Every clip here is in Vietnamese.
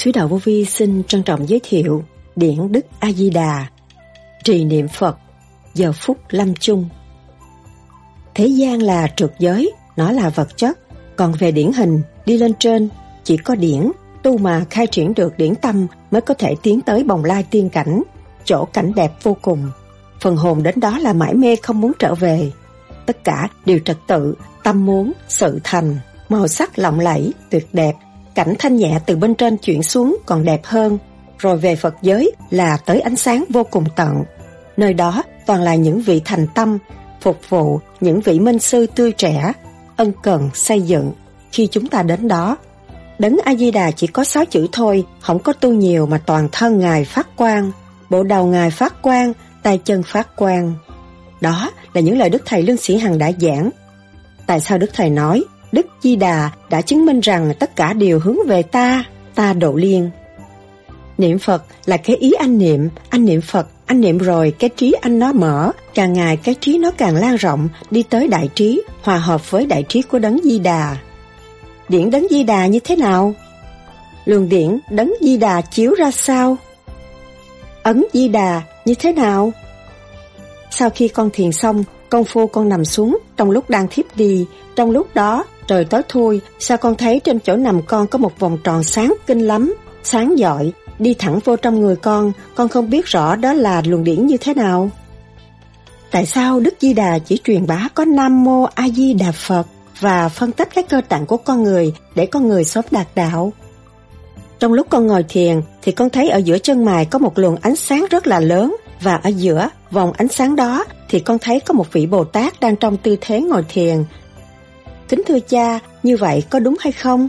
Sứ đạo Vô Vi xin trân trọng giới thiệu Điển Đức A-di-đà Trì niệm Phật Giờ phút lâm chung. Thế gian là trượt giới Nó là vật chất Còn về điển hình đi lên trên Chỉ có điển Tu mà khai triển được điển tâm Mới có thể tiến tới bồng lai tiên cảnh Chỗ cảnh đẹp vô cùng. Phần hồn đến đó là mãi mê không muốn trở về. Tất cả đều trật tự Tâm muốn, sự thành Màu sắc lộng lẫy, tuyệt đẹp. Cảnh thanh nhẹ từ bên trên chuyển xuống còn đẹp hơn. Rồi về Phật giới là tới ánh sáng vô cùng tận. Nơi đó toàn là những vị thành tâm, Phục vụ những vị minh sư tươi trẻ, Ân cần, xây dựng. Khi chúng ta đến đó, Đấng A-di-đà chỉ có sáu chữ thôi, Không có tu nhiều mà toàn thân Ngài phát quang. Bộ đầu Ngài phát quang, Tay chân phát quang. Đó là những lời Đức Thầy Lương Sĩ Hằng đã giảng. Tại sao Đức Thầy nói Đức Di Đà đã chứng minh rằng tất cả đều hướng về ta, ta độ liên. Niệm Phật là cái ý anh niệm, anh niệm Phật, anh niệm rồi cái trí anh nó mở, càng ngày cái trí nó càng lan rộng, đi tới đại trí, hòa hợp với đại trí của Đấng Di Đà. Điển Đấng Di Đà như thế nào? Luồng điển Đấng Di Đà chiếu ra sao? Ấn Di Đà như thế nào? Sau khi con thiền xong, công phu con nằm xuống trong lúc đang thiếp đi, trong lúc đó Trời tối thui, sao con thấy trên chỗ nằm con có một vòng tròn sáng kinh lắm, sáng giỏi, đi thẳng vô trong người con, con không biết rõ đó là luồng điển như thế nào. Tại sao Đức Di Đà chỉ truyền bá có Nam Mô A Di Đà Phật và phân tích các cơ tạng của con người để con người sớm đạt đạo? Trong lúc con ngồi thiền thì con thấy ở giữa chân mày có một luồng ánh sáng rất là lớn và ở giữa vòng ánh sáng đó thì con thấy có một vị Bồ Tát đang trong tư thế ngồi thiền Kính thưa cha, như vậy có đúng hay không?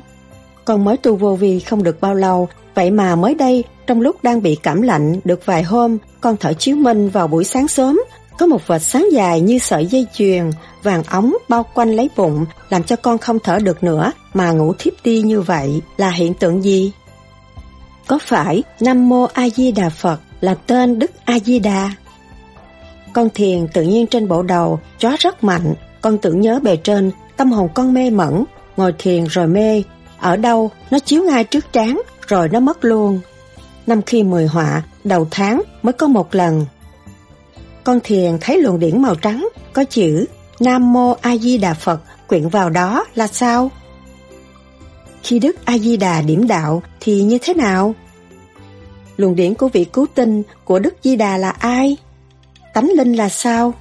Con mới tu vô vi không được bao lâu, vậy mà mới đây, trong lúc đang bị cảm lạnh được vài hôm, con thở chiếu minh vào buổi sáng sớm, có một vệt sáng dài như sợi dây chuyền, vàng ống bao quanh lấy bụng, làm cho con không thở được nữa mà ngủ thiếp đi như vậy là hiện tượng gì? Có phải Nam Mô A Di Đà Phật là tên Đức A Di Đà? Con thiền tự nhiên trên bộ đầu, chó rất mạnh, con tưởng nhớ bề trên Tâm hồn con mê mẩn, ngồi thiền rồi mê. Ở đâu, nó chiếu ngay trước trán, rồi nó mất luôn. Năm khi mười họa, đầu tháng mới có một lần. Con thiền thấy luồng điển màu trắng, có chữ Nam Mô A Di Đà Phật quyện vào đó là sao? Khi Đức A Di Đà điểm đạo thì như thế nào? Luồng điển của vị cứu tinh của Đức Di Đà là ai? Tánh linh là sao?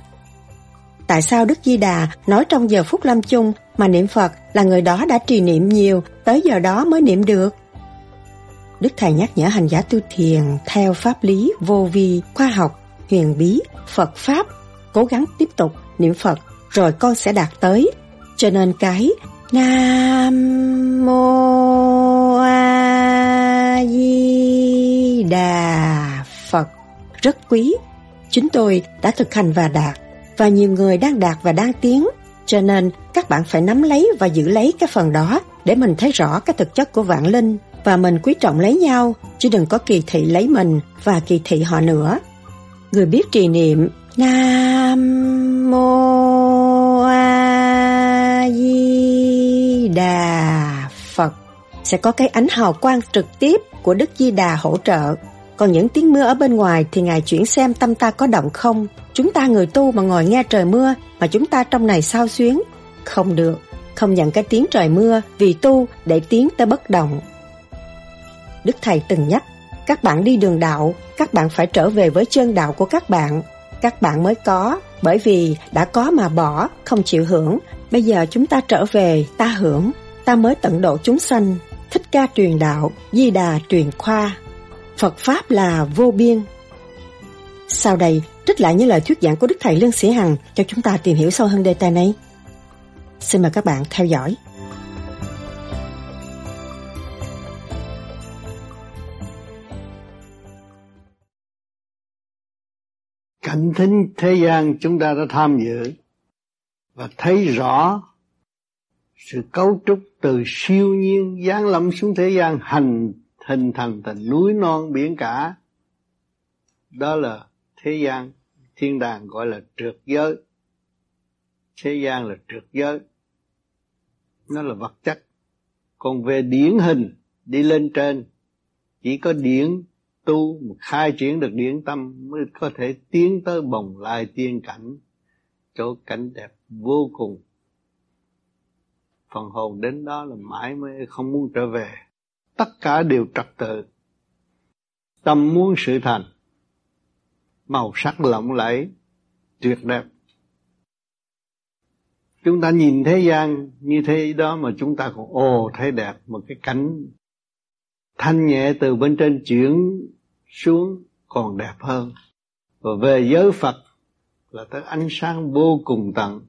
Tại sao Đức Di Đà nói trong giờ phút lâm chung mà niệm Phật là người đó đã trì niệm nhiều, tới giờ đó mới niệm được. Đức Thầy nhắc nhở hành giả tu thiền theo pháp lý vô vi, khoa học, huyền bí, Phật Pháp, cố gắng tiếp tục niệm Phật rồi con sẽ đạt tới. Cho nên cái Nam Mô A Di Đà Phật rất quý. Chúng tôi đã thực hành và đạt và nhiều người đang đạt và đang tiến. Cho nên, các bạn phải nắm lấy và giữ lấy cái phần đó để mình thấy rõ cái thực chất của vạn linh và mình quý trọng lấy nhau, chứ đừng có kỳ thị lấy mình và kỳ thị họ nữa. Người biết trì niệm, Nam Mô A Di Đà Phật sẽ có cái ánh hào quang trực tiếp của Đức Di Đà hỗ trợ còn những tiếng mưa ở bên ngoài thì Ngài chuyển xem tâm ta có động không. Chúng ta người tu mà ngồi nghe trời mưa mà chúng ta trong này sao xuyến. Không được, không nhận cái tiếng trời mưa vì tu để tiến tới bất động. Đức Thầy từng nhắc, các bạn đi đường đạo, các bạn phải trở về với chân đạo của các bạn. Các bạn mới có, bởi vì đã có mà bỏ, không chịu hưởng. Bây giờ chúng ta trở về, ta hưởng, ta mới tận độ chúng sanh. Thích ca truyền đạo, di đà truyền khoa, Phật Pháp là vô biên. Sau đây, trích lại những lời thuyết giảng của Đức Thầy Lương Sĩ Hằng cho chúng ta tìm hiểu sâu hơn đề tài này. Xin mời các bạn theo dõi. Cảnh thính thế gian chúng ta đã tham dự và thấy rõ sự cấu trúc từ siêu nhiên giáng lâm xuống thế gian hành, hình thành thành núi, non, biển cả đó là thế gian thiên đàng gọi là trượt giới. Thế gian là trượt giới. Nó là vật chất. Còn về điển hình, đi lên trên, chỉ có điển tu mà khai triển được điển tâm mới có thể tiến tới bồng lai tiên cảnh. Chỗ cảnh đẹp vô cùng. Phần hồn đến đó là mãi mới không muốn trở về. Tất cả đều trật tự. Tâm muốn sự thành màu sắc lộng lẫy, tuyệt đẹp. Chúng ta nhìn thế gian như thế đó mà chúng ta còn ồ, thấy đẹp một cái cảnh thanh nhẹ từ bên trên chuyển xuống còn đẹp hơn. Và về giới Phật là tới ánh sáng vô cùng tận.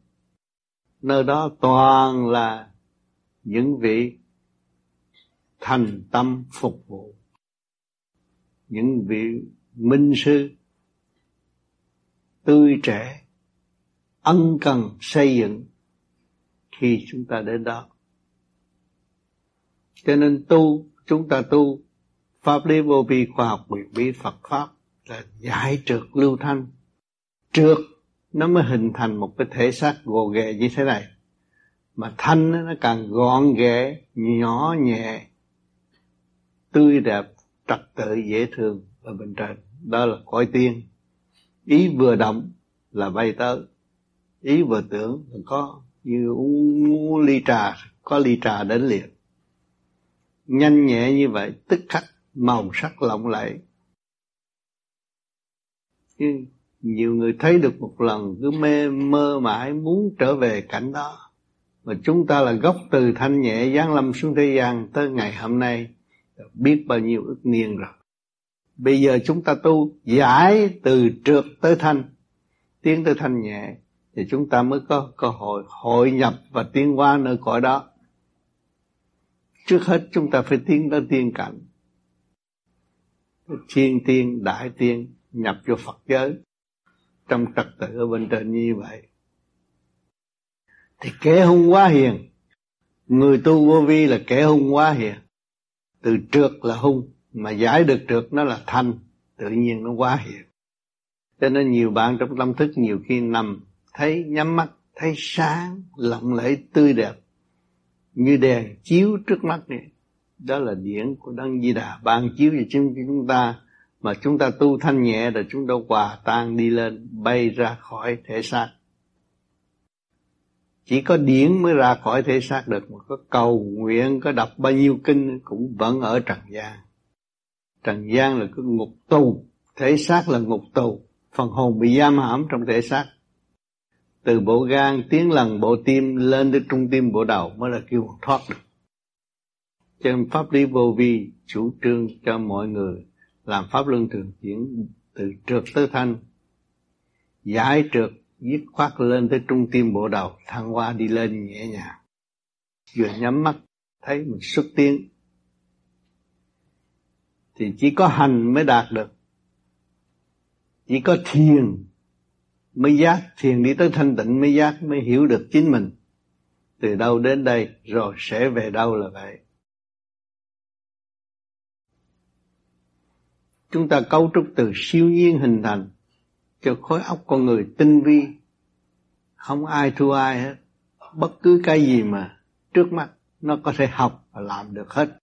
Nơi đó toàn là những vị thành tâm phục vụ. Những vị minh sư tươi trẻ, ân cần xây dựng khi chúng ta đến đó. Cho nên tu, chúng ta tu, pháp lý vô vi khoa học quyền bí Phật pháp là giải trượt lưu thanh. Trượt, nó mới hình thành một cái thể xác gồ ghề như thế này. Mà thanh nó càng gọn ghẽ, nhỏ nhẹ, tươi đẹp, trật tự, dễ thương ở bên trên. Đó là cõi tiên ý vừa động là bay tới. Ý vừa tưởng là có như uống ly trà, có ly trà đến liền. Nhanh nhẹ như vậy, tức khắc, màu sắc lộng lẫy. Nhiều người thấy được một lần, cứ mê, mơ mãi muốn trở về cảnh đó. Mà chúng ta là gốc từ thanh nhẹ giáng lâm xuống thế gian tới ngày hôm nay, biết bao nhiêu ước niên rồi bây giờ chúng ta tu giải từ trượt tới thanh, tiến tới thanh nhẹ, thì chúng ta mới có cơ hội hội nhập và tiến qua nơi cõi đó. Trước hết chúng ta phải tiến tới tiên cảnh. Thiên tiên, đại tiên nhập vô phật giới. Trong trật tự ở bên trên như vậy. Thì kẻ hung quá hiền. Người tu vô vi là kẻ hung quá hiền. Từ trượt là hung mà giải được trượt nó là thanh tự nhiên nó quá hiện, cho nên nhiều bạn trong tâm thức nhiều khi nằm thấy nhắm mắt thấy sáng lộng lẫy tươi đẹp như đèn chiếu trước mắt này. Đó là điển của đấng di đà. Ban chiếu cho chúng chúng ta mà chúng ta tu thanh nhẹ rồi chúng ta hòa tan đi lên bay ra khỏi thể xác. Chỉ có điển mới ra khỏi thể xác được mà có cầu nguyện có đọc bao nhiêu kinh cũng vẫn ở trần gian trần gian là cái ngục tù, thể xác là ngục tù. Phần hồn bị giam hãm trong thể xác. Từ bộ gan tiến lần bộ tim lên đến trung tim bộ đầu mới là kêu thoát được. Cho nên pháp lý vô vi chủ trương cho mọi người, làm pháp luân thường chuyển từ trượt tới thanh. Giải trượt, dứt khoát lên tới trung tim bộ đầu, thăng hoa đi lên nhẹ nhàng. Vừa nhắm mắt, thấy mình xuất tiến thì chỉ có hành mới đạt được. Chỉ có thiền mới giác, thiền đi tới thanh tịnh mới giác, mới hiểu được chính mình. Từ đâu đến đây rồi sẽ về đâu là vậy. Chúng ta cấu trúc từ siêu nhiên hình thành cho khối óc con người tinh vi. Không ai thua ai hết. Bất cứ cái gì mà trước mắt nó có thể học và làm được hết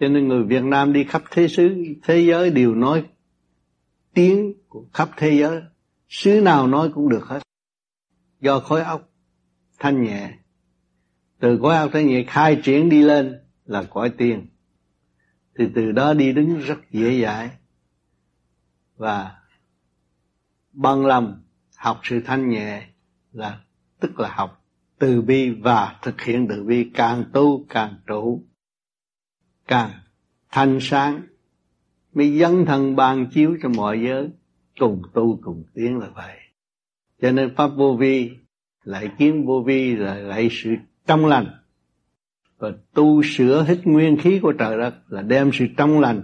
cho nên người Việt Nam đi khắp thế xứ, thế giới đều nói tiếng của khắp thế giới. Xứ nào nói cũng được hết. Do khối óc thanh nhẹ. Từ khối óc thanh nhẹ khai triển đi lên là cõi tiền thì từ đó đi đứng rất dễ dãi. Và bằng lòng học sự thanh nhẹ là, tức là học từ bi và thực hiện từ bi. Càng tu càng trụ càng thanh sáng. Mới dân thân ban chiếu cho mọi giới, cùng tu cùng tiến là vậy. Cho nên pháp vô vi lại kiến vô vi là lại sự trong lành. Và tu sửa hết nguyên khí của trời đất là đem sự trong lành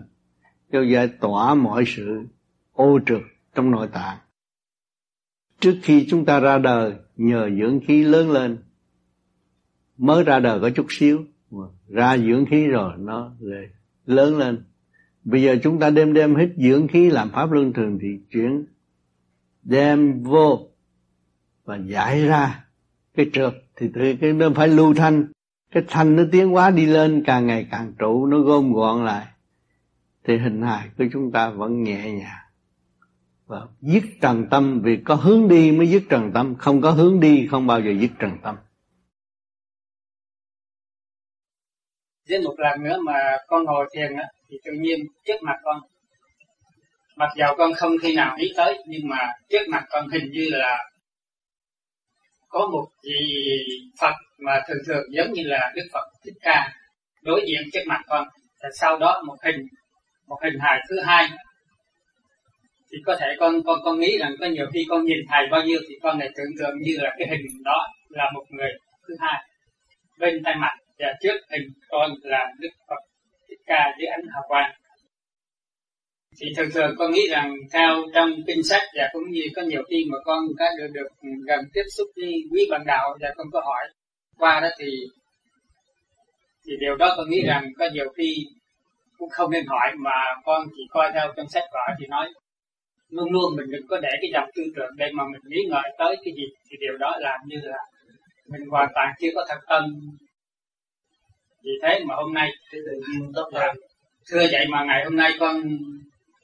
cho giải tỏa mọi sự ô trực trong nội tạng. Trước khi chúng ta ra đời, nhờ dưỡng khí lớn lên, mới ra đời có chút xíu ra dưỡng khí rồi nó lớn lên. Bây giờ chúng ta đêm đêm hít dưỡng khí làm pháp luân thường thì chuyển đem vô và giải ra cái trượt. Thì từ cái nó phải lưu thanh. Cái thanh nó tiến hóa đi lên, càng ngày càng trụ, nó gom gọn lại. Thì hình hài của chúng ta vẫn nhẹ nhàng và dứt trần tâm. Vì có hướng đi mới dứt trần tâm, không có hướng đi không bao giờ dứt trần tâm. Đến một lần nữa mà con ngồi thiền á, thì tự nhiên trước mặt con, mặc dầu con không khi nào ý tới, nhưng mà trước mặt con hình như là có một vị Phật mà thường thường giống như là Đức Phật Thích Ca đối diện trước mặt con. Và sau đó một hình một hình hài thứ hai. Thì có thể con con con nghĩ rằng có nhiều khi con nhìn thầy bao nhiêu thì con lại tưởng tượng như là cái hình đó là một người thứ hai bên tay mặt và trước hình con là Đức Phật Thích Ca dưới ánh hào quang. Thì thường thường con nghĩ rằng theo trong kinh sách và cũng như có nhiều khi mà con đã được được gần tiếp xúc với quý bạn đạo và con có hỏi qua đó thì thì điều đó con nghĩ rằng có nhiều khi cũng không nên hỏi mà con chỉ coi theo trong sách vở thì nói, luôn luôn mình đừng có để cái dòng tư tưởng để mà mình nghĩ ngợi tới cái gì. Thì điều đó làm như là mình hoàn toàn chưa có thật tâm vì thế mà hôm nay dạ. thưa vậy mà ngày hôm nay con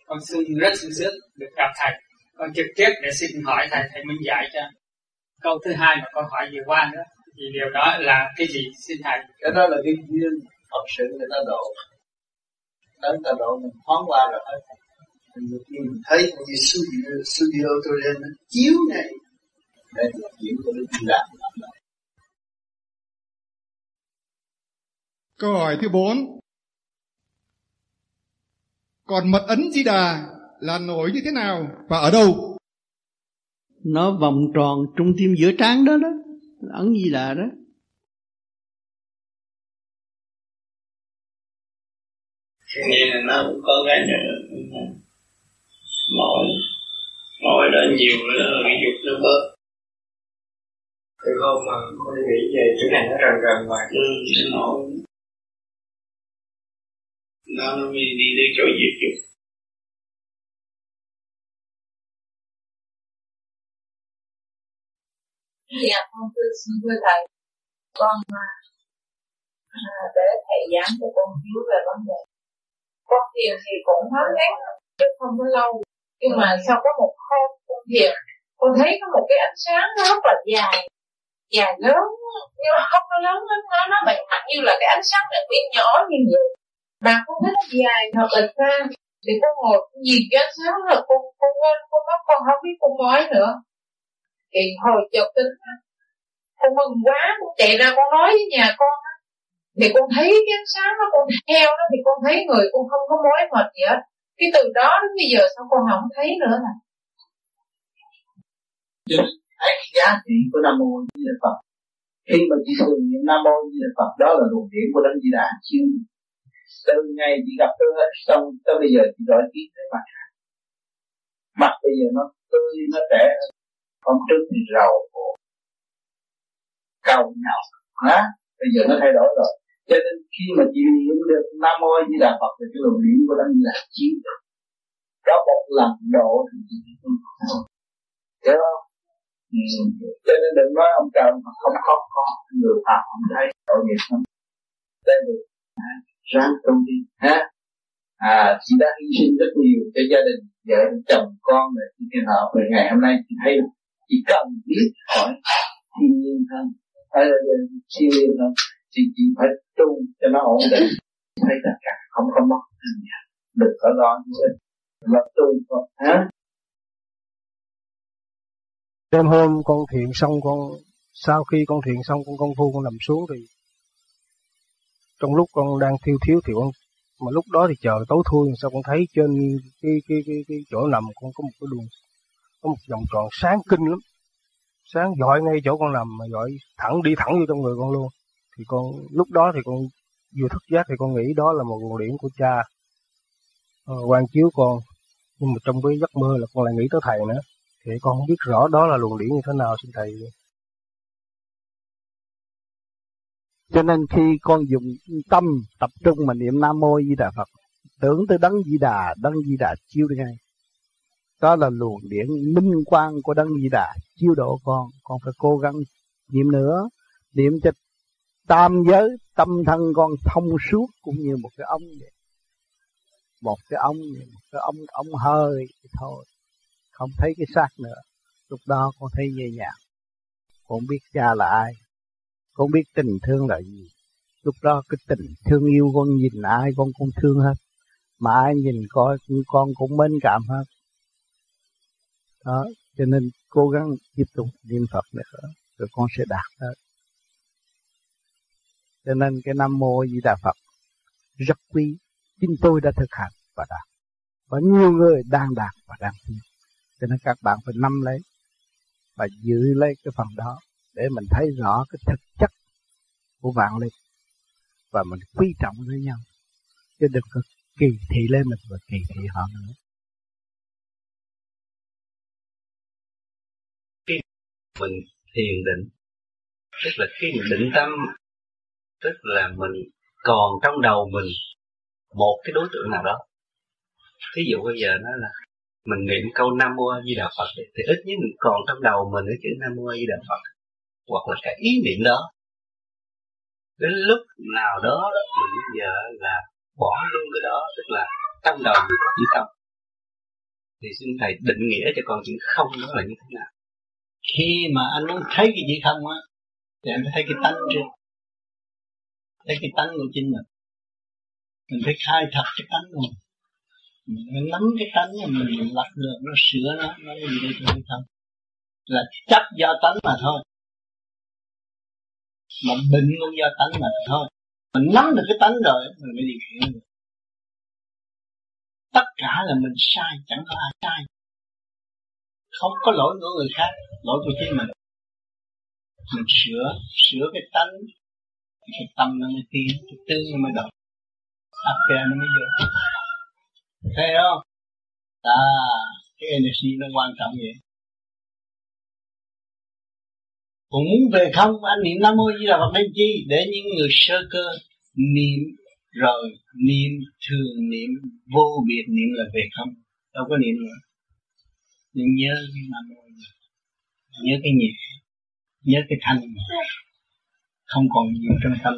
con xin rất sung sướng được gặp thầy. Con trực tiếp để xin hỏi thầy. Thầy minh giải cho. Câu thứ hai mà con hỏi vừa qua nữa. Thì điều đó là cái gì? Xin thầy. Cái đó là cái duyên Phật sự người ta độ. Đến ta độ mình thoáng qua rồi hết mình mình thấy như studio studio tôi lên nó chiếu này để là chuyện của Đức Di Câu hỏi thứ bốn. Còn mật ấn Di Đà là nổi như thế nào và ở đâu? Nó vòng tròn trung tim giữa trán đó đó, ấn Di Đà đó. Nghĩa là nó cũng có cái nữa mỏi mỏi lên nhiều nữa cái dục nó bớt từ hôm mà con nghĩ về chữ này nó rần rần mà. Ừ, nó mỏi nó nó mới đi đến chỗ diệt dục dạ con thưa xin thưa thầy. Con à, à, để thầy giảng cho con hiểu về vấn đề. Con thiền thì cũng ngắn ngắn chứ không có lâu. Nhưng mà sau có một hôm con thiền con thấy có một cái ánh sáng nó rất là dài. Dài lớn nhưng mà không có lớn lắm nó nó bằng như là cái ánh sáng này bị nhỏ như vậy mà con thích dài thật là xa thì con ngồi nhìn cái ánh sáng là con con quên con mất con không biết con nói nữa. Thì hồi chợt tính con mừng quá con chạy ra con nói với nhà con thì con thấy cái ánh sáng nó con theo nó, thì con thấy người con không có mỏi mệt gì hết. Cái từ đó đến bây giờ sao con không thấy nữa nè? Cho nên giá trị của nam mô di đà phật. Khi mà chỉ thường niệm nam mô di đà phật, đó là luồng điển của đấng di đà chiếu từ ngày chị gặp tôi hết xong tới bây giờ chị đổi kiến thế mặt mặt bây giờ nó tươi, nó trẻ. Hôm trước thì rầu khổ. Cầu nhau hả? Bây giờ nó thay đổi rồi. Cho nên khi mà chị niệm được nam mô di đà phật thì cái luồng điển của nó là chiến được đó một lần độ thì chị không hiểu không? Ừ. cho nên đừng nói ông trời mà không khó khó người phạm không thấy. Tội nghiệp không đây được ráng tu đi ha? À chị đã hy sinh rất nhiều cho gia đình vợ chồng con rồi chị kia họ, rồi ngày hôm nay chị thấy chị cần biết hỏi thiên nhiên hơn hay là siêu nhiên hơn thì chị phải tu cho nó ổn định. Thấy tất cả không có mất đừng có lo nữa là tu thôi hả đêm hôm con thiền xong con sau khi con thiền xong con công phu con nằm xuống thì trong lúc con đang thiêu thiếu thì con, mà lúc đó thì chờ tối thui, sao con thấy trên cái cái cái cái chỗ nằm con có một cái đường, có một vòng tròn sáng kinh lắm. Sáng dọi ngay chỗ con nằm mà dọi thẳng đi thẳng vô trong người con luôn. Thì con, lúc đó thì con vừa thức giác thì con nghĩ đó là một nguồn điển của cha ờ, quan chiếu con. Nhưng mà trong cái giấc mơ là con lại nghĩ tới thầy nữa. Thì con không biết rõ đó là luồng điển như thế nào xin thầy. Cho nên khi con dùng tâm tập trung mà niệm Nam Mô Di Đà Phật, tưởng tới Đấng Di Đà, Đấng Di Đà chiếu đi ngay. Đó là luồng điển minh quang của Đấng Di Đà chiếu độ con. Con phải cố gắng niệm nữa, niệm cho tam giới, tâm thân con thông suốt cũng như một cái ống vậy. một cái ống một cái ống ống hơi thôi không thấy cái xác nữa lúc đó con thấy nhẹ nhàng con biết cha là ai con biết tình thương là gì. Lúc đó cái tình thương yêu, con nhìn ai con cũng thương hết. Mà ai nhìn coi, con cũng mến cảm hết. Đó, cho nên cố gắng tiếp tục niệm Phật nữa rồi con sẽ đạt hết cho nên cái Nam Mô Di Đà Phật rất quý. Chính tôi đã thực hành và đạt. Và nhiều người đang đạt và đang tiến. Cho nên các bạn phải nắm lấy và giữ lấy cái phần đó để mình thấy rõ cái thực chất của vạn linh và mình quý trọng với nhau. Chứ đừng có kỳ thị lên mình và kỳ thị họ nữa. Khi mình thiền định, tức là khi mình định tâm, tức là mình còn trong đầu mình một cái đối tượng nào đó. Thí dụ bây giờ nó là mình niệm câu Nam Mô A Di Đà Phật thì ít nhất mình còn trong đầu mình cái chữ Nam Mô A Di Đà Phật hoặc là cái ý niệm đó. Đến lúc nào đó mình bây giờ là bỏ luôn cái đó, tức là trong đầu mình có chữ không. Thì xin thầy định nghĩa cho con chữ không đó là như thế nào. Khi mà anh muốn thấy cái chữ không á, thì anh phải thấy cái tánh trước thấy cái tánh của chính mình. Mình phải khai thật cái tánh của mình. Mình nắm cái tánh của mình mình lật được, nó sửa nó nó đi đây tôi không. Là chấp do tánh mà thôi mà bệnh cũng do tánh mà thôi. Mình nắm được cái tánh rồi, mình mới điều khiển được tất cả là mình sai, chẳng có ai sai. Không có lỗi của người khác, lỗi của chính mình. Mình sửa sửa cái tánh cái tâm nó mới tiến, cái tư nó mới động. Áp nó mới vô. Thấy không? À cái energy nó quan trọng vậy còn muốn về không? Anh niệm nam mô di đà phật đem chi? Để những người sơ cơ niệm rồi niệm thường niệm vô biệt niệm là về không? Đâu có niệm nữa. Nhưng nhớ cái nam mô nhớ cái nhẹ nhớ cái thanh không còn nhiều trong tâm.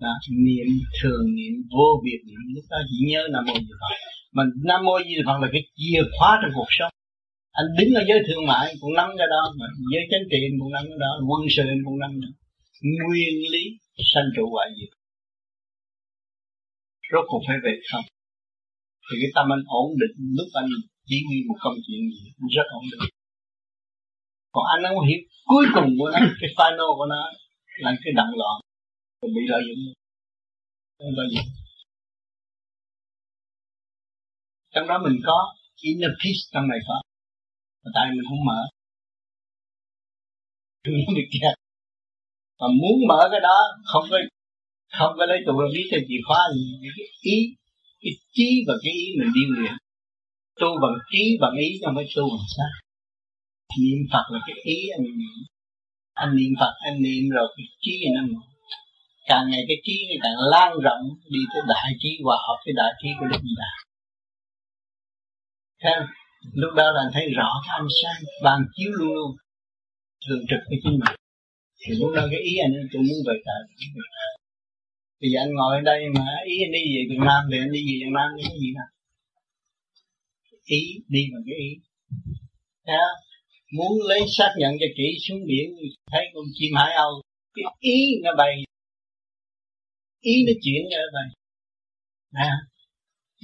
Đó, niệm thường niệm vô biệt niệm. Lúc đó chỉ nhớ nam mô di đà phật. Mà nam mô di đà phật là cái chìa khóa trong cuộc sống anh đứng ở giới thương mại cũng nắm cái đó, mà giới chính trị cũng nắm cái đó, quân sự cũng nắm đó. Nguyên lý sanh trụ hoại diệt. Rốt cuộc phải về không? Thì cái tâm anh ổn định, lúc anh chỉ huy một công chuyện gì cũng rất ổn định. Còn anh không hiểu, cuối cùng của nó, cái final của nó, là cái đặng loạn, rồi bị lợi dụng. Không lợi dụng trong đó mình có inner peace, trong này có mà tại mình không mở. Mình bị kẹt mà muốn mở cái đó, không có không có lấy tụ biết theo chìa khóa gì. Cái ý, cái trí và cái ý mình điêu luyện. Tu bằng trí bằng ý cho mới tu bằng sao niệm phật là cái ý anh niệm. Anh niệm phật, anh niệm rồi cái trí nó mở. Càng ngày cái trí nó càng lan rộng đi tới đại trí hòa hợp với đại trí của đức di Thế lúc đó là anh thấy rõ cái ánh sáng ban chiếu luôn luôn. Thường trực với chính mình. Thì lúc đó cái ý anh tôi muốn về tại bây giờ anh ngồi ở đây mà ý anh đi về Việt Nam thì anh đi về Việt Nam cái gì nào? Ý đi bằng cái ý. Thấy muốn lấy xác nhận cho kỹ xuống biển thấy con chim hải âu cái ý nó bay. Ý nó chuyển ra bay. À,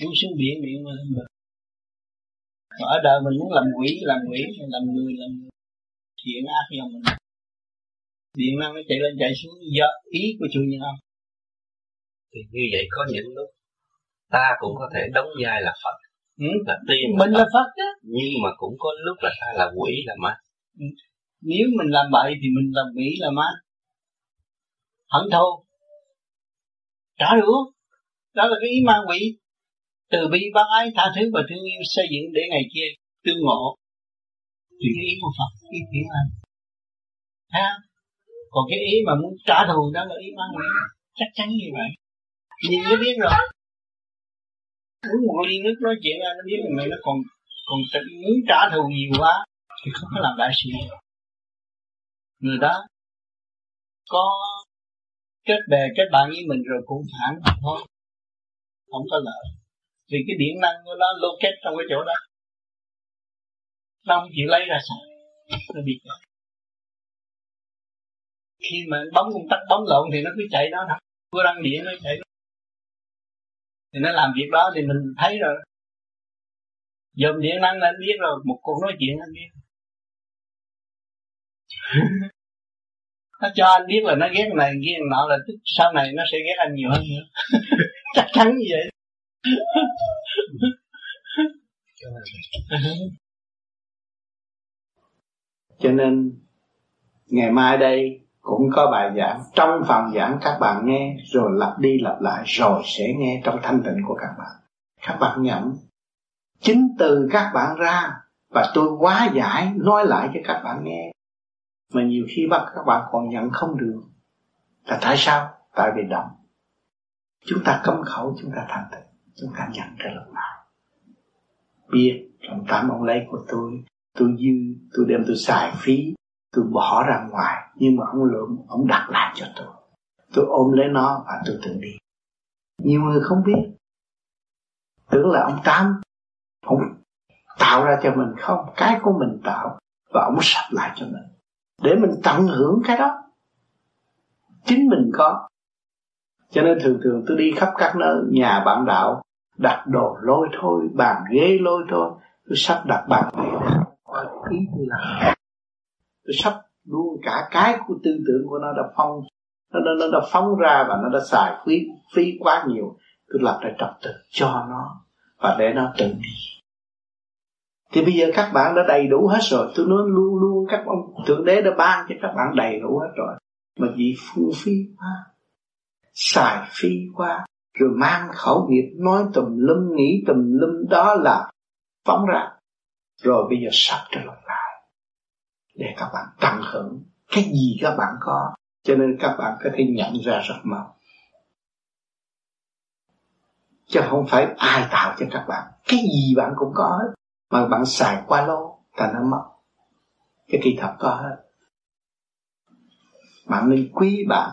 muốn xuống biển biển mà bờ ở đời mình muốn làm quỷ làm quỷ làm người làm thiện ác do mình điện năng nó chạy lên chạy xuống do ý của chủ nhân ông. Thì như vậy có những lúc ta cũng có thể đóng vai là Phật ừ. là tiên mình là Phật đó nhưng mà cũng có lúc là ta là quỷ là ma. Ừ. nếu mình làm bậy thì mình làm quỷ là ma. Hận thù trả đũa đó là cái ý ma quỷ từ bi bác ái tha thứ và thương yêu xây dựng để ngày kia tương ngộ. Thì cái ý của Phật, ý thiện lành ha? Còn cái ý mà muốn trả thù đó là ý mang quỷ chắc chắn như vậy. Nhìn nó biết rồi. Uống một ly nước nói chuyện ra nó biết là mày nó còn còn muốn trả thù nhiều quá, thì không có làm đại sự. Người đó có kết bè, kết bạn với mình rồi cũng phản thôi. Không có lợi vì cái điện năng của nó lô kết trong cái chỗ đó. Nó không chịu lấy ra xài nó bị chạy khi mà bấm công tắc, bấm lộn thì nó cứ chạy đó thôi. Vừa đăng điện nó chạy đó. thì nó làm việc đó thì mình thấy rồi. Dòm điện năng là anh biết rồi, một cuộc nói chuyện anh biết. Nó cho anh biết là nó ghét này, ghét nọ là sau này nó sẽ ghét anh nhiều hơn nữa. Chắc chắn như vậy cho nên, ngày mai đây cũng có bài giảng. Trong phần giảng, các bạn nghe, rồi lặp đi lặp lại, rồi sẽ nghe trong thanh tịnh của các bạn. Các bạn nhận chính từ các bạn ra và tôi quá giải nói lại cho các bạn nghe. Mà nhiều khi bắt các bạn còn nhận không được. Là tại sao? Tại vì động. Chúng ta cấm khẩu, chúng ta thành tịnh tôi cảm nhận ra lúc nào biết trong tám ông lấy của tôi tôi dư, tôi đem tôi xài phí, tôi bỏ ra ngoài, nhưng mà ông lượng ông đặt lại cho tôi. Tôi ôm lấy nó và tôi tự đi. Nhiều người không biết. Tưởng là ông tám, ông tạo ra cho mình không? Cái của mình tạo và ông sạch lại cho mình. Để mình tận hưởng cái đó. Chính mình có cho nên thường thường tôi đi khắp các nơi nhà bạn đạo đặt đồ lôi thôi bàn ghế lôi thôi tôi sắp đặt bàn ghế ý tôi làm. Tôi sắp luôn cả cái của tư tưởng của nó đã phong nó, nó, nó đã phóng ra và nó đã xài phí phí quá nhiều. Tôi lập ra trật tự cho nó và để nó tự đi. Thì bây giờ các bạn đã đầy đủ hết rồi. Tôi nói luôn luôn các ông thượng đế đã ban cho các bạn đầy đủ hết rồi. Mà vì phung phí quá xài phi qua rồi mang khẩu nghiệp, nói tùm lum, nghĩ tùm lum, đó là phóng ra. Rồi bây giờ sắp trở lại. Để các bạn tận hưởng cái gì các bạn có. Cho nên các bạn có thể nhận ra rất mau. Chứ không phải ai tạo cho các bạn. Cái gì bạn cũng có hết. Mà bạn xài qua lâu, ta nó mất. Cái kỹ thuật có hết. Bạn nên quý bạn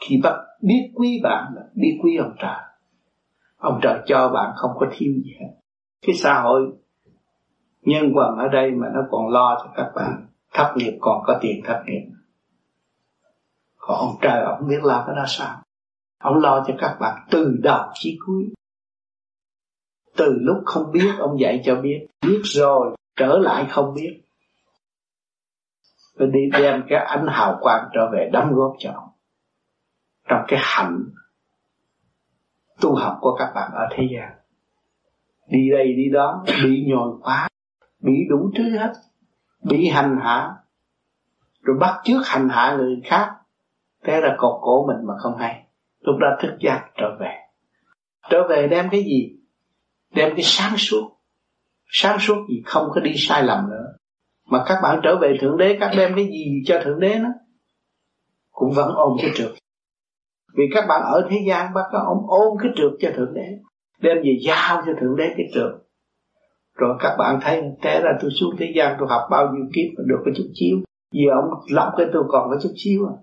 khi bắt biết quý bạn là biết quý ông trời. Ông trời cho bạn không có thiếu gì hết. Cái xã hội nhân quần ở đây mà nó còn lo cho các bạn, thất nghiệp còn có tiền thất nghiệp. Còn ông trời ông biết làm cái đó sao? Ông lo cho các bạn từ đầu chí cuối. Từ lúc không biết, ông dạy cho biết. Biết rồi, trở lại không biết. Rồi đi đem cái ánh hào quang trở về đóng góp cho ông trong cái hạnh tu học của các bạn ở thế gian. Đi đây, đi đó, bị nhồi quá, bị đủ thứ hết, bị hành hạ, rồi bắt trước hành hạ người khác. Thế là cột cổ mình mà không hay. Lúc đó thức giác trở về. Trở về đem cái gì? Đem cái sáng suốt. Sáng suốt gì không có đi sai lầm nữa. Mà các bạn trở về thượng đế, các đem cái gì cho thượng đế nó? Cũng vẫn ôm cái trượt vì các bạn ở thế gian bác có ôm ôm cái trượt cho thượng đế, đem về giao cho thượng đế cái trượt. Rồi các bạn thấy té ra tôi xuống thế gian, tôi học bao nhiêu kiếp mà được cái chút chiếu giờ ông lập cái tôi còn cái chút chiếu à.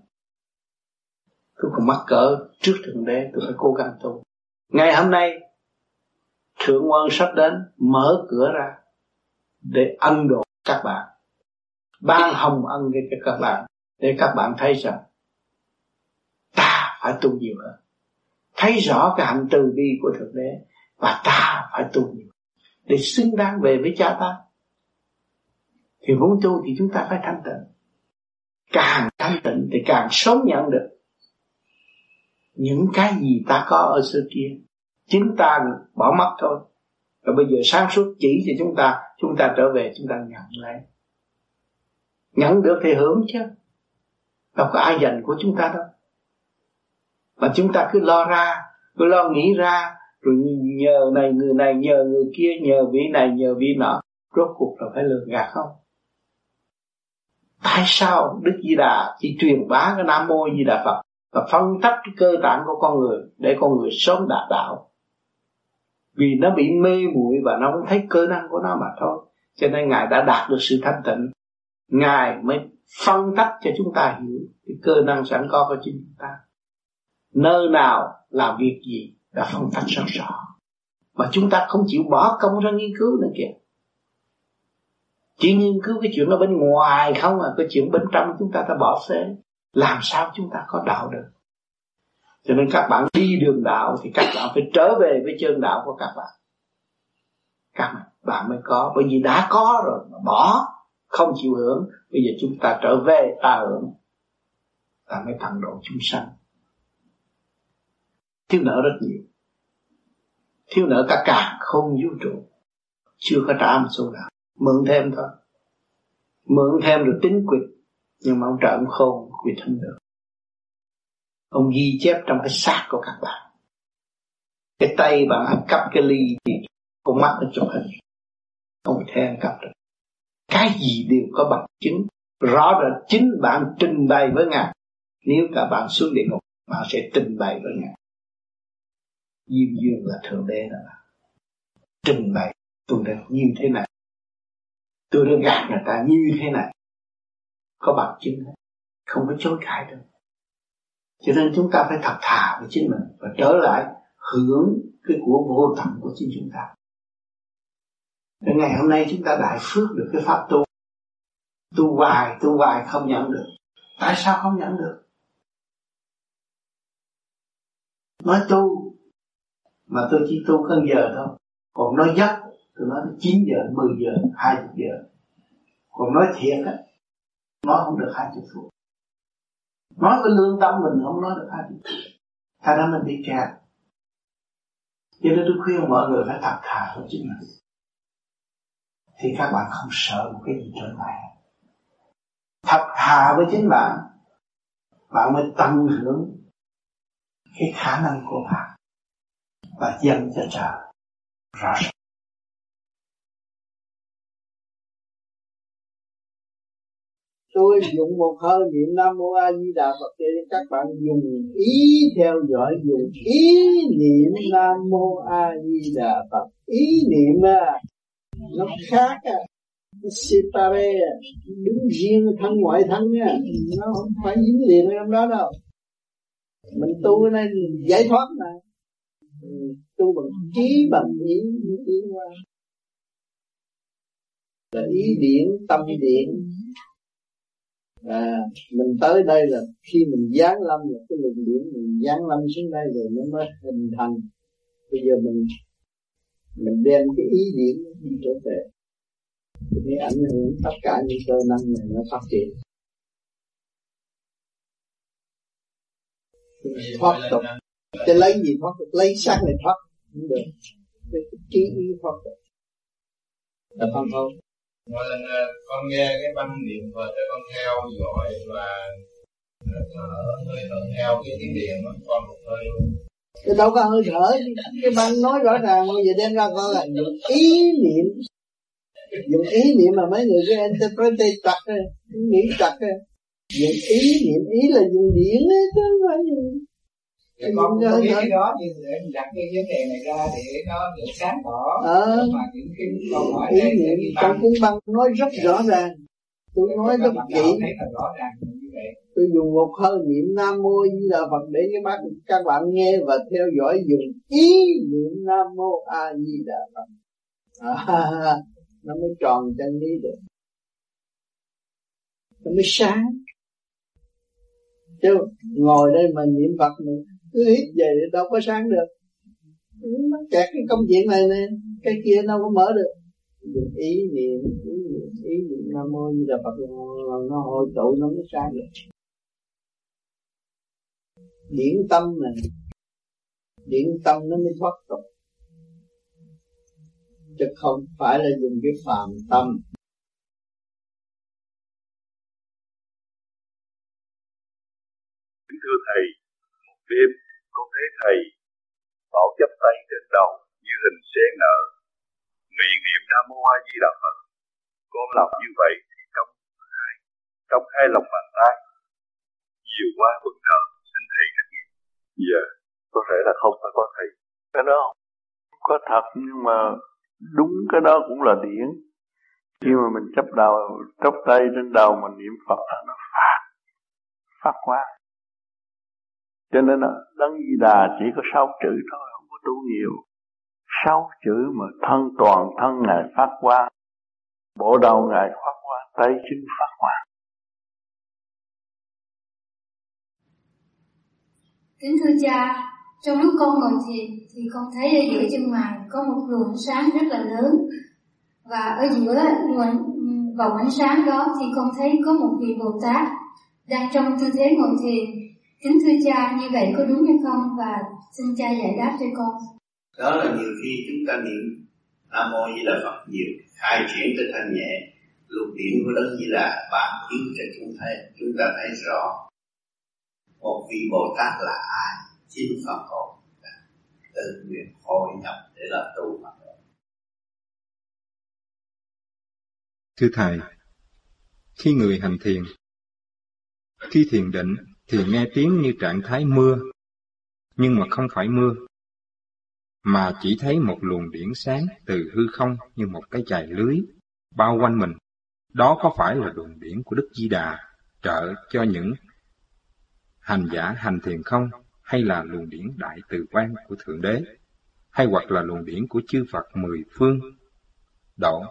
Tôi còn mắc cỡ trước thượng đế, tôi phải cố gắng tu. Ngày hôm nay, thượng quan sắp đến, mở cửa ra để ân độ các bạn. Ban hồng ân cho các bạn, để các bạn thấy rằng phải tu nhiều hơn. Thấy rõ cái hạnh từ bi của thượng đế và ta phải tu nhiều để xứng đáng về với cha ta. Thì muốn tu thì chúng ta phải thanh tịnh. Càng thanh tịnh thì càng sớm nhận được những cái gì ta có ở xưa kia. Chính ta bỏ mất thôi. Rồi bây giờ sáng suốt chỉ cho chúng ta chúng ta trở về, chúng ta nhận lấy. Nhận được thì hưởng chứ. Đâu có ai dành của chúng ta đâu mà chúng ta cứ lo ra, cứ lo nghĩ ra, rồi nhờ này người này, nhờ người kia, nhờ vị này, nhờ vị nọ. Rốt cuộc là phải lừa gạt không? Tại sao đức di đà chỉ truyền bá cái nam mô di đà phật và phân tách cái cơ tạng của con người để con người sớm đạt đạo? Vì nó bị mê muội và nó không thấy cơ năng của nó mà thôi. Cho nên ngài đã đạt được sự thanh tịnh. Ngài mới phân tách cho chúng ta hiểu cái cơ năng sẵn có của chính chúng ta nơi nào làm việc gì đã phân tách rõ rõ mà chúng ta không chịu bỏ công ra nghiên cứu nữa kìa. Chỉ nghiên cứu cái chuyện ở bên ngoài không à cái chuyện bên trong chúng ta ta bỏ phế làm sao chúng ta có đạo được? Cho nên các bạn đi đường đạo thì các bạn phải trở về với chân đạo của các bạn. Các bạn mới có. Bởi vì đã có rồi mà bỏ, không chịu hưởng, bây giờ chúng ta trở về ta hưởng. Ta mới thành độ chúng sanh thiếu nợ rất nhiều. Thiếu nợ cả cả không vũ trụ. Chưa có trả một số nào. Mượn thêm thôi. Mượn thêm rồi tính quyệt nhưng mà ông trợ ông khôn quyệt không được. Ông ghi chép trong cái xác của các bạn. Cái tay bạn ăn cắp cái ly thì con mắt nó chụp hình. Ông theo ăn cắp được cái gì đều có bằng chứng. Rõ rệt chính bạn trình bày với ngài. Nếu cả bạn xuống địa ngục, bạn sẽ trình bày với ngài diêm dương là thượng đế đó. Trình bày tôi đã như thế này. Tôi đã gạt người ta như thế này. Có bằng chứng không có chối cãi được. Cho nên chúng ta phải thật thà với chính mình và trở lại hưởng cái của vô tận của chính chúng ta. Đến ngày hôm nay chúng ta đại phước được cái pháp tu. Tu hoài, tu hoài không nhận được. Tại sao không nhận được? Nói tu mà tôi chỉ tu cân giờ thôi. Còn nói giấc Tôi nói 9 giờ, 10 giờ, 20 giờ. Còn nói thiệt á Nói không được 20 phút. Nói cái lương tâm mình không nói được 20 phút. Thành ra mình bị kẹt cho nên tôi khuyên mọi người phải thật thà với chính mình. Thì các bạn không sợ một cái gì trở lại thật thà với chính bạn bạn mới tăng hưởng cái khả năng của bạn và dâng cho trời rõ ràng. Tôi dùng một hơi niệm nam mô a di đà phật để các bạn dùng ý theo dõi dùng ý niệm nam mô a di đà phật. Ý niệm à nó khác à nó separe à đứng riêng thân ngoại thân à, nó không phải dính liền trong đó đâu. Mình tu cái này giải thoát mà tu bằng trí bằng ý tiến qua là ý điển, tâm điển. À mình tới đây là khi mình giáng lâm là cái luồng điển mình giáng lâm xuống đây rồi nó mới hình thành. Bây giờ mình mình đem cái ý điển đi trở về. Thì ảnh hưởng tất cả những cơ năng này nó phát triển. Thoát tục chứ lấy gì thoát tục lấy xác này thoát không được. Cái trí ý thoát tục là không không. Mỗi lần ờ, con nghe cái băng niệm Phật con theo dõi và ờ, thở hơi thở theo cái tiếng điện đó, con một hơi luôn. Cái đâu có hơi thở. Cái băng nói rõ ràng bây giờ đem ra coi là dùng ý niệm. Dùng ý niệm mà mấy người cái interprete chặt ấy, nghĩ chặt ấy. dùng ý niệm ý là dùng điện ấy chứ không phải dùng thì con cũng biết cái đó nhưng để mình đặt cái vấn đề này ra để nó được sáng tỏ. Ờ, mà những cái câu hỏi này niệm trong cuốn băng nói rất rõ ràng. Tôi nói rất kỹ. tôi dùng một hơi niệm nam mô di đà phật để các bạn các bạn nghe và theo dõi dùng ý niệm nam mô a di đà phật. À, nó mới tròn chân lý được. Nó mới sáng. Chứ ngồi đây mà niệm phật mình cứ hít về đâu có sáng được. Ừ, nó kẹt cái công chuyện này nè. Cái kia đâu có mở được. Ý niệm ý niệm ý niệm. Nam mô như là phật. Nó hội tụ, nó mới sáng được. Điển tâm này, điển tâm nó mới thoát tục. Chứ không phải là dùng cái phàm tâm. Thưa thầy, một đêm con thấy thầy bảo chấp tay trên đầu như hình sen nở miệng niệm nam mô a di đà phật, con làm như vậy thì trong hai trong hai lòng bàn tay, nhiều quá vững nợ xin thầy trách nhiệm dạ có thể là không phải có thầy. Cái đó không có thật, nhưng mà đúng cái đó cũng là điển. Khi mà mình chấp đầu chấp tay trên đầu mình niệm phật là nó phát phát quá cho nên là đấng di đà chỉ có sáu chữ thôi, không có tu nhiều. Sáu chữ mà thân toàn thân ngài phát qua, bộ đầu ngài phát qua, tay chân phát qua. Kính thưa cha, trong lúc con ngồi thiền thì con thấy ở giữa chân mày có một luồng sáng rất là lớn. Và ở giữa luồng vòng ánh sáng đó thì con thấy có một vị Bồ Tát đang trong tư thế ngồi thiền. Kính thưa cha, như vậy có đúng hay không? Và xin cha giải đáp cho con. Đó là nhiều khi chúng ta niệm Nam Mô Di Đà Phật nhiều, khai triển tới thanh nhẹ, lục điểm của Đấng Di Đà ban chiếu cho chúng thấy, chúng ta thấy rõ một vị Bồ Tát là ai, chính Phật hồn tự nguyện hội nhập để là tu mà Thưa Thầy, khi người hành thiền, khi thiền định thì nghe tiếng như trạng thái mưa, nhưng mà không phải mưa, mà chỉ thấy một luồng điển sáng từ hư không như một cái chài lưới bao quanh mình. Đó có phải là luồng điển của Đức Di Đà trợ cho những hành giả hành thiền không, hay là luồng điển đại từ quan của Thượng Đế, hay hoặc là luồng điển của chư Phật mười phương độ?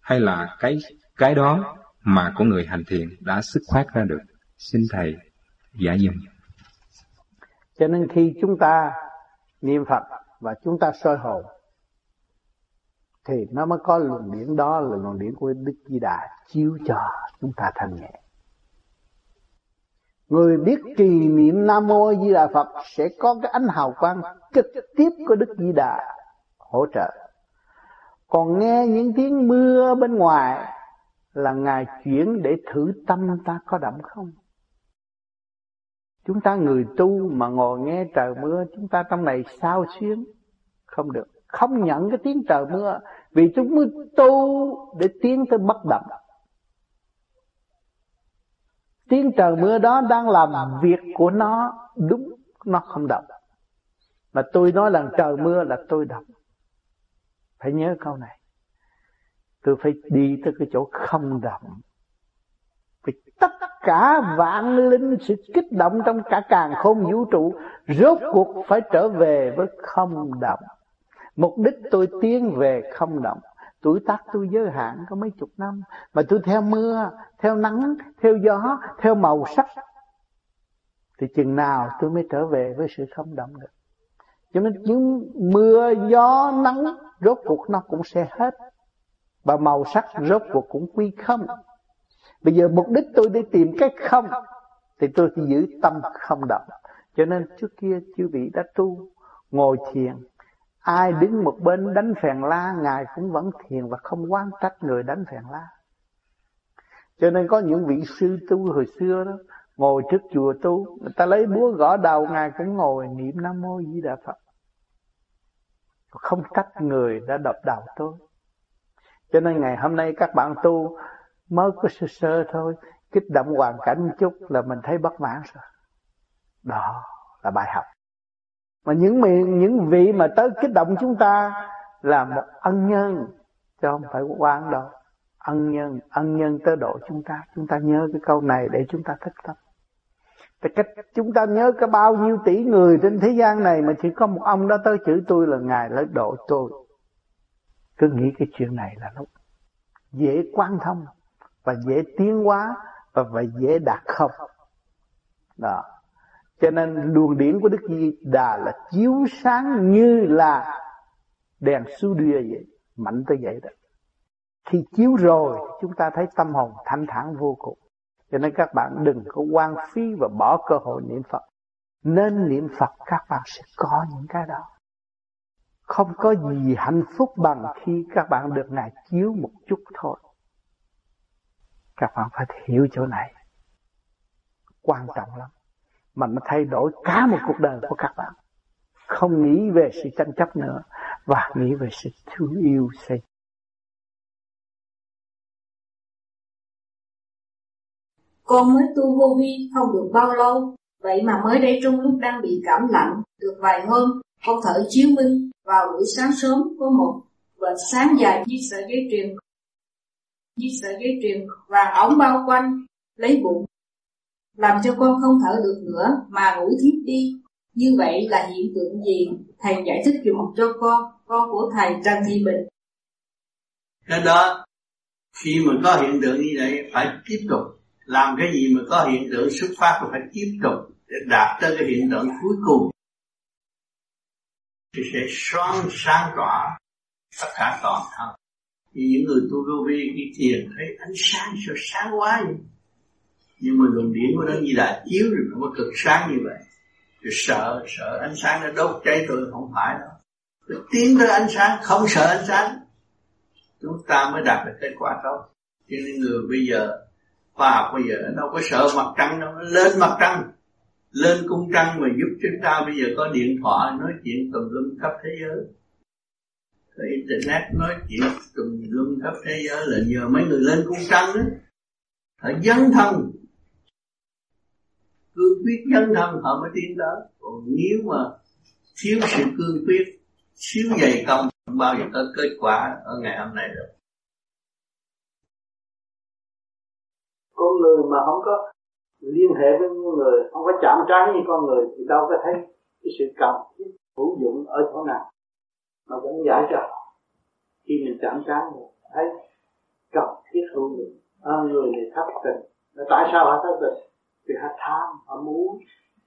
Hay là cái cái đó mà của người hành thiền đã xuất phát ra được? Xin thầy Dạ giải dùm cho nên khi chúng ta niệm phật và chúng ta soi hồn, thì nó mới có luồng điển đó là luồng điển của đức di đà chiếu cho chúng ta thanh nhẹ. Người biết trì niệm nam mô di đà phật sẽ có cái ánh hào quang trực tiếp của đức di đà hỗ trợ. Còn nghe những tiếng mưa bên ngoài là ngài chuyển để thử tâm ta có đậm không? Chúng ta người tu mà ngồi nghe trời mưa, chúng ta trong này sao xuyến? Không được. Không nhận cái tiếng trời mưa, vì chúng mới tu để tiến tới bất động. Tiếng trời mưa đó đang làm việc của nó, đúng, nó không động. Mà tôi nói là trời mưa là tôi động. Phải nhớ câu này. Tôi phải đi tới cái chỗ không động vì tất cả vạn linh sự kích động trong cả càng không vũ trụ, rốt cuộc phải trở về với không động. Mục đích tôi tiến về không động. Tuổi tác tôi giới hạn có mấy chục năm, mà tôi theo mưa, theo nắng, theo gió, theo màu sắc. Thì chừng nào tôi mới trở về với sự không động được. Cho nên những mưa, gió, nắng, rốt cuộc nó cũng sẽ hết. Và màu sắc rốt cuộc cũng quy không bây giờ mục đích tôi đi tìm cái không, thì tôi chỉ giữ tâm không động. Cho nên trước kia chư vị đã tu, ngồi thiền. Ai đứng một bên đánh phèn la, ngài cũng vẫn thiền và không quan trách người đánh phèn la. Cho nên có những vị sư tu hồi xưa đó, ngồi trước chùa tu, người ta lấy búa gõ đầu, ngài cũng ngồi niệm nam mô di đà phật. Không trách người đã đập đầu tôi. Cho nên ngày hôm nay các bạn tu mới có sơ sơ thôi. Kích động hoàn cảnh một chút là mình thấy bất mãn rồi. Đó là bài học. Mà những miệng những vị mà tới kích động chúng ta là một ân nhân, chứ không phải quan đâu. Ân nhân ân nhân tới độ chúng ta. Chúng ta nhớ cái câu này để chúng ta thích tâm thì cách chúng ta nhớ có bao nhiêu tỷ người trên thế gian này mà chỉ có một ông đó tới chữ tôi là ngài lấy độ tôi. Cứ nghĩ cái chuyện này là lúc dễ quan thông và dễ tiến hóa và, và dễ đạt không đó cho nên luồng điển của đức di đà là chiếu sáng như là đèn su đưa vậy mạnh tới vậy đó khi chiếu rồi chúng ta thấy tâm hồn thanh thản vô cùng cho nên các bạn đừng có quan phí và bỏ cơ hội niệm Phật. Nên niệm Phật các bạn sẽ có những cái đó. Không có gì hạnh phúc bằng khi các bạn được Ngài chiếu một chút thôi. Các bạn phải hiểu chỗ này. Quan trọng lắm. Mà nó thay đổi cả một cuộc đời của các bạn. Không nghĩ về sự tranh chấp nữa. Và nghĩ về sự thương yêu xây Con mới tu vô vi không được bao lâu, vậy mà mới đây trong lúc đang bị cảm lạnh, được vài hôm, con thở chiếu minh, vào buổi sáng sớm có một vệt sáng dài như sợi dây truyền như sợi dây truyền vàng ống bao quanh lấy bụng làm cho con không thở được nữa mà ngủ thiếp đi Như vậy là hiện tượng gì? Thầy giải thích dùm cho con, con của thầy Trần Thị Bình. Cái đó, khi mà có hiện tượng như vậy phải tiếp tục. Làm cái gì mà có hiện tượng xuất phát phải tiếp tục để đạt tới cái hiện tượng cuối cùng thì sẽ sáng sáng tỏa tất cả toàn thân thì những người tu vô vi khi thiền thấy ánh sáng sao sáng quá vậy? Nhưng mà luồng điển của nó như là chiếu rồi, nó có cực sáng như vậy. Rồi sợ sợ ánh sáng nó đốt cháy tôi, không phải đâu. Rồi tiến tới ánh sáng, không sợ ánh sáng. Chúng ta mới đạt được kết quả tốt. Cho nên người bây giờ, khoa học bây giờ đâu có sợ mặt trăng đâu, nó lên mặt trăng. Lên cung trăng mà giúp chúng ta bây giờ có điện thoại, nói chuyện tùm lum khắp thế giới rồi internet nói chuyện tùm lum khắp thế giới là nhờ mấy người lên cung trăng đó họ dấn thân. Cương quyết dấn thân, họ mới tiến tới. Còn nếu mà thiếu sự cương quyết, thiếu dày công, không bao giờ có kết quả ở ngày hôm nay được. Con người mà không có liên hệ với người, không có chạm trán như con người, thì đâu có thấy cái sự cần thiết hữu dụng ở chỗ nào mà vẫn giải trò khi mình chạm cảm thấy cần thiết hữu dụng à, người này thất tình là tại sao họ thất tình vì họ tham họ muốn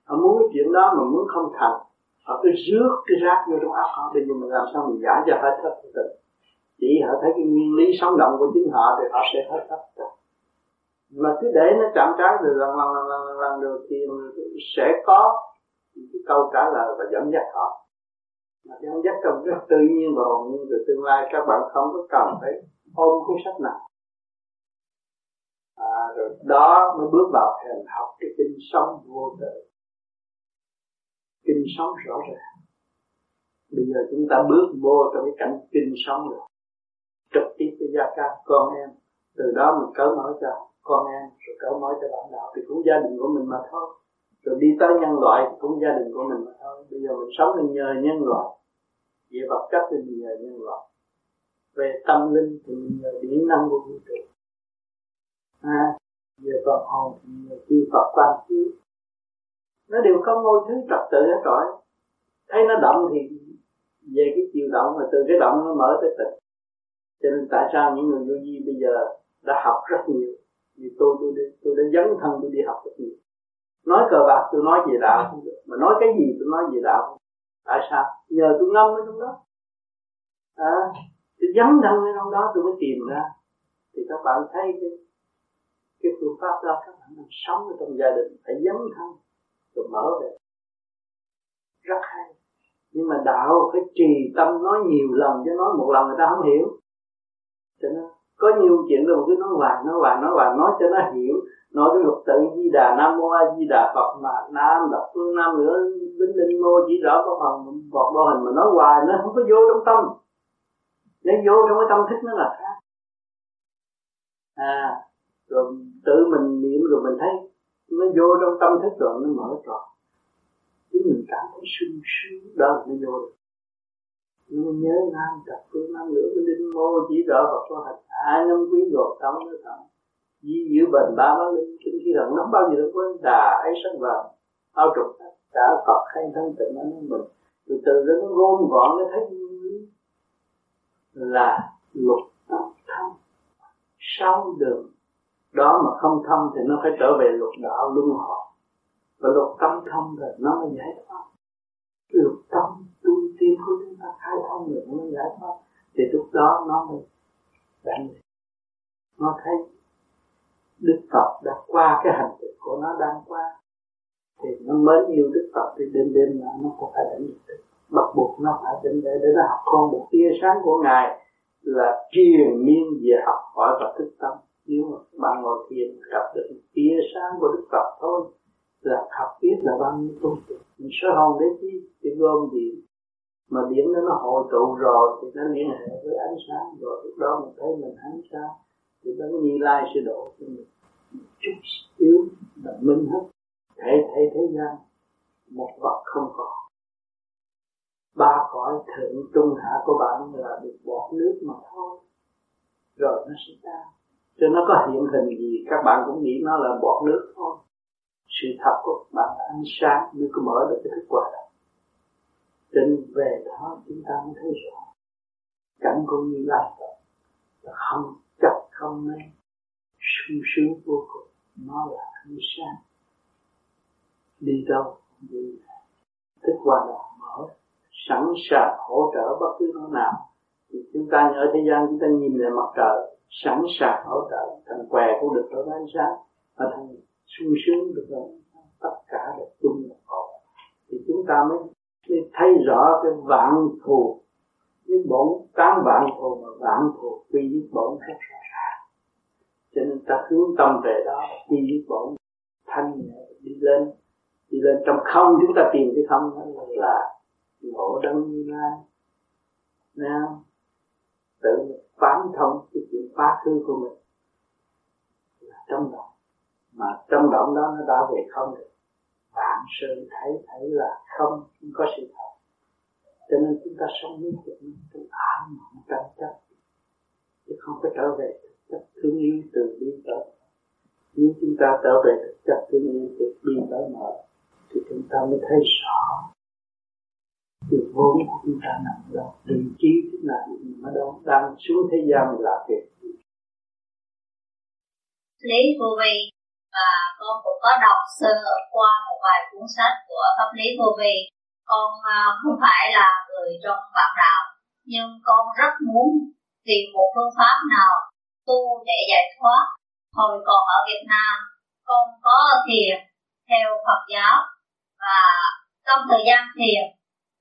họ muốn cái chuyện đó mà muốn không thành họ cứ rước cái rác vô trong óc họ bây giờ mình làm sao mình giải cho hết thất tình chỉ họ thấy cái nguyên lý sống động của chính họ thì họ sẽ hết thất tình mà cứ để nó chạm trán rồi lần lần lần lần lần được thì sẽ có cái câu trả lời và dẫn dắt họ dẫn dắt trong rất tự nhiên và hồn nhiên rồi tương lai. Các bạn không có cần phải ôm cuốn sách nào. À, rồi đó mới bước vào thèm học cái kinh sống vô tự. Kinh sống rõ ràng. Bây giờ chúng ta bước vô trong cái cảnh kinh sống rồi. Trực tiếp với gia ca con em. Từ đó mình cởi mở cho con em rồi cởi mở cho bạn đạo. Thì cũng gia đình của mình mà thôi. Rồi đi tới nhân loại thì cũng gia đình của mình mà thôi. Bây giờ mình sống mình nhờ nhân loại về vật chất thì mình nhờ nhân loại. Về tâm linh thì mình nhờ điển năng của vũ trụ. À, về phần hồn thì nhờ chư Phật quan chiếu nó đều có ngôi thứ trật tự hết rồi. Thấy nó động thì về cái chiều động mà từ cái động nó mở tới tịch. Cho nên tại sao những người vô vi bây giờ đã học rất nhiều? Vì tôi tôi đi, tôi đã dấn thân tôi đi học rất nhiều. Nói cờ bạc tôi nói về đạo không được. Mà nói cái gì tôi nói về đạo không tại sao? Nhờ tôi ngâm ở trong đó. À, tôi dấn thân ở trong đó tôi mới tìm ra. Thì các bạn thấy cái cái phương pháp đó các bạn đang sống ở trong gia đình phải dấn thân rồi mở về rất hay. Nhưng mà đạo phải trì tâm nói nhiều lần chứ nói một lần người ta không hiểu. Cho nên có nhiều chuyện rồi cứ nói hoài nói hoài nói hoài nói cho nó hiểu nói cái luật tự di đà nam mô a di đà phật mà nam đập phương nam nữa đến linh mô chỉ rõ có phần một mô hình mà nói hoài, nó không có vô trong tâm. Nó vô trong cái tâm thức nó là khác. À rồi tự mình niệm rồi mình thấy nó vô trong tâm thức rồi nó mở tròn. Chính mình cảm thấy sung sướng, đó là nó vô được. Nhưng mà nhớ nam đập phương nam nữa cái linh mô chỉ rõ Phật có hình. Ai năm quý gột tâm nó thẳng di giữ bền ba ba linh kinh khi rằng nắm bao nhiêu được quên, đà ấy sân vào. Ao trục, cả Phật hay thân tịnh nó mình. Từ từ nó gom gọn, nó thấy là luật tâm thông sau đường đó mà không thông thì nó phải trở về luật đạo luân hồi. Và luật tâm thông rồi, nó mới giải thoát. Luật tâm tu tiên của chúng ta khai thông được nó giải thoát. Thì lúc đó nó mới đánh. Nó thấy Đức Phật đã qua cái hành trình của nó đang qua. Thì nó mới yêu Đức Phật thì đêm đêm là nó cũng phải đánh được. Bắt buộc nó phải đến để để nó học con một tia sáng của ngài là truyền miên về học hỏi và thức tâm. Nếu mà bạn ngồi thiền, gặp được tia sáng của Đức Phật thôi, là học biết là bao nhiêu công việc mình sơ hồn để chi thì gom điện mà điện nó nó hội tụ rồi, thì nó liên hệ với ánh sáng. Rồi lúc đó mình thấy mình ánh sáng thì nó như lai sẽ đổ cho mình một chút yếu là minh hết. Thể thể thế gian một vật không còn. Ba cõi thượng trung hạ của bạn là được bọt nước mà thôi. Rồi nó sẽ tan cho nó có hiện hình gì, các bạn cũng nghĩ nó là bọt nước thôi. Sự thật của bạn là ánh sáng mới có mở được cái thức quả đó. Trên về đó, chúng ta mới thấy rõ. Cảnh con như lai là không không mê sung sướng vô cùng nó là ánh sáng đi đâu đi. Thức hòa đó mở sẵn sàng hỗ trợ bất cứ nó nào. Thì chúng ta ở thế gian chúng ta nhìn lại mặt trời sẵn sàng hỗ trợ thằng què cũng được đón ánh sáng và thằng sung sướng được rồi tất cả là chung một thì chúng ta mới, mới thấy rõ cái vạn thù những bổn tám vạn thù mà vạn thù quy với bổn rất cho nên ta hướng tâm về đó, đi với bổn thanh nhẹ, đi lên đi lên. Trong không chúng ta tìm cái không đó là ngộ đấng như lai. Nào tự quán thông cái chuyện phá hư của mình. Là trong động. Mà trong động đó nó đã về không được. Bạn sơn thấy thấy là không không có sự thật. Cho nên chúng ta sống với chuyện trong ảo mộng tranh chấp chứ không có trở về chất thương yêu từ bi tới. Nếu chúng ta trở về thực chất thương yêu từ bi tới mở thì chúng ta mới thấy rõ từ vốn của chúng ta nằm đâu vị trí chúng ta nằm ở đâu đang xuống thế gian là việc lý vô vi và con cũng có đọc sơ qua một vài cuốn sách của pháp lý vô vi. Con à, không phải là người trong phạm đạo, nhưng con rất muốn tìm một phương pháp nào tu để giải thoát. Hồi còn ở Việt Nam con có thiền theo Phật giáo. Và trong thời gian thiền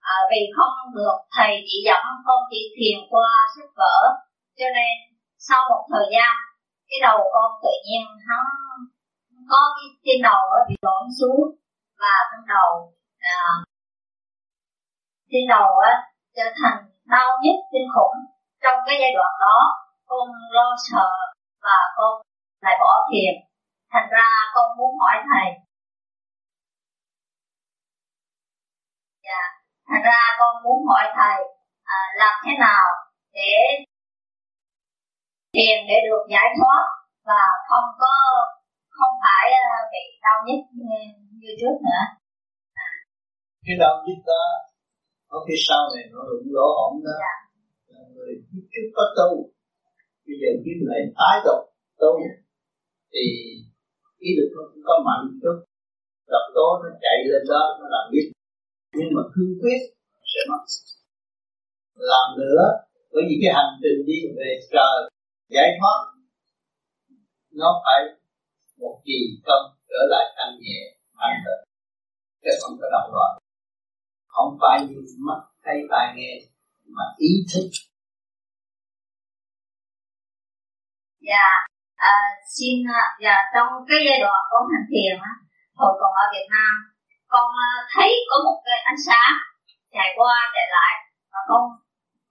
à, vì không được thầy chỉ dẫn con chỉ thiền qua sách vở. Cho nên sau một thời gian cái đầu con tự nhiên nó có cái trên đầu nó bị lõm xuống. Và trên đầu à, trên đầu á trở thành đau nhất kinh khủng trong cái giai đoạn đó con lo sợ và con lại bỏ thiền thành ra con muốn hỏi thầy. Dạ. Thành ra con muốn hỏi thầy à, làm thế nào để thiền để được giải thoát và không có không phải à, bị đau nhức như, như trước nữa. À. cái đau nhức đó có khi sau này nó đụng lỗ hổng đó. Dạ. người trước có tu bây giờ kiếm lại tái tục tu thì ý lực nó cũng có mạnh chút. Độc tố nó chạy lên đó, nó làm biết. Nhưng mà cương quyết sẽ mất. Làm nữa, bởi vì cái hành trình đi về trời, giải thoát, nó phải một kỳ công trở lại thanh nhẹ, thanh tịnh. Chứ không có động loạn không phải như mắt thấy tai nghe, mà ý thức. Dạ. À, xin à, dạ trong cái giai đoạn con hành thiền á hồi còn ở Việt Nam con à, thấy có một cái ánh sáng chạy qua chạy lại và con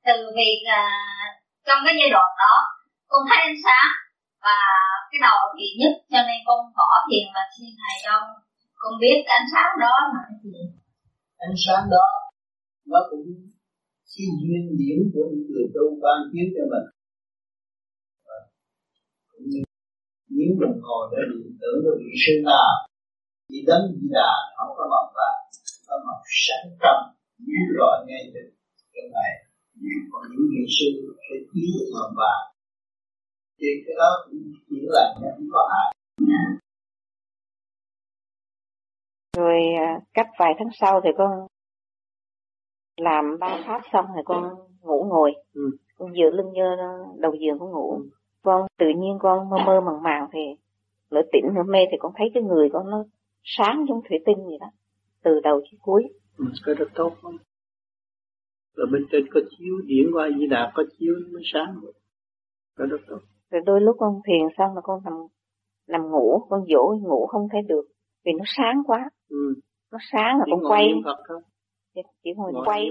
từ việc à, trong cái giai đoạn đó con thấy ánh sáng và cái đầu thì nhất cho nên con bỏ thiền và xin thầy cho con biết cái ánh sáng đó là cái gì. Ánh sáng đó nó cũng cái duyên điển của những người tu ban chiếu cho mình cũng như nếu mình ngồi để niệm tưởng của vị sư nào chỉ đến di đà không có màu vàng có màu sáng trong chiếu rọi ngay trên cái này. Còn những vị sư sẽ chiếu được màu vàng thì cái đó cũng chỉ là không có ai rồi à, cách vài tháng sau thì con làm ba pháp xong thì con ngủ ngồi. Ừ. con dựa lưng vô đầu giường con ngủ. Ừ. con tự nhiên con mơ mơ màng màng thì nửa tỉnh nửa mê thì con thấy cái người con nó sáng giống thủy tinh vậy đó từ đầu chí cuối. Ừ, cái rất tốt không rồi bên trên có chiếu điển qua di đà có chiếu nó sáng rồi cái rất tốt. Rồi đôi lúc con thiền xong là con nằm nằm ngủ con dỗ ngủ không thấy được vì nó sáng quá. Ừ. nó sáng là con quay. chỉ, chỉ ngồi, ngồi quay.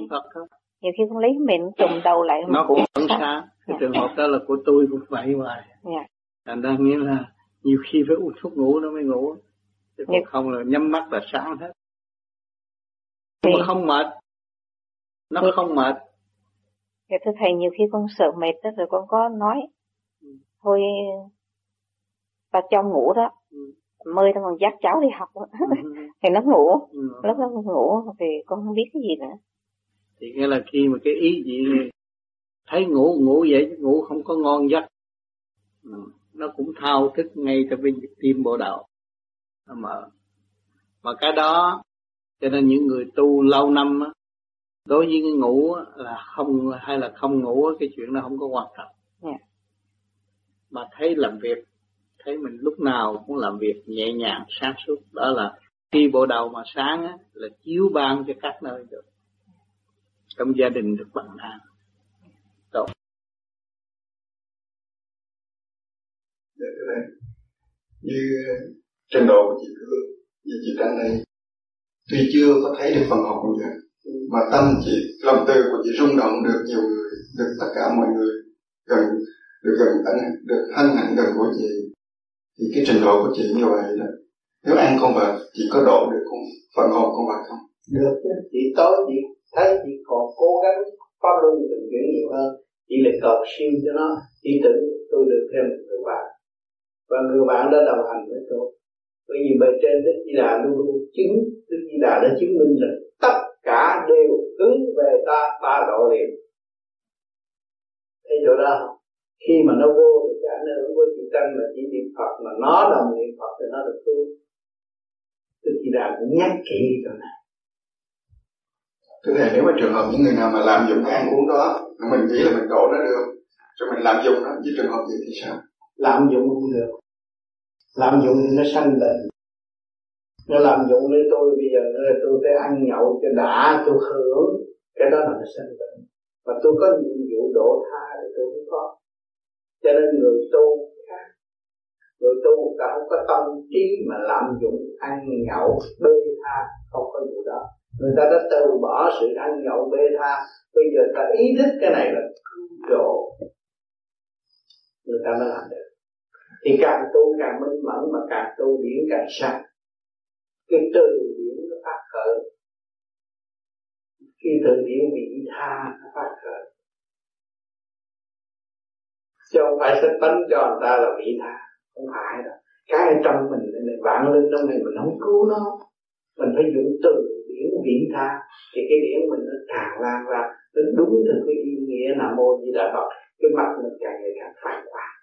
nhiều khi con lấy mình trùm đầu lại nó cũng vẫn sáng cái trường hợp đó là của tôi cũng vậy hoài. Yeah. thành ra nghĩa là nhiều khi phải uống thuốc ngủ nó mới ngủ. Chứ còn không là nhắm mắt là sáng hết. Nhưng mà không mệt. Nó thì, không mệt. Thì thưa thầy nhiều khi con sợ mệt đó rồi con có nói ừ. thôi ta trong ngủ đó. Ừ. mơi nó còn dắt cháu đi học thì nó ngủ. Lúc đó ngủ thì con không biết cái gì nữa. Thì nghĩa là khi mà cái ý gì thấy ngủ ngủ vậy ngủ không có ngon giấc. Nó cũng thao thức ngay trong bên tim bộ đầu nó mở mà cái đó cho nên những người tu lâu năm á, đối với cái ngủ là không hay là không ngủ cái chuyện đó không có quan trọng. Yeah. Dạ. mà thấy làm việc thấy mình lúc nào cũng làm việc nhẹ nhàng sáng suốt. Đó là khi bộ đầu mà sáng á, là chiếu ban cho các nơi được. Trong gia đình được bằng an dạ, như ờ, trình độ của chị Hương như chị Trang này tuy chưa có thấy được phần học như mà tâm chị lòng từ của chị rung động được nhiều người được tất cả mọi người gần được gần anh được hân hạnh gần của chị. Thì cái trình độ của chị như vậy đó nếu ăn con vật chị có độ được con phần hồn con vật không? Được chứ. Chị tối chị thấy chị còn cố gắng pháp luân tình chuyển nhiều hơn. Chị lại cầu siêu cho nó. Chị tưởng tôi được thêm một người bạn và người bạn đã đồng hành với tôi. Bởi vì bề trên đức di đà luôn luôn chứng đức di đà đã chứng minh rằng tất cả đều hướng về ta ta độ liền. Thấy chỗ đó không? Khi mà nó vô được cái ảnh hưởng với chị tăng là chỉ niệm phật mà nó là niệm phật thì nó được tu. Đức di đà cũng nhắc kỹ chỗ này. Thế thì nếu mà trường hợp những người nào mà làm dụng cái ăn uống đó Mình nghĩ là mình độ nó được Rồi mình làm dụng nó với trường hợp gì thì sao? Làm dụng cũng được làm dụng thì nó sanh bệnh. Nó làm dụng với tôi, bây giờ tôi phải ăn nhậu cho đã, tôi hưởng. Cái đó là nó sanh bệnh. Mà tôi có nhiệm vụ độ tha thì tôi cũng có. Cho nên người tu khác. Người tu ta không có tâm trí mà làm dụng ăn nhậu, bê tha. Không có vụ đó. Người ta đã từ bỏ sự ăn nhậu, bê tha. Bây giờ ta ý thức cái này là cứu độ. Người ta mới làm được thì càng tu càng minh mẫn mà càng tu điển càng sáng cái từ điển nó phát khởi. Khi từ điển vị tha nó phát khởi. Chứ không phải sách bánh cho người ta là vị tha. Không phải đâu. Cái trong mình này vạn linh trong này mình không cứu nó. Mình phải dùng từ điển vị tha. Thì cái điển mình nó càng lan ra. Nó đúng theo cái ý nghĩa nam mô di đà phật. Cái mặt mình càng ngày càng phản quang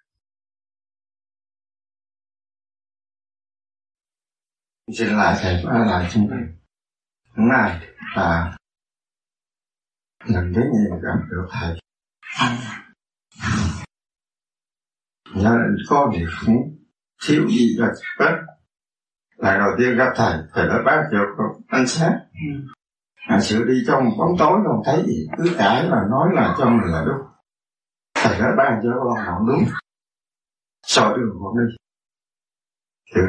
xin lại thầy phá lại xin thầy hôm nay là lần thứ nhì gặp được thầy. Nhớ có việc cũng thiếu gì là hết lần đầu tiên gặp thầy thầy đã bác cho ánh sáng ừ. à, sự đi trong bóng tối không thấy gì cứ cãi là nói là cho mình là đúng. Thầy đã ban cho con không đúng. Soi đường con đi thì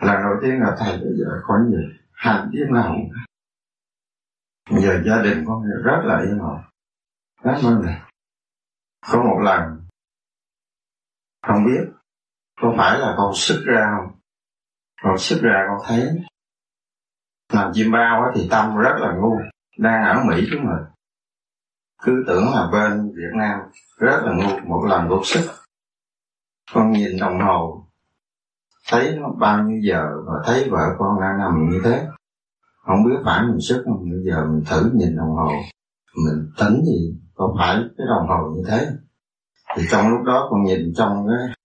lần đầu tiên là thầy bây giờ có gì hạnh tiếng lòng giờ gia đình con rất là yên ổn. Cảm ơn thầy có một lần, không biết có phải là con sức ra không? Con sức ra con thấy làm chim bao thì tâm rất là ngu, đang ở mỹ chúng mình cứ tưởng là bên việt nam rất là ngu, một lần đột sức con nhìn đồng hồ thấy nó bao nhiêu giờ và thấy vợ con đang nằm như thế? Không biết phải mình sức không? Bây giờ mình thử nhìn đồng hồ. Mình tính gì? Có phải cái đồng hồ như thế? Thì trong lúc đó con nhìn trong cái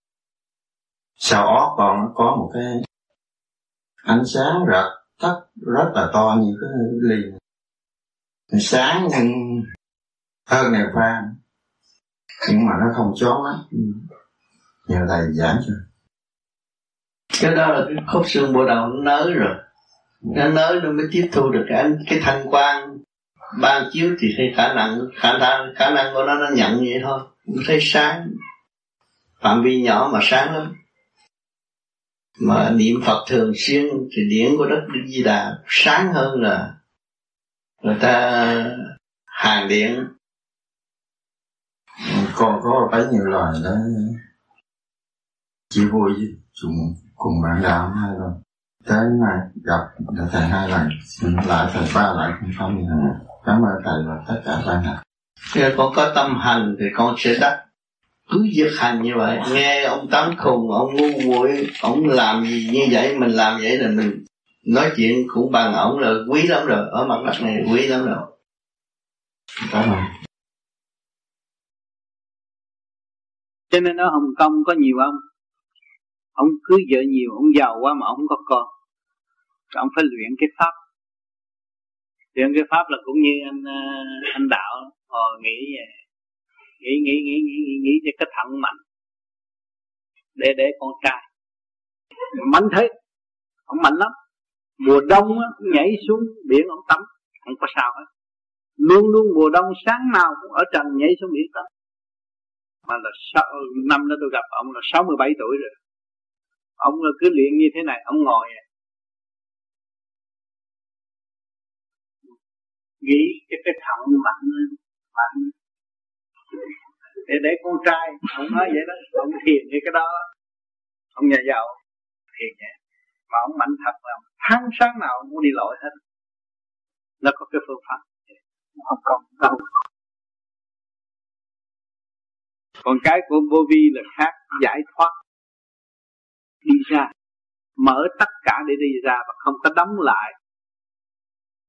sau óc con nó có một cái ánh sáng rực rất rất là to như cái ly. Sáng nhưng hơn đèn pha nhưng mà nó không chói mắt. Nhờ thầy giảng cho cái đó là cái khúc xương bộ đầu nó nới rồi. Nó nới nó mới tiếp thu được cái cái thanh quan ban chiếu thì thấy khả năng khả năng khả năng của nó nó nhận vậy thôi. Cũng thấy sáng. Phạm vi nhỏ mà sáng lắm. Mà niệm Phật thường xuyên thì điển của đất Đức Di Đà sáng hơn là người ta hàng điện. Còn có bấy nhiêu lời đó chỉ vui với cùng cùng bạn đạo hai lần. Tới ngày gặp là thầy hai lần xin lại thầy ba lại không xong gì cảm ơn thầy và tất cả ban đạo khi con có tâm hành thì con sẽ đắc. Cứ việc hành như vậy nghe ông tắm khùng ông ngu muội ông làm gì như vậy mình làm vậy là mình nói chuyện cũng bằng ổng là quý lắm rồi ở mặt đất này quý lắm rồi. Cảm ơn. Cho nên ở Hồng Kông có nhiều ông ông cưới vợ nhiều ông giàu quá mà ông không có con. Ông phải luyện cái pháp. Luyện cái pháp là cũng như anh ờ, anh đạo ngồi nghĩ nghĩ nghĩ nghĩ nghĩ nghĩ, nghĩ cho cái thận mạnh. Để để con trai. Mạnh thế. Ông mạnh lắm. Mùa đông á, nhảy xuống biển ông tắm. Không có sao hết. Luôn luôn mùa đông sáng nào cũng ở trần nhảy xuống biển tắm. Mà là năm đó tôi gặp ông là 67 tuổi rồi ông là cứ luyện như thế này, ông ngồi. Nghĩ cái cái thận mạnh mạnh. Để để con trai, ông nói vậy đó, ông thiền như cái đó. Ông nhà giàu, thiền nhẹ mà ông mạnh thật là tháng sáng nào ông cũng đi lội hết. Nó có cái phương pháp không còn đâu còn cái của vô vi là khác, giải thoát đi ra, mở tất cả để đi ra và không có đóng lại.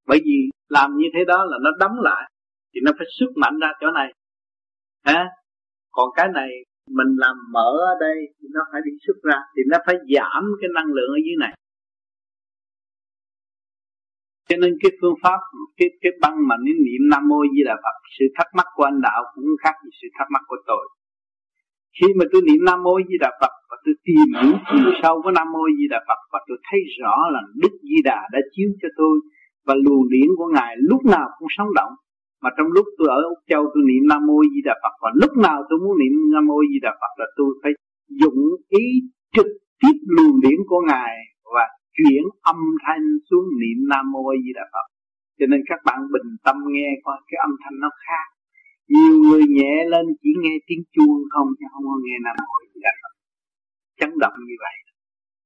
Bởi vì làm như thế đó là nó đóng lại, thì nó phải sức mạnh ra chỗ này. Ha còn cái này, mình làm mở ở đây thì nó phải đi xuất ra, thì nó phải giảm cái năng lượng ở dưới này. Cho nên cái phương pháp, cái cái băng mà niệm niệm nam mô di đà phật, sự thắc mắc của anh đạo cũng khác gì sự thắc mắc của tôi khi mà tôi niệm nam mô di đà phật và tôi tìm hiểu chiều sâu của nam mô di đà phật và tôi thấy rõ là đức di đà đã chiếu cho tôi và luồng điển của ngài lúc nào cũng sống động. Mà trong lúc tôi ở úc châu tôi niệm nam mô di đà phật và lúc nào tôi muốn niệm nam mô di đà phật là tôi phải dụng ý trực tiếp luồng điển của ngài và chuyển âm thanh xuống niệm nam mô di đà phật. Cho nên các bạn bình tâm nghe coi cái âm thanh nó khác nhiều người nhẹ lên chỉ nghe tiếng chuông không, chứ không có nghe nam hồi di đà chấn động như vậy.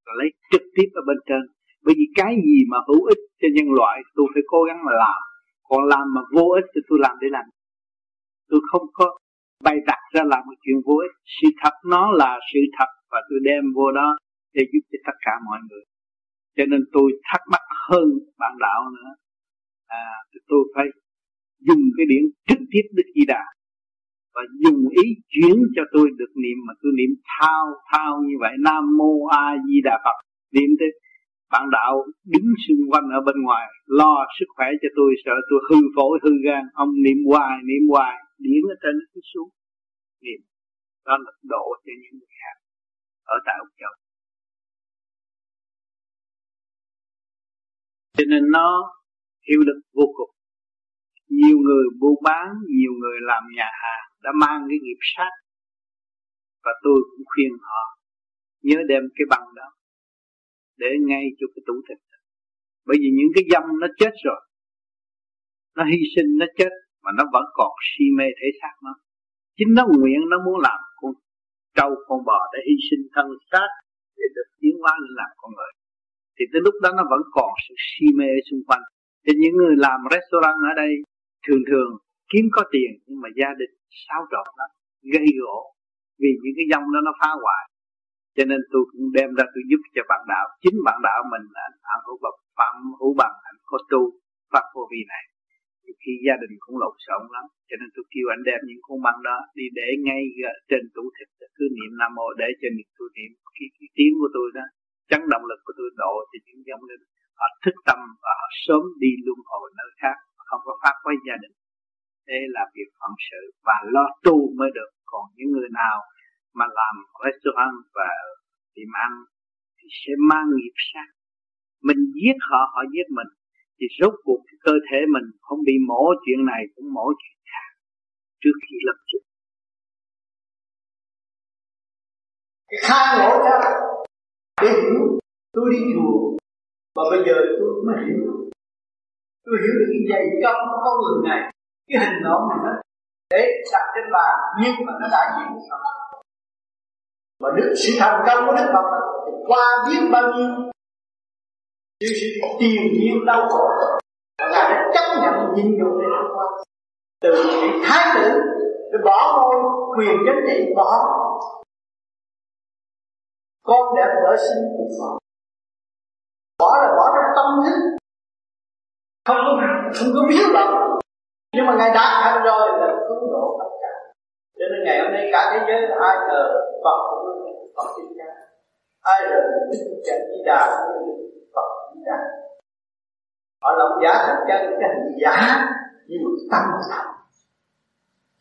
Rồi lấy trực tiếp ở bên trên. Bởi vì cái gì mà hữu ích cho nhân loại, tôi phải cố gắng mà làm. Còn làm mà vô ích thì tôi làm để làm. Tôi không có bày đặt ra làm một chuyện vô ích. Sự thật nó là sự thật và tôi đem vô đó để giúp cho tất cả mọi người. Cho nên tôi thắc mắc hơn bạn đạo nữa. À tôi phải dùng cái điển trực tiếp đức di đà. Và dùng ý chuyển cho tôi được niệm, mà tôi niệm thao thao như vậy. Nam mô a di đà phật. Niệm tới bạn đạo đứng xung quanh ở bên ngoài, lo sức khỏe cho tôi, sợ tôi hư phổi, hư gan. Ông niệm hoài niệm hoài, điển ở trên nó xuống. Niệm. Đó là độ cho những người khác ở tại Úc Châu. Cho nên nó hiệu lực vô cùng nhiều người buôn bán, nhiều người làm nhà hàng đã mang cái nghiệp sát. Và tôi cũng khuyên họ, nhớ đem cái bằng đó để ngay cho cái tủ thịt. Bởi vì những cái dâm nó chết rồi, nó hy sinh, nó chết mà nó vẫn còn si mê thể xác nó. Chính nó nguyện, nó muốn làm con trâu, con bò để hy sinh thân xác, để được tiến hóa lên làm con người. Thì tới lúc đó nó vẫn còn sự si mê xung quanh. Thì những người làm restaurant ở đây thường thường kiếm có tiền nhưng mà gia đình xáo trộn nó gây gỗ vì những cái dòng đó nó phá hoại. Cho nên tôi cũng đem ra tôi giúp cho bạn đạo chính bạn đạo mình là anh hữu bằng phạm hữu bằng anh có tu phát vô vi này. Thì khi gia đình cũng lộn xộn lắm cho nên tôi kêu anh đem những con băng đó đi để ngay trên tủ thịt cứ niệm nam mô để cho niệm tôi niệm. Cái, cái tiếng của tôi đó chấn động lực của tôi độ thì những dòng lên họ thức tâm và họ sớm đi luân hồi nơi khác không có phát với gia đình. Thế là việc phận sự và lo tu mới được. Còn những người nào mà làm restaurant và tiệm ăn thì sẽ mang nghiệp sát. Mình giết họ họ giết mình. Thì rốt cuộc cái cơ thể mình không bị mổ, chuyện này cũng mổ chuyện khác. Trước khi lập chức cái khai ngộ ra để hiểu, tôi đi chùa. Mà bây giờ tôi mới hiểu tôi hiểu được cái dày công của con người này, cái hình nộm này nó để đặt trên bàn, nhưng mà nó đại diện cho mà đức sự thành công của đức Phật qua biết bao nhiêu những sự tiền nhiên đau khổ. Và ngài đã chấp nhận nhịn nhục để vượt qua từ vị thái tử, để bỏ ngôi quyền chính trị bỏ con đẹp vợ sinh của phật. Bỏ là bỏ trong tâm thức không có không có biết đâu. Nhưng mà ngài đã thành rồi, là cứu độ tất cả. Cho nên ngày hôm nay cả thế giới, ai ngờ Phật cũng Phật thích ca. Ai là đức chân di đà Phật di đà họ lộng giả thành chân cái giả, nhưng mà tâm thật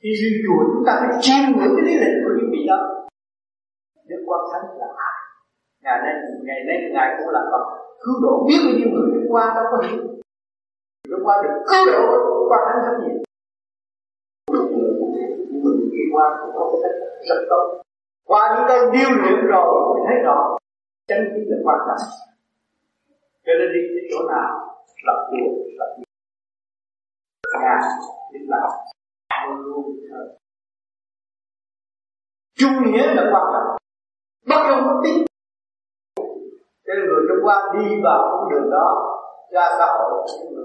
khi đi chùa chúng ta phải chiêm ngưỡng cái lý lịch của những vị đó. Đức Quan Thánh là ai? Ngày nay ngày nay ngài cũng là Phật. Cứu độ biết bao nhiêu người Đức qua đâu có hiểu Đức Quan được cứu độ Quan Thánh rất nhiều người đi qua cũng có cái tích rất tốt. Qua những cơn điêu luyện rồi mới thấy rõ. Chân chính là quan trọng. Cho nên đi cái chỗ nào lập chùa lập nhà đi làm luôn luôn thờ. Trung nghĩa là quan trọng. Bất công bất tín. Cho nên người Trung Hoa đi vào con đường đó ra xã hội những người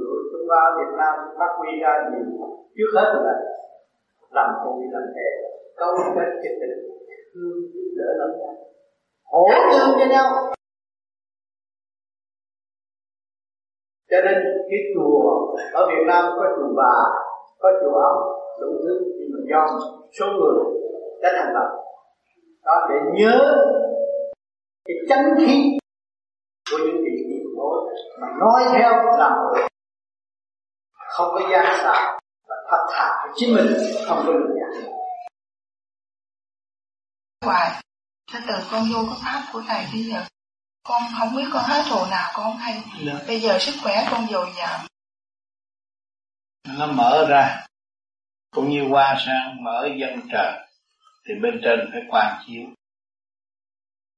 Trung Việt Nam phát huy ra nhiều. Trước hết là làm tôi làm thề câu kết cái tình thương giúp đỡ lẫn nhau. Hỗ trợ cho nhau. Cho nên cái chùa ở Việt Nam có chùa bà, có chùa ấm, đủ thứ, nhưng mà do số người đã thành lập đó để nhớ cái chánh khí của những vị tiền bối mà nói theo làm không có gian xạo và thật thà với chính mình không có lừa gạt. Hoài cho từ con vô cái pháp của thầy bây giờ con không biết con hết thù nào con không hay. Được. bây giờ sức khỏe con dồi dào. Nó mở ra. Cũng như hoa sang mở dân trời thì bên trên phải quan chiếu.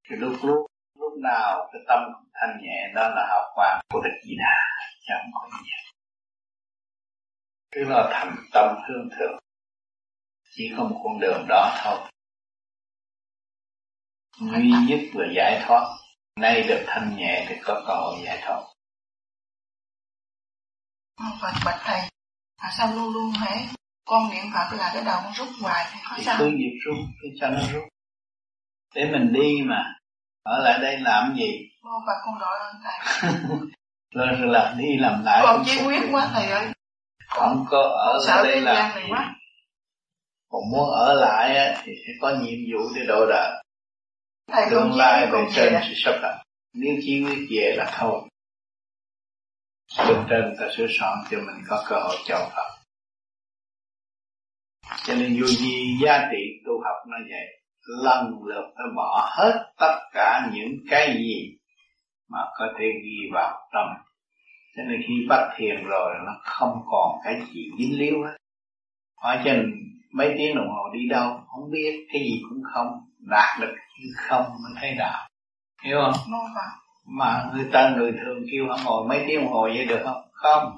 Thì lúc lúc lúc nào cái tâm thanh nhẹ đó là hào quang của đức di đà. Chứ không có gì. Tức là thành tâm hương thượng. Chỉ có một con đường đó thôi. Duy nhất là giải thoát. Nay được thanh nhẹ thì có cơ hội giải thoát. Phật bạch thầy à sao luôn luôn hễ con niệm Phật là cái đầu con rút hoài thì có sao? cứ việc rút cứ cho nó rút. Để mình đi mà. Ở lại đây làm gì? Mô Phật con đội ơn thầy. Rồi làm đi làm lại chí không quyết quá thầy ơi không có ở sợ đây gì quá. Còn muốn ở lại á, thì phải có nhiệm vụ để độ đời tương lai con trên về sẽ sắp đặt. Nếu chí quyết về là thôi. Bên trên ta sửa soạn cho mình có cơ hội chọn Phật. Cho nên vô gì giá trị tu học nó vậy lần lượt nó bỏ hết tất cả những cái gì mà có thể ghi vào tâm cho nên khi bắt thiền rồi nó không còn cái gì dính líu hết. Hỏi cho nên mấy tiếng đồng hồ đi đâu không biết cái gì cũng không đạt được chứ không mới thấy đạo. Hiểu không? Phật mà người ta người thường kêu họ ngồi mấy tiếng đồng hồ vậy được không? Không.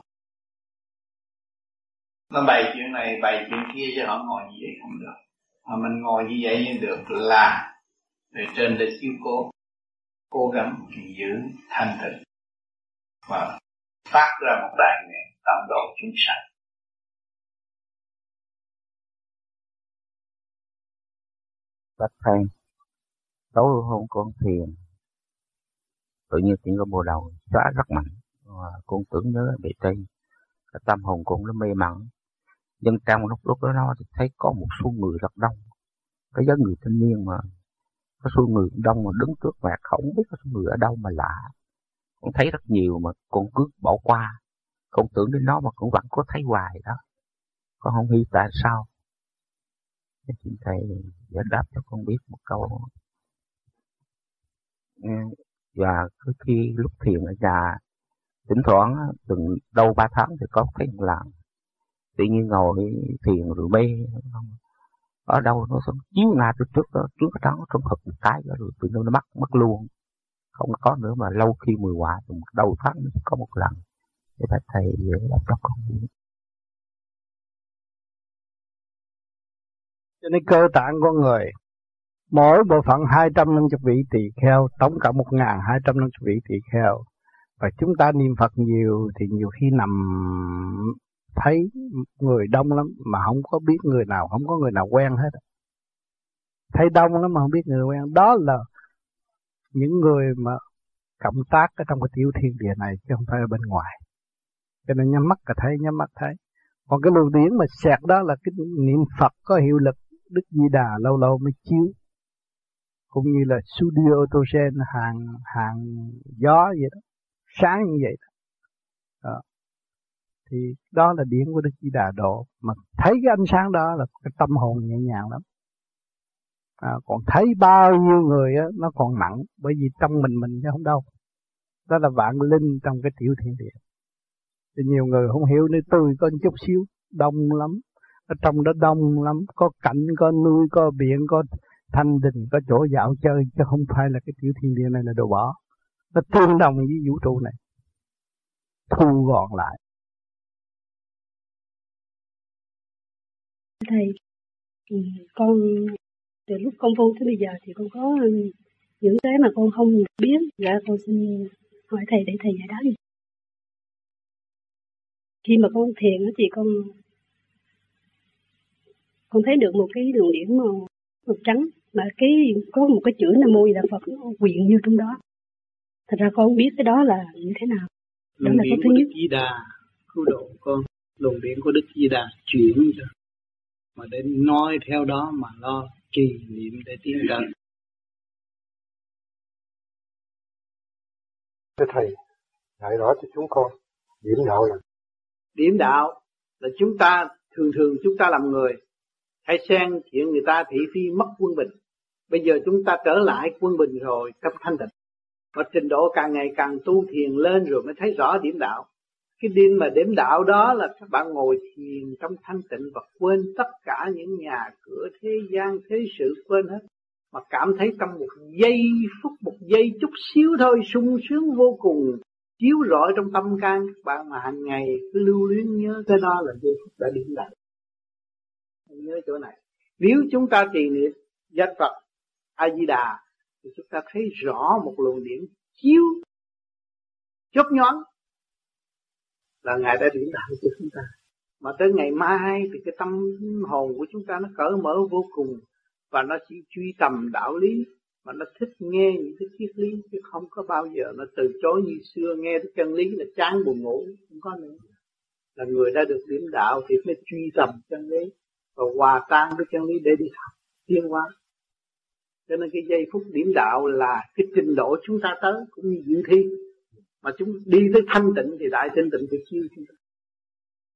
Nó bày chuyện này bày chuyện kia cho họ ngồi như vậy không được. Mà mình ngồi như vậy như được là về trên để chiếu cố. Cố gắng giữ thanh tịnh. Và phát ra một đại nguyện tận độ chúng sanh. Bạch thầy, tối hôm con thiền, tự nhiên tiếng có bộ đầu xóa rất mạnh. Và con tưởng nhớ bị tây, cái tâm hồn cũng nó mê mẩn. Nhưng trong lúc lúc đó nó thì thấy có một số người rất đông. Cái giống người thanh niên mà có số người đông mà đứng trước mặt, không biết có số người ở đâu mà lạ con thấy rất nhiều mà con cứ bỏ qua. Con tưởng đến nó mà cũng vẫn có thấy hoài đó. Con không hiểu tại sao. Xin thầy giải đáp cho con biết một câu. Ừ, và cứ khi lúc thiền ở nhà, thỉnh thoảng từng đâu ba tháng thì có thấy một lần. Tự nhiên ngồi thiền rồi mê ở đâu nó xuống chiếu ngay từ trước đó trước đó trong thực một cái đó rồi tự nhiên nó mất mất luôn không có nữa mà lâu khi mười quả thì một đầu tháng nó có một lần. Để phải thầy dễ làm cho con cho nên cơ tạng con người, mỗi bộ phận 250 vị tỳ kheo, tổng cộng 1250 vị tỳ kheo. Và chúng ta niệm Phật nhiều thì nhiều khi nằm thấy người đông lắm mà không có biết người nào, không có người nào quen hết. Thấy đông lắm mà không biết người quen. Đó là những người mà cộng tác ở trong cái tiểu thiên địa này chứ không phải ở bên ngoài. Cho nên nhắm mắt là thấy, nhắm mắt thấy. Còn cái luồng điển mà sẹt đó là cái niệm Phật có hiệu lực, Đức Di Đà lâu lâu mới chiếu. Cũng như là studio autogen hàng hàng gió vậy đó, sáng như vậy đó. đó. thì đó là điển của Đức Di Đà độ. Mà thấy cái ánh sáng đó là cái tâm hồn nhẹ nhàng lắm à, còn thấy bao nhiêu người á, nó còn nặng bởi vì trong mình mình chứ không đâu. Đó là vạn linh trong cái tiểu thiên địa. Thì nhiều người không hiểu nơi tôi có chút xíu đông lắm. Ở trong đó đông lắm có cảnh có nuôi có biển có thanh đình có chỗ dạo chơi chứ không phải là cái tiểu thiên địa này là đồ bỏ. Nó tương đồng với vũ trụ này. Thu gọn lại. Thầy con từ lúc con vô tới bây giờ thì con có những cái mà con không biết. Dạ con xin hỏi thầy để thầy giải đáp đi. Khi mà con thiền thì con con thấy được một cái đường điểm màu màu trắng mà cái có một cái chữ nam mô là phật nó quyện như trong đó. Thật ra con không biết cái đó là như thế nào. Đó là cái thứ nhất. Di Đà cứu độ con. Luồng điện của Đức Di Đà chuyển cho mà để nói theo đó mà lo trì niệm để tiến tới Thưa Thầy, dạy rõ cho chúng con điểm đạo là điểm đạo là chúng ta thường thường chúng ta làm người hay xen chuyện người ta thị phi mất quân bình. Bây giờ chúng ta trở lại quân bình rồi trong thanh tịnh. Và trình độ càng ngày càng tu thiền lên rồi mới thấy rõ điểm đạo cái đêm mà điểm đạo đó là các bạn ngồi thiền trong thanh tịnh và quên tất cả những nhà cửa thế gian, thế sự, quên hết. Mà cảm thấy trong một giây phút, một giây chút xíu thôi, sung sướng vô cùng, chiếu rọi trong tâm can các bạn mà hàng ngày cứ lưu luyến nhớ cái đó là giây phút đã điểm lại nhớ chỗ này. Nếu chúng ta trì niệm danh Phật A Di Đà thì chúng ta thấy rõ một luồng điện chiếu, chớp nhoáng là ngài đã điểm đạo cho chúng ta. Mà tới ngày mai thì cái tâm hồn của chúng ta nó cởi mở vô cùng và nó chỉ truy tầm đạo lý mà nó thích nghe những cái triết lý chứ không có bao giờ nó từ chối như xưa. Nghe cái chân lý là chán buồn ngủ, không có nữa. Là người đã được điểm đạo thì mới truy tầm chân lý và hòa tan với chân lý để đi học tiến hóa. Cho nên cái giây phút điểm đạo là cái trình độ chúng ta tới cũng như diễn thi mà chúng đi tới thanh tịnh thì đại thanh tịnh được chiêu chúng ta.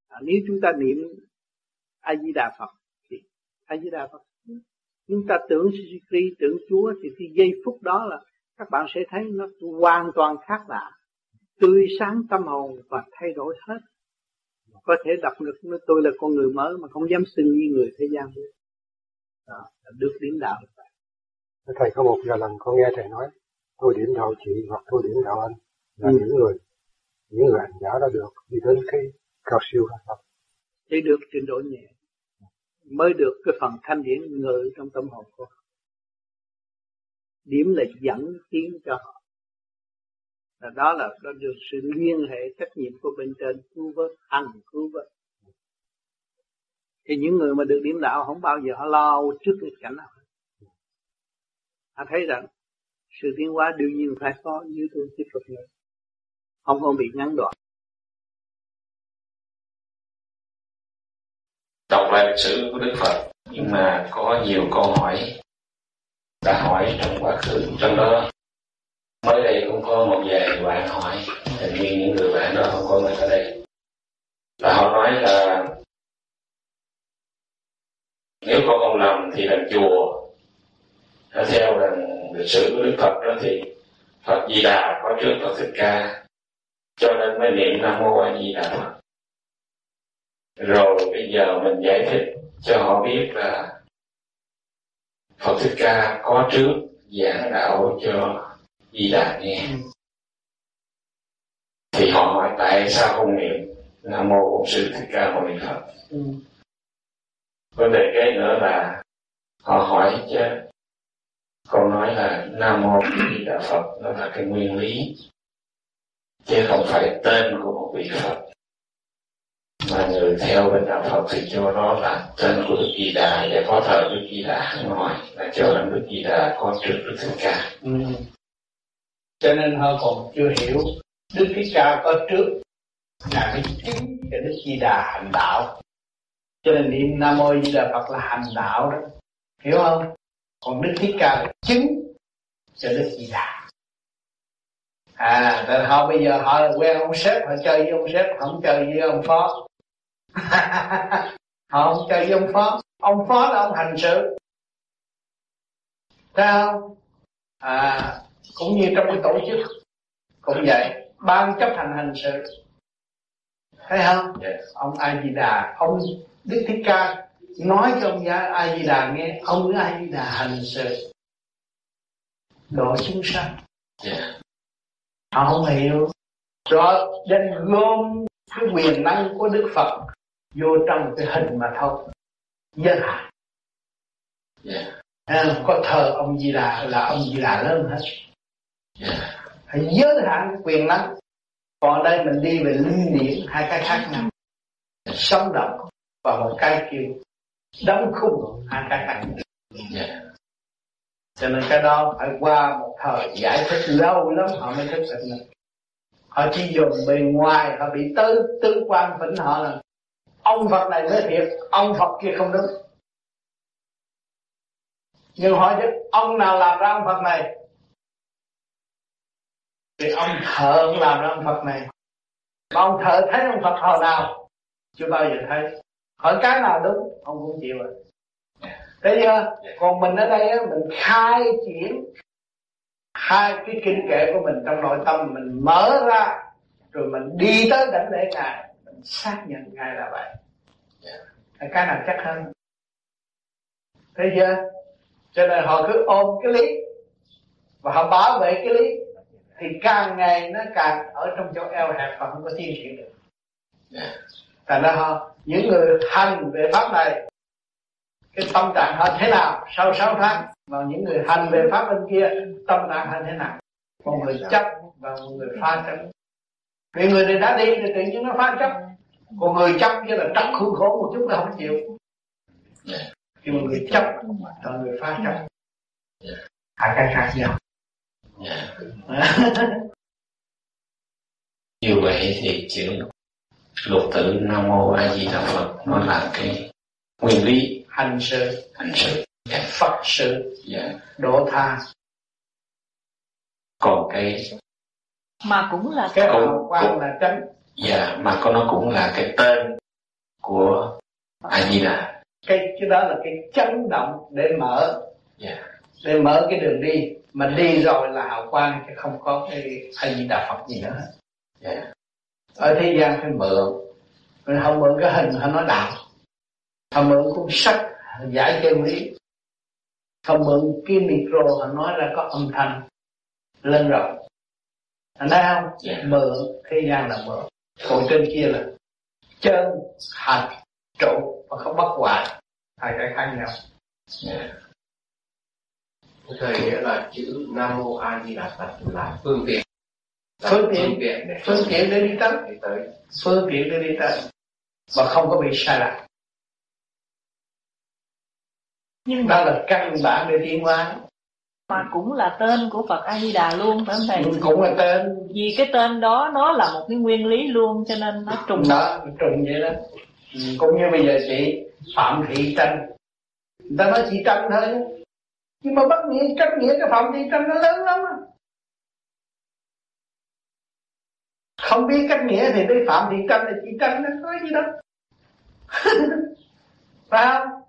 À, nếu chúng ta niệm a di đà phật thì a di đà phật. Chúng ta tưởng Sri, tưởng Chúa thì cái giây phút đó là các bạn sẽ thấy nó hoàn toàn khác lạ. Tươi sáng tâm hồn và thay đổi hết. Có thể đọc được nó tôi là con người mới mà không dám xưng như người thế gian. Nữa đó, là được điểm đạo. Thầy có một giờ lần con nghe thầy nói tôi điểm đạo chị hoặc tôi điểm đạo anh là ừ. những người những người hành giả đã được đi đến cái cao siêu đó để được trình độ nhẹ mới được cái phần thanh điển ngự trong tâm hồn của họ. Điểm là dẫn tiến cho họ. Là đó là đó được sự liên hệ trách nhiệm của bên trên cứu vớt ăn cứu vớt. Thì những người mà được điểm đạo không bao giờ họ lo trước cái cảnh nào họ thấy rằng sự tiến hóa đương nhiên phải có như tôi tiếp tục nữa không còn bị ngắn đoạn. Đọc lại lịch sử của Đức Phật, nhưng mà có nhiều câu hỏi đã hỏi trong quá khứ trong đó. Mới đây cũng có một vài bạn hỏi, hình như những người bạn đó không có mặt ở đây. Là họ nói là nếu con không lầm thì là chùa. Theo rằng lịch sử của Đức Phật đó thì Phật Di Đà có trước Phật Thích Ca cho nên mới niệm Nam Mô A Di Đà Phật. Rồi bây giờ mình giải thích cho họ biết là Phật Thích Ca có trước giảng đạo cho Di Đà nghe. Thì họ hỏi tại sao không niệm Nam Mô Bổn Sư Thích Ca Mâu Ni Phật? Ừ. vấn đề cái nữa là họ hỏi chứ con nói là Nam Mô Di Đà Phật nó là cái nguyên lý chứ không phải tên của một vị Phật mà người theo bên đạo Phật thì cho nó là tên của Đức Di Đà, và có thờ Đức Di Đà ở ngoài, là cho là Đức Di Đà con trước Đức Thích Ca. Ừ. Cho nên họ còn chưa hiểu Đức Thích Ca có trước là cái chính cho Đức Di Đà hành đạo. Cho nên niệm Nam Mô Di Đà Phật là hành đạo đó. Hiểu không? Còn Đức Thích Ca là chứng cho Đức Di Đà à rồi họ bây giờ họ quen ông sếp họ chơi với ông sếp không chơi với ông phó. Họ không chơi với ông phó. Ông phó là ông hành sự. Không? À cũng như trong cái tổ chức cũng vậy. Ban chấp hành hành sự. Thấy không? Yes. ông a di đà ông đức thích ca nói cho ông a di đà nghe. Ông a di đà hành sự. Độ chúng sanh. Yeah họ không hiểu. Rồi đem gom cái quyền năng của Đức Phật vô trong cái hình mà thôi. Giới hạn. Yeah. à, có thờ ông Di Đà là ông Di Đà lớn hết. Yeah. phải giới hạn quyền năng. Còn đây mình đi về linh niệm hai cái khác nhau. Sống động và một cái kêu đóng khung hai cái khác nhau. Yeah cho nên cái đó phải qua một thời giải thích lâu lắm, họ mới thức được. Họ chỉ dùng bề ngoài, họ bị tư tư quan phỉnh họ là, ông Phật này mới thiệt, ông Phật kia không đúng. Nhưng hỏi chứ, ông nào làm ra ông Phật này? Thì ông thợ làm ra ông Phật này. Mà ông thợ thấy ông Phật hồi nào? Chưa bao giờ thấy. Hỏi cái nào đúng, ông cũng chịu rồi thấy chưa? Còn mình ở đây á, mình khai triển hai cái kinh kệ của mình trong nội tâm. Mình mở ra, rồi mình đi tới đảnh lễ ngài. Mình xác nhận ngài là vậy. Yeah. cái nào chắc hơn? Thấy chưa? Cho nên họ cứ ôm cái lý. Và họ bảo vệ cái lý. Thì càng ngày nó càng ở trong chỗ eo hẹp và không có tiến triển được. Yeah. thành ra họ, những người hành về pháp này cái tâm trạng họ thế nào sau 6 tháng? Và những người hành về pháp bên kia tâm trạng họ thế nào? Một người chấp và một người pha chấp vì người này đã đi thì tự nhiên nó pha chấp còn người chấp như là trắc khuôn khổ một chút là không chịu. Nhưng mà người chấp và người pha chấp hai cái khác nhau. Như vậy thì chữ lục tự nam mô a di đà phật nó là cái nguyên lý hành sự hành sự yeah. phật sự yeah. Dạ. độ tha còn cái mà cũng là cái hào quang là tránh dạ mà có nó cũng là cái tên của a di đà cái cái đó là cái chấn động để mở yeah. để mở cái đường đi mà đi rồi là hào quang chứ không có cái a di đà phật gì nữa yeah. ở thế gian phải mượn mình không mượn cái hình hay nói đạo họ mượn cuốn sách giải chân lý họ mượn cái micro họ nói ra có âm thanh lên rồi anh thấy không yeah. Dạ. mượn thế gian là mượn còn trên kia là chân hành trụ và không bất hoại hai cái khác nhau yeah. Dạ. thầy nghĩa là chữ nam mô a di đà phật là phương tiện là phương tiện phương tiện để, phương tiện để đi tới. phương tiện để đi tới và không có bị sai lạc nhưng đó là căn bản để tiến hóa mà cũng là tên của Phật A Di Đà luôn phải không thầy? Ừ, cũng là tên. Vì cái tên đó nó là một cái nguyên lý luôn cho nên nó trùng. Đó, trùng vậy đó. Ừ, cũng như bây giờ chị Phạm Thị Tranh, người ta nói chị Tranh thôi, nhưng mà bắt nghĩa cách nghĩa cái Phạm Thị Tranh nó lớn lắm. Không biết cách nghĩa thì cái Phạm Thị Tranh là chị Tranh nó có gì đâu. phải không?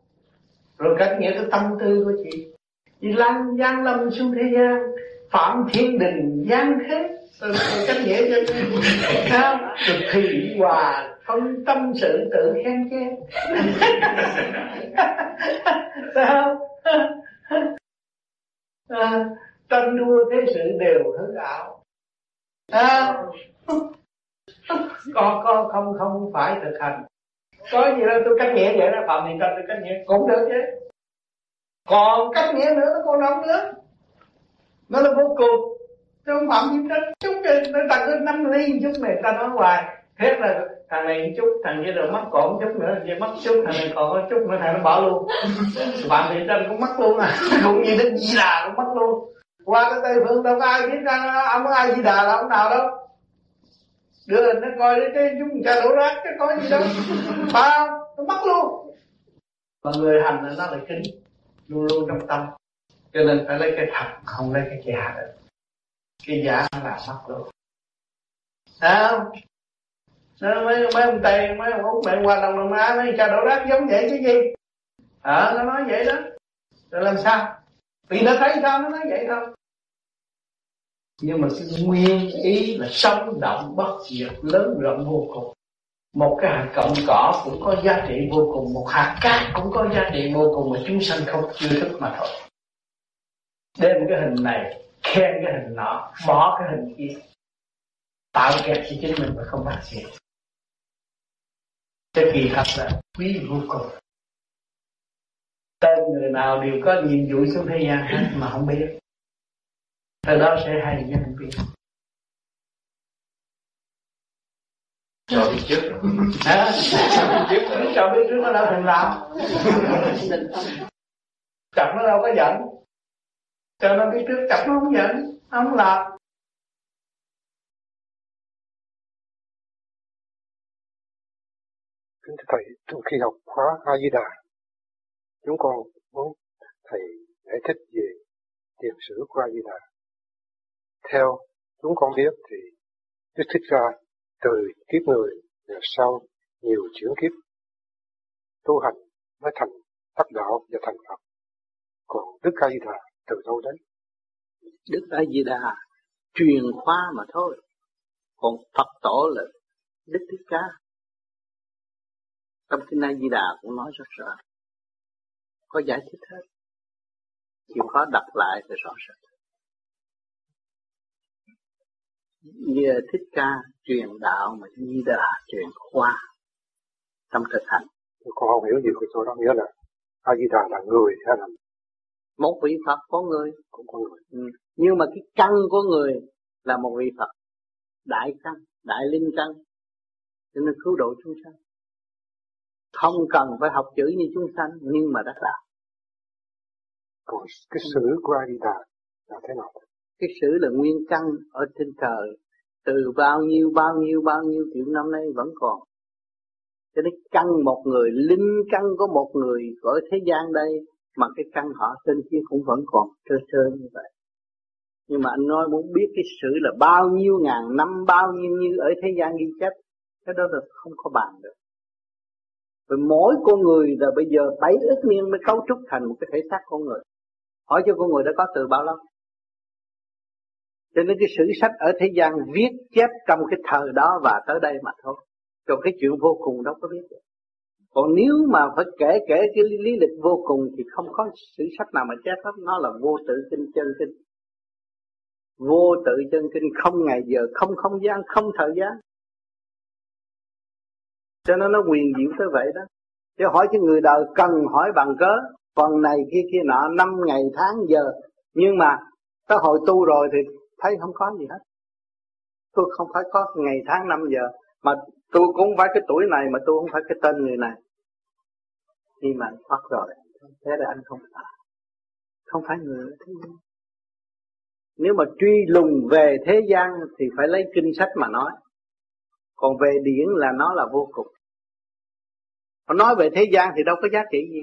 Rồi cách nghĩa cái tâm tư của chị. Chị lăn giang lâm xuống thế gian phạm thiên đình giang thế. Rồi, rồi cách nghĩa cho sao? Rồi thị hòa không tâm sự tự khen chê. Sao? À, tranh đua thế sự đều hư ảo. À, có con không không phải thực hành có gì đâu tôi cách nghĩa vậy đó phạm thì tâm tôi cách nghĩa cũng được chứ. Còn cách nghĩa nữa nó còn đông nữa nó là vô cùng. Tôi không phạm gì hết chút nó tặng tới năm ly chút này ta nói hoài. Thế là thằng này chút thằng kia rồi mất còn chút nữa kia mất chút thằng này còn có chút nữa thằng nó bỏ luôn. Bạn thì trên cũng mất luôn à. Cũng như đến di đà cũng mất luôn. Qua cái tây phương đâu có ai biết ra ông có ai di đà là ông nào đâu đưa nó coi đấy cái chúng cha đổ rác cái có gì đâu. Ba nó mất luôn. Mà người hành là nó lại kính luôn luôn trong tâm. Cho nên phải lấy cái thật không lấy cái giả được. Cái giả là mất luôn. À, mấy mấy ông tây mấy ông út mẹ qua đồng đồng á nói cha đổ rác giống vậy chứ gì? Ờ à, nó nói vậy đó. Rồi làm sao? Vì nó thấy sao nó nói vậy thôi nhưng mà cái nguyên ý là sống, động, bất diệt, lớn rộng vô cùng. Một cái hạt cọng cỏ cũng có giá trị vô cùng. Một hạt cát cũng có giá trị vô cùng mà chúng sanh không chưa thức mà thôi. Đem cái hình này, khen cái hình nọ, bỏ cái hình kia. Tạo kẹt cho chính mình mà không phát triển cái kỳ thật là quý vô cùng. Tên người nào đều có nhiệm vụ xuống thế gian hết mà không biết từ đó sẽ hay với không biết cho biết trước. À, biết trước cho biết trước nó đâu thèm làm chặt nó đâu có giận. Cho nó biết trước chặt nó không giận. Không làm Kính thưa Thầy, trong khi học khóa A-di-đà, chúng con muốn Thầy giải thích về tiền sử của A-di-đà. Theo chúng con biết thì Đức Thích Ca từ kiếp người và sau nhiều chuyển kiếp, tu hành mới thành đắc đạo và thành Phật. Còn Đức A Di Đà từ đâu đấy? Đức A Di Đà truyền khoa mà thôi. Còn Phật tổ là Đức Thích Ca. Trong kinh A Di Đà cũng nói rất rõ. Có giải thích hết. Chịu khó đọc lại thì rõ ràng Như Thích Ca truyền đạo mà Di Đà truyền khoa trong thực hành. Con không hiểu nhiều cái chỗ đó nghĩa là A Di Đà là người hay là một vị Phật có người cũng có người. Ừ. Nhưng mà cái căn của người là một vị Phật đại căn, đại linh căn cho nên cứu độ chúng sanh. Không cần phải học chữ như chúng sanh nhưng mà đã làm. Còn cái sử của A Di Đà là thế nào? Cái sự là nguyên căn ở trên trời, từ bao nhiêu bao nhiêu bao nhiêu triệu năm nay vẫn còn. Cho nên căn một người, linh căn có một người ở thế gian đây, mà cái căn họ trên kia cũng vẫn còn trơ trơ như vậy. Nhưng mà anh nói muốn biết cái sự là bao nhiêu ngàn năm, bao nhiêu như ở thế gian ghi chép, cái đó là không có bàn được. Rồi mỗi con người là bây giờ bảy ức niên mới cấu trúc thành một cái thể xác con người. Hỏi cho con người đã có từ bao lâu? Cho nên cái sử sách ở thế gian viết chép trong cái thời đó và tới đây mà thôi. Còn cái chuyện vô cùng đâu có biết được. Còn nếu mà phải kể kể cái lý lịch vô cùng thì không có sử sách nào mà chép hết. Nó là vô tự kinh chân kinh. Vô tự chân kinh không ngày giờ, không không gian, không thời gian. Cho nên nó quyền diệu tới vậy đó. Chứ hỏi cho người đời cần hỏi bằng cớ, phần này, kia kia nọ, năm ngày, tháng, giờ. Nhưng mà tới hồi tu rồi thì thấy không có gì hết. Tôi không phải có ngày tháng năm giờ, mà tôi cũng không phải cái tuổi này, mà tôi không phải cái tên người này. Khi mà anh thoát rồi, thế là anh không phải. Không phải người thế gian. Nếu mà truy lùng về thế gian thì phải lấy kinh sách mà nói. Còn về điển là nó là vô cùng. Còn nói về thế gian thì đâu có giá trị gì.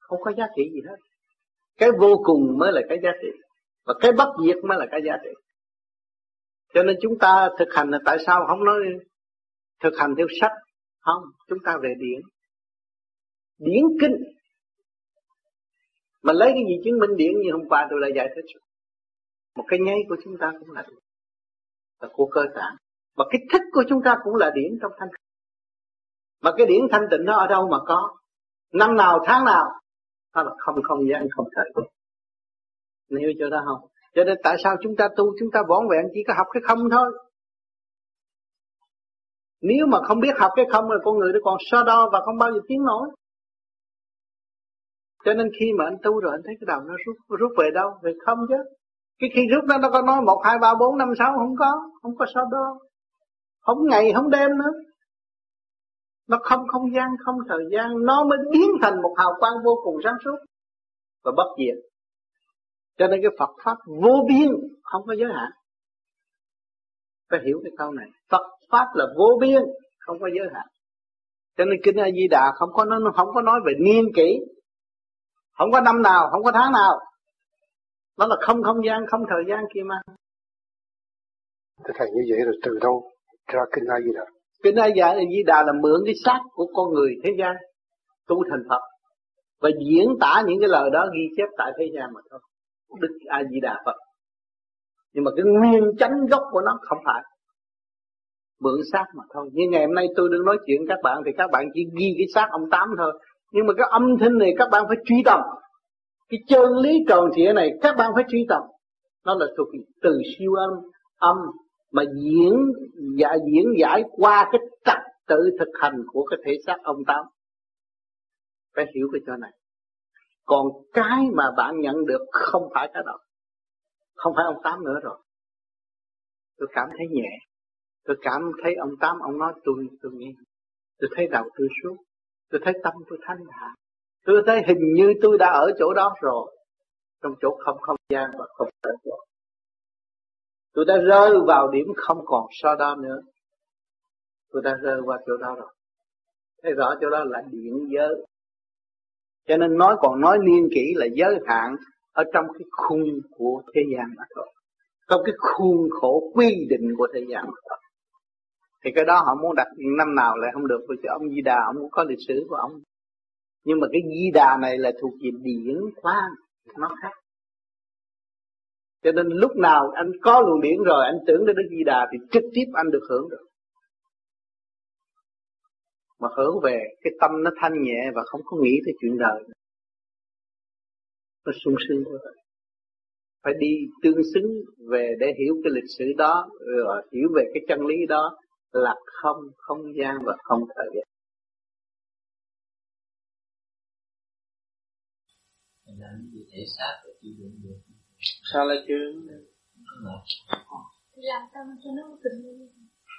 Không có giá trị gì hết. Cái vô cùng mới là cái giá trị và cái bất diệt mới là cái giá trị. Cho nên chúng ta thực hành là tại sao không nói thực hành theo sách? Không, chúng ta về điển. Điển kinh. Mà lấy cái gì chứng minh điển như hôm qua tôi đã giải thích một cái nháy của chúng ta cũng là điển. Là của cơ tạng và cái thích của chúng ta cũng là điển trong thanh mà cái điển thanh tịnh nó ở đâu mà có? Năm nào, tháng nào? Nó là không không gian không thời gian hiểu chỗ đó không? Cho nên tại sao chúng ta tu, chúng ta võn vẹn chỉ có học cái không thôi? Nếu mà không biết học cái không rồi con người nó còn so đo và không bao giờ tiến nổi. Cho nên khi mà anh tu rồi anh thấy cái đầu nó rút rút về đâu? Về không chứ. Cái khi rút nó nó có nói một, hai, ba, bốn, năm, sáu, không có. Không có so đo. Không ngày, không đêm nữa. Nó không không gian, không thời gian. Nó mới biến thành một hào quang vô cùng sáng suốt và bất diệt cho nên cái Phật pháp vô biên không có giới hạn. Phải hiểu cái câu này. Phật pháp là vô biên không có giới hạn. Cho nên kinh A Di Đà không có nó không có nói về niên kỷ. Không có năm nào không có tháng nào. Nó là không không gian không thời gian kia mà. Thưa Thầy như vậy rồi từ đâu ra kinh A Di Đà? Kinh A Di Đà là mượn cái xác của con người thế gian tu thành Phật. Và diễn tả những cái lời đó ghi chép tại thế gian mà thôi Đức A Di Đà Phật. Nhưng mà cái nguyên chánh gốc của nó không phải. Mượn xác mà thôi. Như ngày hôm nay tôi đang nói chuyện các bạn thì các bạn chỉ ghi cái xác ông tám thôi. Nhưng mà cái âm thanh này các bạn phải truy tầm. Cái chân lý tròn trịa này các bạn phải truy tầm. Nó là thuộc từ siêu âm âm mà diễn dạ diễn giải qua cái trật tự thực hành của cái thể xác ông tám. Phải hiểu cái chỗ này còn cái mà bạn nhận được không phải cái đó. Không phải ông tám nữa rồi. Tôi cảm thấy nhẹ. Tôi cảm thấy ông tám, ông nói tôi tôi nghe. Tôi thấy đầu tôi suốt. Tôi thấy tâm tôi thanh thản. Tôi thấy hình như tôi đã ở chỗ đó rồi. Trong chỗ không không gian và không thời gian tôi đã rơi vào điểm không còn so đo nữa. Tôi đã rơi qua chỗ đó rồi. Thấy rõ chỗ đó là điện giới cho nên nói còn nói niên kỷ là giới hạn ở trong cái khung của thế gian mà thôi. Trong cái khuôn khổ quy định của thế gian mà thôi. Thì cái đó họ muốn đặt năm nào lại không được. Vì ông Di Đà, ông cũng có lịch sử của ông. Nhưng mà cái Di Đà này là thuộc về điển khoan nó khác. Cho nên lúc nào anh có luồng điển rồi, anh tưởng đến Đức Di Đà thì trực tiếp anh được hưởng được mà hưởng về cái tâm nó thanh nhẹ và không có nghĩ tới chuyện đời. Nó sung sướng quá. Phải đi tương xứng về để hiểu cái lịch sử đó rồi hiểu về cái chân lý đó là không không gian và không thời gian. Làm gì thể xác và chịu đựng được? Sao lại chưa làm sao cho nó tình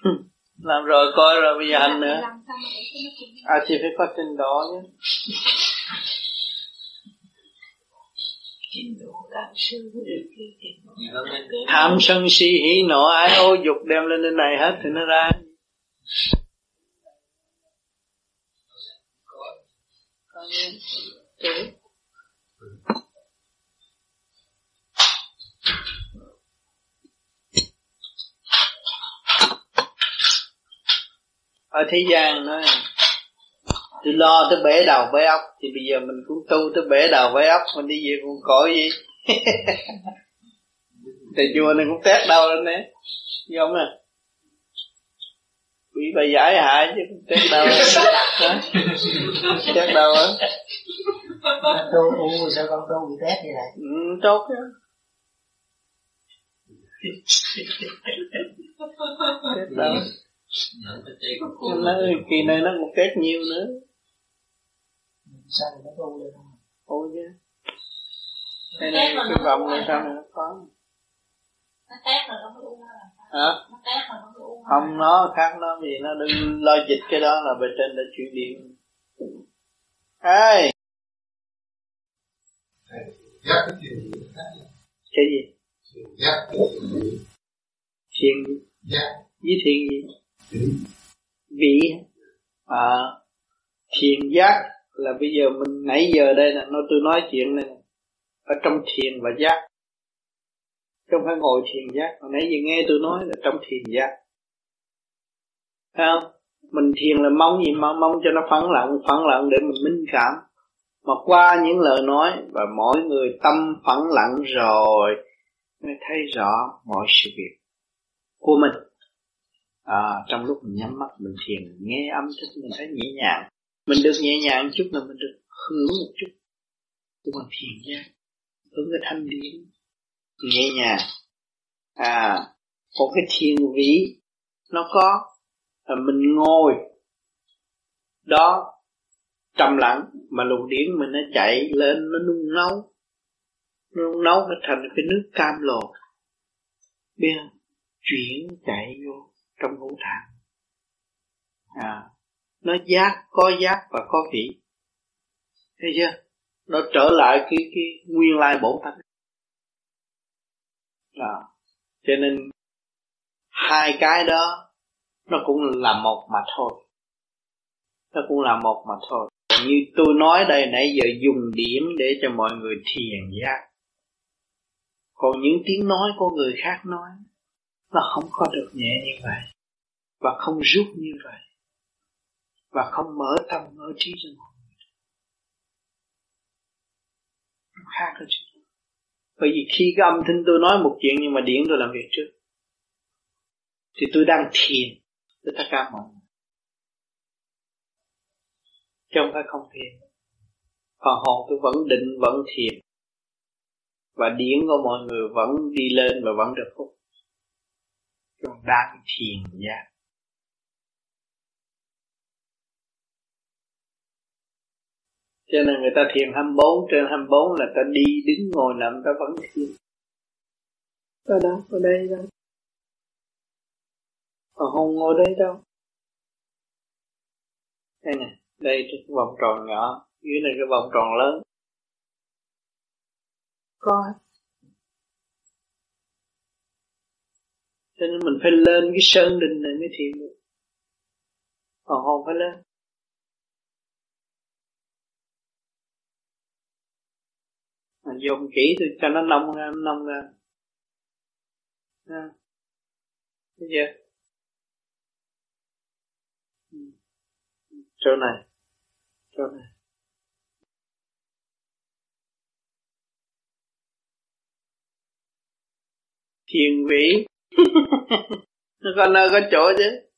làm rồi coi rồi bây giờ hành nữa. à chị phải có trình độ nhé. Tham sân si hỉ nộ ái ô dục đem lên trên này hết thì nó ra. Okay. Ở thế gian nói tôi lo tới bể đầu bể ốc thì bây giờ mình cũng tu tới bể đầu bể ốc mình đi về cũng cõi gì? Thầy chùa này cũng tét đâu lên đấy như ông à bị bà giải hại chứ tét đâu tét đâu á tôi u sao con tôi bị tét vậy này? Ừ, tốt á. Tét đâu nó kỳ này nó một kết nhiều nữa. Sao nó có lên không ôi chứ cái này cái vòng này sao nó có? Hả? Không nó khác nó gì nó đừng lo dịch cái đó là bề trên đã chuyển điện. Ai cái gì thiền với thiền gì vị à, thiền giác là bây giờ mình nãy giờ đây là nó tôi nói chuyện này ở trong thiền và giác. Không phải ngồi thiền giác. Hồi nãy giờ nghe tôi nói là trong thiền giác. Thấy không? Mình thiền là mong gì? Mong mong cho nó phẳng lặng phẳng lặng để mình minh cảm. Mà qua những lời nói và mỗi người tâm phẳng lặng rồi mới thấy rõ mọi sự việc của mình à, trong lúc mình nhắm mắt mình thiền nghe âm thanh mình thấy nhẹ nhàng. Mình được nhẹ nhàng chút là mình được hưởng một chút. Của bằng thiền nha hưởng cái thanh điển nhẹ nhàng. À một cái thiền vị nó có là mình ngồi. Đó trầm lặng mà luồng điển mình nó chạy lên nó nung nấu. Nó nung nấu nó thành cái nước cam lồ biết chuyển chạy vô trong ngũ tạng à nó giác có giác và có vị. Thấy chưa? Nó trở lại cái cái nguyên lai bổn tánh. À, cho nên hai cái đó nó cũng là một mà thôi. Nó cũng là một mà thôi. Như tôi nói đây nãy giờ dùng điểm để cho mọi người thiền giác. Còn những tiếng nói của người khác nói nó không có được nhẹ như vậy và không rút như vậy. Và không mở tâm, mở trí cho mọi người. Nó khác hơn chứ. Bởi vì khi cái âm thanh tôi nói một chuyện nhưng mà điển tôi làm việc trước, thì tôi đang thiền với tất cả mọi người. Chứ không phải không thiền. Còn hồn tôi vẫn định, vẫn thiền. Và điển của mọi người vẫn đi lên và vẫn được phúc còn đang thiền giác cho nên người ta thiền 24 trên 24 là ta đi đứng ngồi nằm ta vẫn thiền. Ở đó ở đây đâu còn không ngồi đây đâu. Đây nè đây cái vòng tròn nhỏ dưới này cái vòng tròn lớn. Có. Cho nên mình phải lên cái sơn đình này mới thiền được. Còn không phải lên mà dùng kỹ thì cho nó nông ra nông ra. À. Thấy chưa? Ừ. Chỗ này. Chỗ này. Thiền vị nó có nơi có chỗ chứ.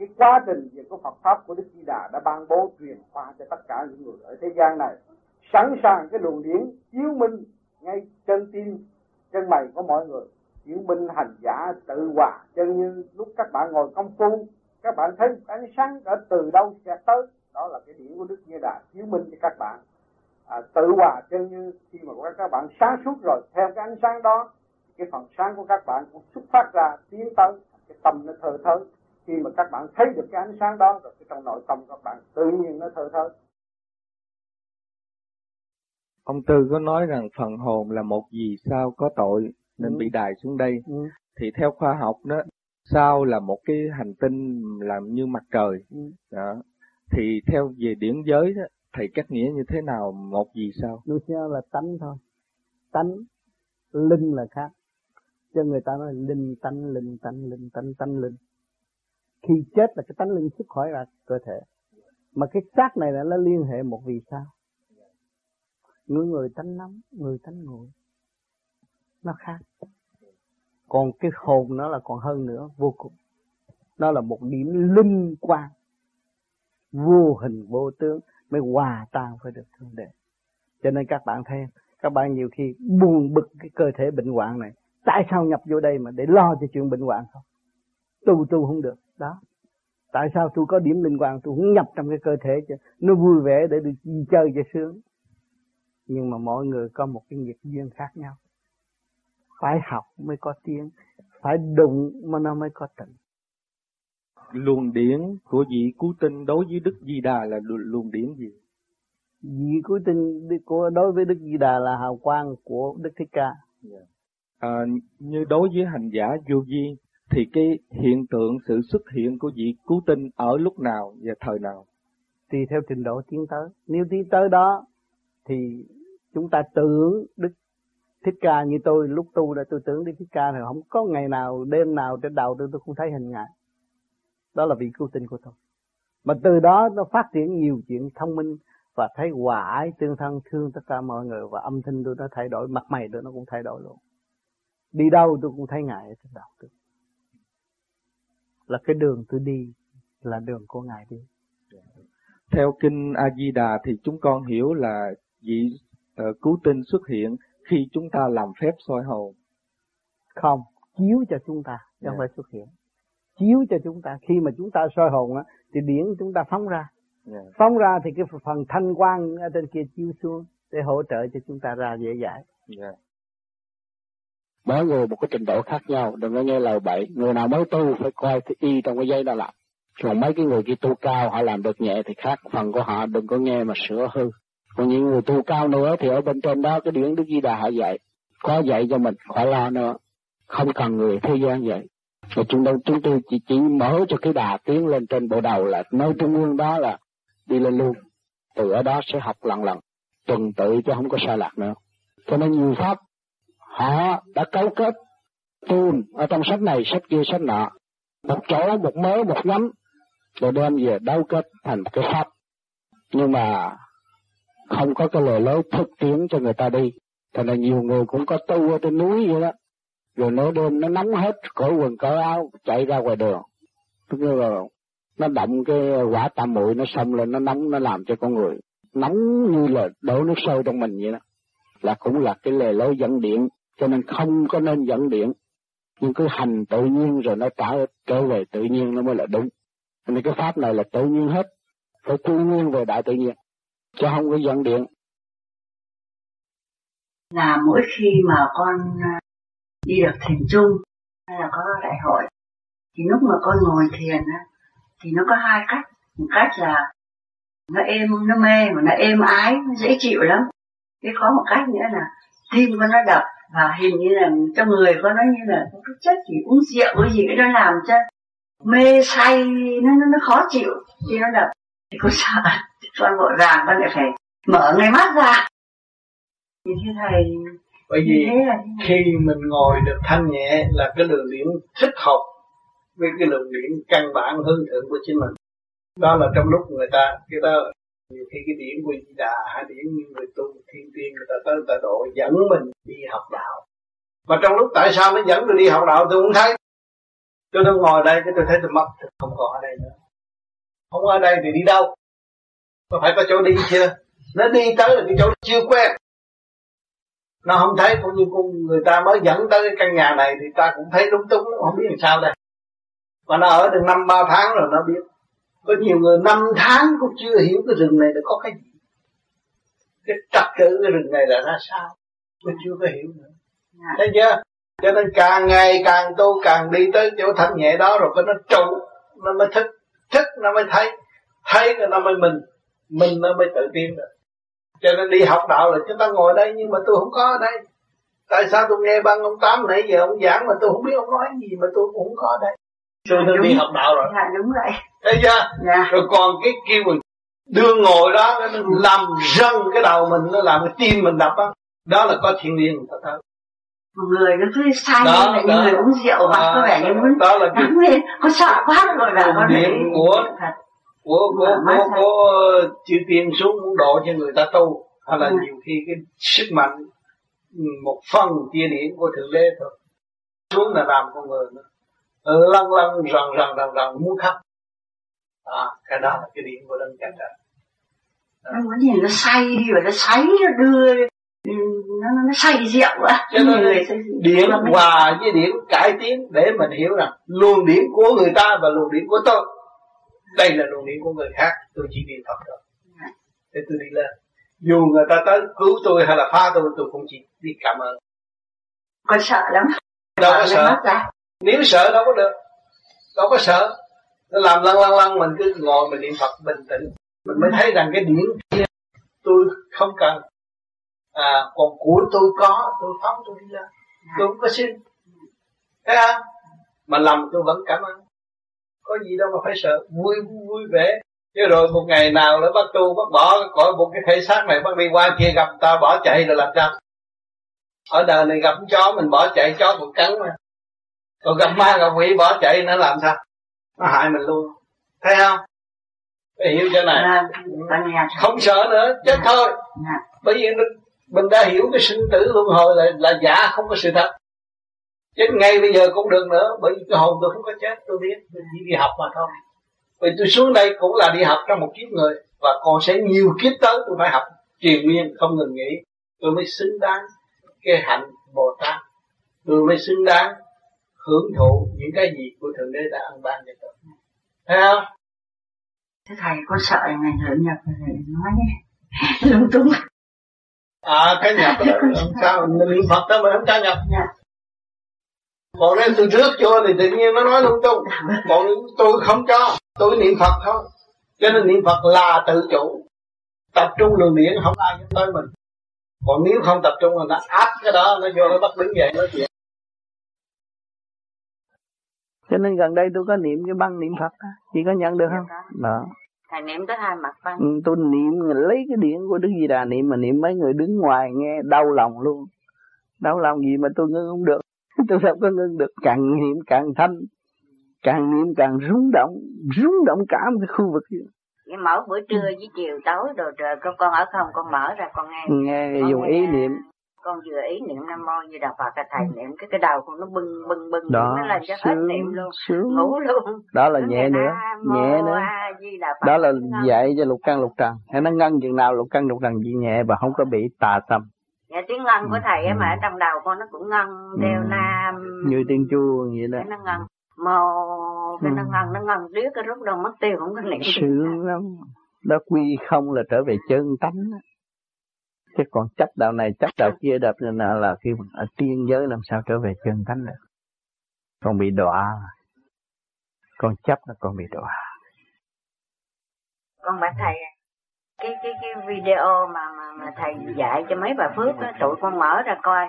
Cái quá trình về cái Phật pháp của Đức Di Đà đã ban bố truyền qua cho tất cả những người ở thế gian này. Sẵn sàng cái luồng điển chiếu minh ngay chân tim chân mày của mọi người. Chiếu minh hành giả tự hòa. Chân như lúc các bạn ngồi công phu các bạn thấy ánh sáng ở từ đâu sẽ tới. Đó là cái điển của Đức Di Đà chiếu minh cho các bạn. À, tự hòa. Chân như khi mà các bạn sáng suốt rồi theo cái ánh sáng đó cái phần sáng của các bạn cũng xuất phát ra tiến tới cái tâm nó thơ thới khi mà các bạn thấy được cái ánh sáng đó rồi cái trong nội tâm các bạn tự nhiên nó thơ thới ông tư có nói rằng phần hồn là một gì sao có tội nên ừ. bị đài xuống đây. Ừ. thì theo khoa học đó sao là một cái hành tinh làm như mặt trời. Ừ. đó. Thì theo về điển giới đó, thầy cắt nghĩa như thế nào một gì sao? Lúc là tánh thôi. Tánh linh là khác. Cho người ta nói linh tánh linh tánh linh tánh tánh linh khi chết là cái tánh linh xuất khỏi ra cơ thể. Mà cái xác này là nó liên hệ một vì sao? Người người tánh nóng, người tánh nguội. Nó khác. Còn cái hồn nó là còn hơn nữa, vô cùng. Nó là một điểm linh quan vô hình, vô tướng, mới hòa tan với được thượng đế. Cho nên các bạn thấy, các bạn nhiều khi buồn bực cái cơ thể bệnh hoạn này. Tại sao nhập vô đây mà để lo cho chuyện bệnh hoạn không? Tu tu không được đó tại sao tôi có điểm linh quan tôi cũng nhập trong cái cơ thể cho nó vui vẻ để được chơi cho sướng nhưng mà mỗi người có một cái nghiệp duyên khác nhau phải học mới có tiếng phải đụng mà nó mới có tình luồng điển của vị cứu tinh đối với Đức Di Đà là luồng điển gì? Vị cứu tinh của đối với Đức Di Đà là hào quang của Đức Thích Ca. Yeah. À, như đối với hành giả vô vi thì cái hiện tượng, sự xuất hiện của vị cứu tinh ở lúc nào và thời nào? Tùy theo trình độ tiến tới. Nếu tiến tới đó, thì chúng ta tưởng Đức Thích Ca như tôi lúc tu đã tôi tưởng Đức Thích Ca thì không có ngày nào, đêm nào trên đầu tôi tôi không thấy hình ngài đó là vị cứu tinh của tôi mà từ đó nó phát triển nhiều chuyện thông minh và thấy hòa ái tương thân, thương tất cả mọi người và âm thanh tôi nó thay đổi, mặt mày tôi nó cũng thay đổi luôn đi đâu tôi cũng thấy ngài ở trên đầu tôi là cái đường tôi đi là đường của ngài đi theo kinh A Di Đà thì chúng con hiểu là vị uh, cứu tinh xuất hiện khi chúng ta làm phép soi hồn không chiếu cho chúng ta chứ không yeah. phải xuất hiện chiếu cho chúng ta khi mà chúng ta soi hồn á thì điển chúng ta phóng ra yeah. Dạ. phóng ra thì cái phần thanh quan ở trên kia chiếu xuống để hỗ trợ cho chúng ta ra dễ dãi yeah. Mỗi người một cái trình độ khác nhau, đừng có nghe lời bậy. Người nào mới tu phải coi thì y trong cái giấy đó làm còn mấy cái người kia tu cao họ làm được nhẹ thì khác, phần của họ đừng có nghe mà sửa hư. Còn những người tu cao nữa thì ở bên trên đó, cái điển đức di đà họ dạy, có dạy cho mình, khỏi lo nữa. Không cần người thế gian vậy và chúng tôi chúng tôi chỉ chỉ mở cho cái đà tiến lên trên bộ đầu là nơi trung ương đó là đi lên luôn. Từ ở đó sẽ học lần lần, tuần tự chứ không có sai lạc nữa. Cho nên nhiều pháp họ đã cấu kết tuôn ở trong sách này, sách kia, sách nọ. Một chỗ, một mớ, một nhánh. Rồi đem về đấu kết thành một cái pháp. Nhưng mà không có cái lời lối thực tiễn cho người ta đi. Thành là nhiều người cũng có tu ở trên núi vậy đó. Rồi nửa đêm nó nóng hết cởi quần cởi áo, chạy ra ngoài đường. Tức là nó động cái quả tam muội, nó xông lên, nó nóng, nó làm cho con người nóng như là đổ nước sôi trong mình vậy đó. Là cũng là cái lề lối dẫn điện cho nên không có nên dẫn điện. Nhưng cứ hành tự nhiên rồi nó trả trở về tự nhiên nó mới là đúng. Nên cái pháp này là tự nhiên hết. Phải quy nguyên về đại tự nhiên. Chứ không có dẫn điện. Là mỗi khi mà con à, đi được thiền chung hay là có đại hội, thì lúc mà con ngồi thiền á, thì nó có hai cách. Một cách là nó êm, nó mê, mà nó êm ái, nó dễ chịu lắm. Cái có một cách nữa là tim con nó đập và hình như là trong người con nó như là có cái chất gì uống rượu cái gì nó làm cho mê say nó nó, nó khó chịu. Thì nó đập thì con sợ con vội vàng con lại phải mở ngay mắt ra. Thì thưa thầy bởi vì khi mình ngồi được thanh nhẹ là cái lượng điển thích hợp với cái lượng điển căn bản hướng thượng của chính mình. Đó là trong lúc người ta người ta nhiều khi cái điểm của di đà hay điểm như người tu, thiên tiên, người ta tới, người ta độ dẫn mình đi học đạo. Mà trong lúc tại sao nó dẫn tôi đi học đạo, tôi cũng thấy. Tôi đang ngồi đây, cái tôi thấy tôi mất không còn ở đây nữa. Không ở đây thì đi đâu? Có phải có chỗ đi chưa? Nó đi tới là cái chỗ chưa quen. Nó không thấy, cũng như con người ta mới dẫn tới cái căn nhà này thì ta cũng thấy đúng túng, không biết làm sao đây. Mà nó ở được năm, ba tháng rồi, nó biết có nhiều người năm tháng cũng chưa hiểu cái rừng này là có cái gì. Cái trật tự cái rừng này là ra sao? Tôi chưa có hiểu nữa. Dạ. thấy chưa? Cho nên càng ngày càng tu càng đi tới chỗ thanh nhẹ đó rồi cái nó trụ nó mới thích thích nó mới thấy. Thấy rồi nó mới mình. Mình nó mới tự tin được. Cho nên đi học đạo là chúng ta ngồi đây nhưng mà tôi không có ở đây. Tại sao tôi nghe băng ông tám nãy giờ ông giảng mà tôi không biết ông nói gì mà tôi cũng không có ở đây tôi tôi đi học đạo rồi. Dạ đúng vậy. Thấy chưa? Dạ. rồi còn cái kêu mình đưa ngồi đó nó làm răng cái đầu mình nó làm cái tim mình đập á. Đó là có người ta thấy một người nó cứ đó, như là người uống rượu mà à, có vẻ như muốn đó là lên có sợ quá rồi là con điểm của của của của, của chư tiên xuống muốn độ cho người ta tu. Hay là nhiều khi cái sức mạnh ừ, một phần chia điểm của thượng đế thôi. Xuống là làm con người nữa lăn lăn rần rần rần rần muốn khóc. À, cái đó là cái điểm của đấng cảnh trời nó muốn nhìn nó say đi và nó say nó đưa nó, nó, nó say rượu á cho nên điện hòa với điện cải tiến để mình hiểu rằng luồng điển của người ta và luồng điển của tôi. Đây là luồng điển của người khác tôi chỉ niệm phật thôi. Để tôi đi lên. Dù người ta tới cứu tôi hay là phá tôi tôi cũng chỉ đi cảm ơn. Con sợ lắm. Có sợ nếu sợ, đâu có được. Đâu có sợ. Nó làm lăng lăng lăng, mình cứ ngồi mình niệm phật bình tĩnh. Mình mới thấy rằng cái điển kia tôi không cần. À còn của tôi có, tôi phóng, tôi đi ra tôi không có xin. Thấy không? Mà làm tôi vẫn cảm ơn. Có gì đâu mà phải sợ. Vui vui vẻ. Chứ rồi một ngày nào nữa bắt tu bắt bỏ, cõi một cái thể xác này, bắt đi qua kia gặp ta, bỏ chạy rồi làm sao? Ở đời này gặp chó, mình bỏ chạy, chó cũng cắn mà còn gặp ma gặp quỷ bỏ chạy nó làm sao? Nó hại mình luôn. Thấy không? Phải hiểu chỗ này. Dạ, không sợ nữa chết thôi. Dạ. bởi vì mình đã hiểu cái sinh tử luân hồi là, là giả không có sự thật. Chết ngay bây giờ cũng được nữa bởi vì cái hồn tôi không có chết tôi biết. Tôi chỉ đi học mà thôi. Vì tôi xuống đây cũng là đi học trong một kiếp người và còn sẽ nhiều kiếp tới tôi phải học triền miên không ngừng nghỉ. Tôi mới xứng đáng cái hạnh bồ tát. Tôi mới xứng đáng hưởng thụ những cái gì của thượng đế đã ăn ban cho tôi. Thấy không? Thế thầy có sợ ngày thượng nhập thầy nói lung tung. À cái nhập đó làm sao mình niệm phật đó mà không cho nhập dạ. còn nếu tôi rước cho thì tự nhiên nó nói lung tung. Còn tôi không cho tôi niệm phật thôi. Cho nên niệm phật là tự chủ. Tập trung luồng điển không ai dám tới mình. Còn nếu không tập trung là nó áp cái đó nó vô nó bắt đứng dậy nói chuyện cho nên gần đây tôi có niệm cái băng niệm Phật đó. chị có nhận được không? Đó. Thầy niệm tới hai mặt băng. Ừ, tôi niệm lấy cái điện của Đức Di Đà niệm mà niệm mấy người đứng ngoài nghe đau lòng luôn. Đau lòng gì mà tôi ngưng không được? Tôi sao có ngưng được. Càng niệm càng thanh càng niệm càng rung động rung động cả một cái khu vực vậy Vậy mở buổi trưa với chiều tối rồi trời con con ở không con mở ra con nghe. Nghe con dùng nghe, ý niệm con vừa ý niệm nam mô như đạo phật cái thầy niệm cái cái đầu con nó bưng bưng bưng đó nó lên cho hết sướng, niệm luôn sướng. ngủ luôn. Đó là Nó nhẹ nữa nhẹ nữa. Đó là dạy cho lục căn lục trần. Hay nó ngân chừng nào lục căn lục trần chỉ nhẹ và không có bị tà tâm dạ tiếng ngân của thầy á Ừ. mà ở trong đầu con nó cũng ngân đeo nam. Như tiên chuông vậy đó. Nó ngân. Mô cái nó Ừ. ngân nó ngân riết cái rút đâu mất tiêu không có niệm sướng lắm. Đó quy không là trở về chân tánh đó. Chứ còn chấp đạo này chấp đạo kia đập nên là, là khi mà ở tiên giới làm sao trở về chân tánh được? Còn bị đọa. Còn chấp là còn bị đọa. Con bảo thầy cái cái cái video mà mà mà thầy dạy cho mấy bà phước á tụi con mở ra coi.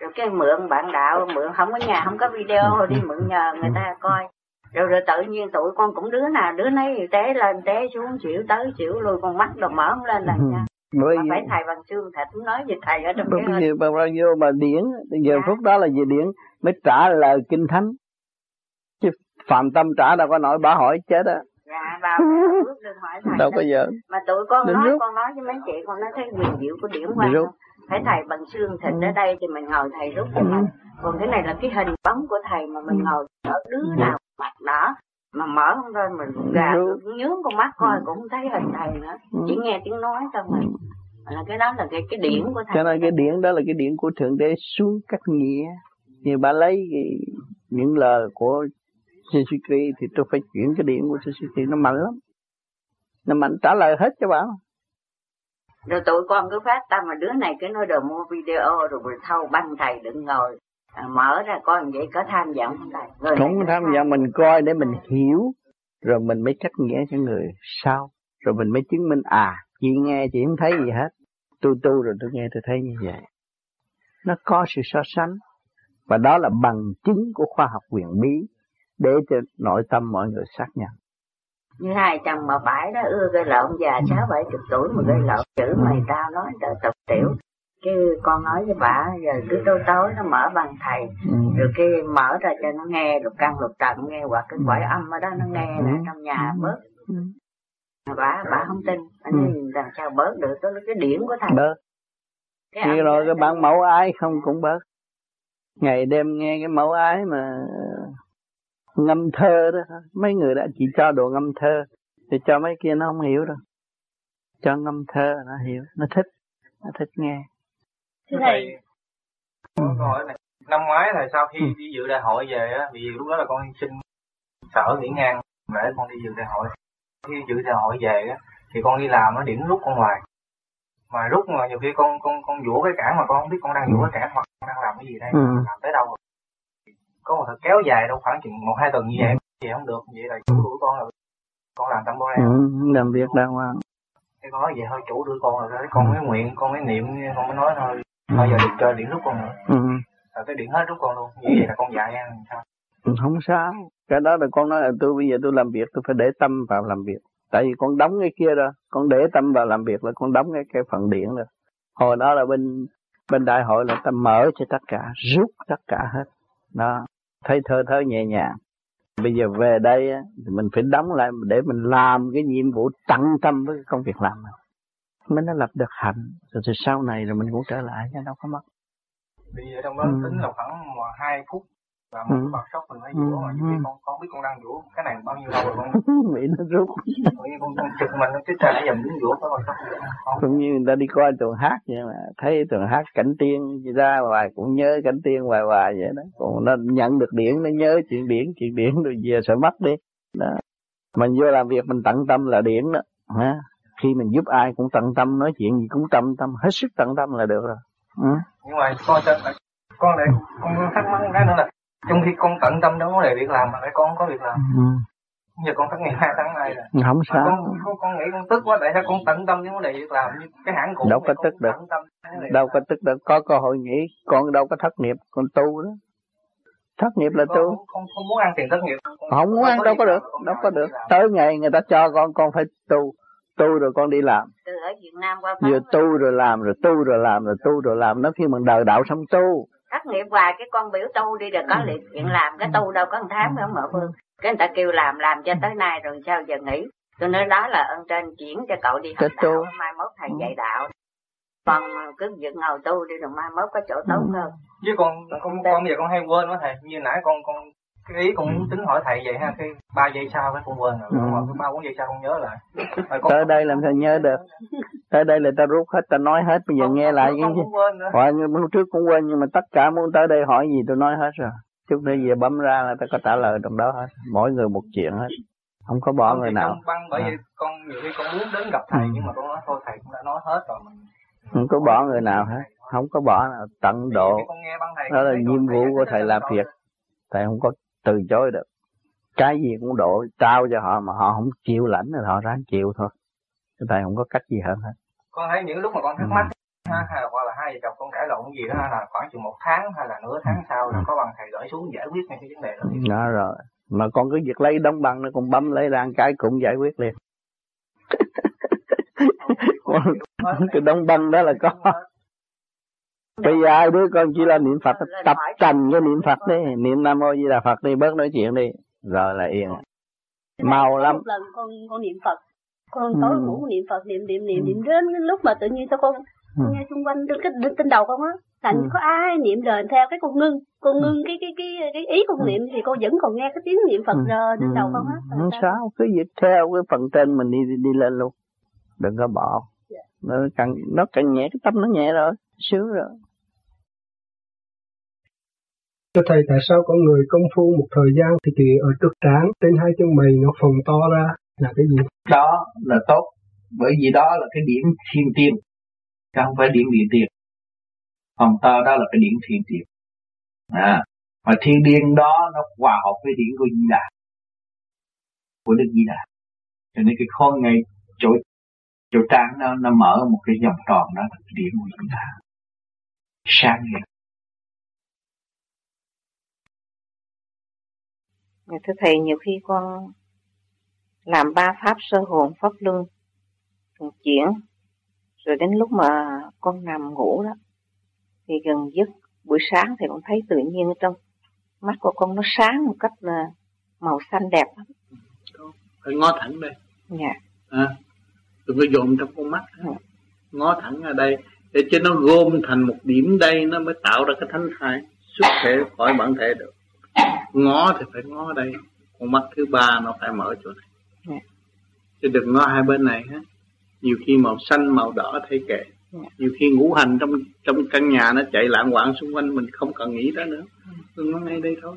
Rồi cái mượn bạn đạo mượn không có nhà không có video đi mượn nhờ người ta coi. Rồi rồi tự nhiên tụi con cũng đứa nào đứa nấy té lên té xuống chịu tới chịu lui con mắt đồ mở không lên là nha bởi mà phải thầy bằng xương thịt cũng nói về thầy ở trong bởi cái vì bao nhiêu mà điển giờ Dạ. phút đó là về điển mới trả lời kinh thánh chứ phạm tâm trả đâu có nổi bà hỏi chết á dạ phước đừng hỏi thầy đâu đó. có giờ mà tụi con Đừng nói rút. con nói với mấy chị con nói thấy quyền diệu của điển rút. không phải thầy bằng xương thịt Ừ. ở đây thì mình ngồi thầy rút cho mình còn cái này là cái hình bóng của thầy mà mình ngồi ở đứa Ừ. nào mặt đỏ mà mở không ra mình gà Rút. nhướng con mắt coi cũng không thấy hình thầy nữa. Ừ. chỉ nghe tiếng nói thôi mà. Là cái đó là cái cái điển của thầy. Cho nên cái điển đó là cái điển của thượng đế xuống các nghĩa. Như bà lấy cái, những lời của Jesus Christ thì tôi phải chuyển cái điển của Jesus Christ. Nó mạnh lắm. Nó mạnh trả lời hết cho bà. Rồi tụi con cứ phát tâm mà đứa này cứ nói đồ mua video rồi rồi thâu băng thầy đừng ngồi à, mở ra coi vậy có tham vọng không thầy Người không tham gia mình coi để mình hiểu rồi mình mới cách nghĩa cho người sau. Rồi mình mới chứng minh à chị nghe chị không thấy gì hết. Tôi tu rồi tôi nghe tôi thấy như vậy. Nó có sự so sánh. Và đó là bằng chứng của khoa học quyền bí để cho nội tâm mọi người xác nhận. Như hai chồng mà bãi đó ưa gây lộn già sáu bảy chục tuổi mà gây lộn chữ mày tao nói trời tục tiểu cái con nói với bà giờ cứ tối tối nó mở bằng thầy. Rồi cái mở ra cho nó nghe lục căn lục trần nghe hoặc cái cõi âm ở đó nó nghe là trong nhà bớt. Mà bà bà không tin. Bà nói làm sao bớt được? Đó là cái điển của thầy. Bớt. Cái âm rồi cái bản mẫu ái không cũng bớt. Ngày đêm nghe cái mẫu ái mà ngâm thơ đó mấy người đã chỉ cho đồ ngâm thơ thì cho mấy kia nó không hiểu đâu. Cho ngâm thơ nó hiểu nó thích nó thích nghe thầy có câu hỏi này năm ngoái là sau khi đi dự đại hội về á vì lúc đó là con xin sở nghỉ ngang để con đi dự đại hội. Khi dự đại hội về á thì con đi làm nó điểm rút con ngoài mà rút mà nhiều khi con con con vỗ cái cản mà con không biết con đang vỗ cái cản hoặc con đang làm cái gì đây Ừ. làm tới đâu rồi. có một thời kéo dài đâu khoảng chừng một hai tuần như vậy thì không được. Vậy là chủ đuổi con rồi con làm tâm bố ừ, làm việc đàng hoàng. Cái con nói vậy thôi chủ đuổi con rồi đấy con mới nguyện con mới niệm con mới nói thôi thôi giờ đừng chơi điện rút con nữa. Ừ. rồi cái điện hết rút con luôn. Như vậy là con dạy ăn sao Ừ, không sao. Cái đó là con nói là tôi bây giờ tôi làm việc tôi phải để tâm vào làm việc. Tại vì con đóng cái kia rồi. Con để tâm vào làm việc là con đóng cái cái phần điện rồi. Hồi đó là bên bên đại hội là ta mở cho tất cả rút tất cả hết. Đó. Thấy thơ thơ nhẹ nhàng. Bây giờ về đây á, thì mình phải đóng lại để mình làm cái nhiệm vụ tận tâm với cái công việc làm này mới nó lập được hạnh. Rồi từ sau này rồi mình cũng trở lại chứ đâu có mất. Bây giờ trong đó Ừ. tính là khoảng hai phút là Ừ. một cái bật sốc mình phải Ừ. vỗ mà khi con con biết con đang vỗ cái này bao nhiêu lâu rồi con? Bị nó rút. Con con trực mình cái trời nãy giờ đứng vỗ cái bật sốc cũng như người ta đi coi tuần hát vậy mà thấy tuần hát cảnh tiên ra hoài cũng nhớ cảnh tiên hoài hoài vậy đó. Còn nó nhận được điển nó nhớ chuyện điển chuyện điển rồi về sợ mất đi. Đó. Mình vô làm việc mình tận tâm là điển đó ha khi mình giúp ai cũng tận tâm nói chuyện gì cũng tâm tâm hết sức tận tâm là được rồi. Ừ. nhưng mà con con lại con thắc mắc cái nữa là trong khi con tận tâm vấn đề việc làm mà lại con có việc làm. Ừ. giờ con thất nghiệp hai tháng nay rồi. Không sao. Con, con, con nghĩ con tức quá tại sao con tận tâm trong vấn đề việc làm? Như cái hãng cũ đâu có tức được. đâu có tức được. Có cơ hội nghĩ con đâu có thất nghiệp con tu đó. Thất nghiệp là tu. không, không, không muốn ăn tiền thất nghiệp. Không, không muốn ăn đâu có được đâu có được. tới ngày người ta cho con con phải tu tu rồi con đi làm. Từ ở Việt Nam qua vừa tu rồi làm rồi tu rồi làm rồi tu rồi làm. Nó khi mình đời đạo xong tu. Thất nghiệp hoài cái con biểu tu đi rồi có ừ. liệt chuyện làm. Cái tu đâu có một tháng nữa mở phương cái người ta kêu làm làm cho tới nay rồi sao giờ nghỉ? Tôi nói đó là ơn trên chuyển cho cậu đi học đạo. mai mốt thầy dạy đạo. Con cứ việc ngồi tu đi rồi mai mốt có chỗ tốt ừ. hơn. Chứ con con con giờ con hay quên quá thầy. Như nãy con con cái ý cũng tính hỏi thầy vậy ha cái ba giây sau cái con quên rồi ừ. ba bốn giây sau con nhớ lại. Con tới đây làm sao nhớ được? Tới đây là ta rút hết ta nói hết bây giờ con, nghe lại cái gì? hỏi lúc trước cũng quên nhưng mà tất cả muốn tới đây hỏi gì tôi nói hết rồi. Chút nữa về bấm ra là ta có trả lời trong đó hết. Mỗi người một chuyện hết. Không có bỏ con người nào. băng bởi à. vì con nhiều khi con muốn đến gặp thầy ừ. nhưng mà con nói thôi thầy cũng đã nói hết rồi. Mình không có bỏ người nào hết. Không có bỏ nào. Tận độ. đó là nhiệm vụ của thầy làm việc. thầy không có từ chối được. Cái gì cũng độ trao cho họ mà họ không chịu lãnh thì họ ráng chịu thôi. Thầy không có cách gì hơn hết. Con thấy những lúc mà con thắc mắc ừ. hay là hoặc là hai vợ chồng con cãi lộn gì đó là khoảng chừng một tháng hay là nửa tháng ừ. sau là ừ. có bằng thầy gửi xuống giải quyết ngay cái vấn đề đó. Đó rồi. Mà con cứ việc lấy đóng băng nó con bấm lấy ra cái cũng giải quyết liền. Cái đóng băng đó là có bây giờ hai đứa con chỉ là niệm phật tập trần cái niệm phật đi niệm nam mô di đà phật đi bớt nói chuyện đi rồi là yên mau lắm một lần con con niệm phật con tối ừ. ngủ niệm phật niệm niệm niệm niệm đến lúc mà tự nhiên sao con ừ. nghe xung quanh cái trên đầu con á ừ. có ai niệm rồi theo cái con ngưng con ừ. ngưng cái cái cái cái ý con ừ. niệm thì con vẫn còn nghe cái tiếng niệm phật ừ. rờ trên đầu con á không sao cứ việc theo cái phần trên mình đi đi lên luôn đừng có bỏ yeah. Dạ. nó càng nó càng nhẹ cái tâm nó nhẹ rồi sướng rồi Thưa Thầy, tại sao con người công phu một thời gian thì kỳ ở trước trán, trên hai chân mày nó phồng to ra là cái gì? Đó là tốt, bởi vì đó là cái điểm thiên tiên, chứ không phải điểm địa tiên. Phồng to đó là cái điểm thiên tiên. À, mà thiên điên đó nó hòa hợp với điểm của Di Đà, của Đức Di Đà. Cho nên cái khối ngay chỗ chỗ trán nó nó mở một cái vòng tròn đó là cái điểm của Di Đà. Sáng hiện thưa thầy nhiều khi con làm ba pháp sơ hồn pháp luân thường chuyển rồi đến lúc mà con nằm ngủ đó thì gần giấc buổi sáng thì con thấy tự nhiên trong mắt của con nó sáng một cách là màu xanh đẹp lắm. Phải ngó thẳng đây. Dạ. À, đừng có dồn trong con mắt. Dạ. ngó thẳng ở đây để cho nó gom thành một điểm đây nó mới tạo ra cái thánh thai xuất thể khỏi bản thể được ngó thì phải ngó đây con mắt thứ ba nó phải mở chỗ này yeah. Dạ. chứ đừng ngó hai bên này hết nhiều khi màu xanh màu đỏ thấy kệ yeah. Dạ. nhiều khi ngũ hành trong trong căn nhà nó chạy lạng quạng xung quanh mình không cần nghĩ đó nữa đừng ngó ngay đây thôi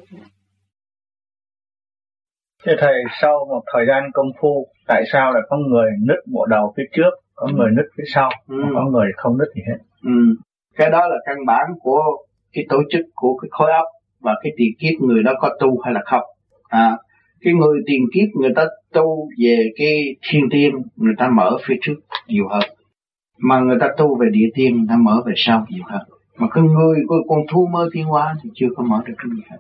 Thưa Thầy, sau một thời gian công phu, tại sao lại có người nứt bộ đầu phía trước, có người nứt phía sau, ừ. có người không nứt gì hết? Ừ. Cái đó là căn bản của cái tổ chức của cái khối óc và cái tiền kiếp người đó có tu hay là không. À, cái người tiền kiếp người ta tu về cái thiên tiên người ta mở phía trước nhiều hơn. Mà người ta tu về địa tiên người ta mở về sau nhiều hơn. Mà cái người của con thu mơ thiên hóa thì chưa có mở được cái gì hết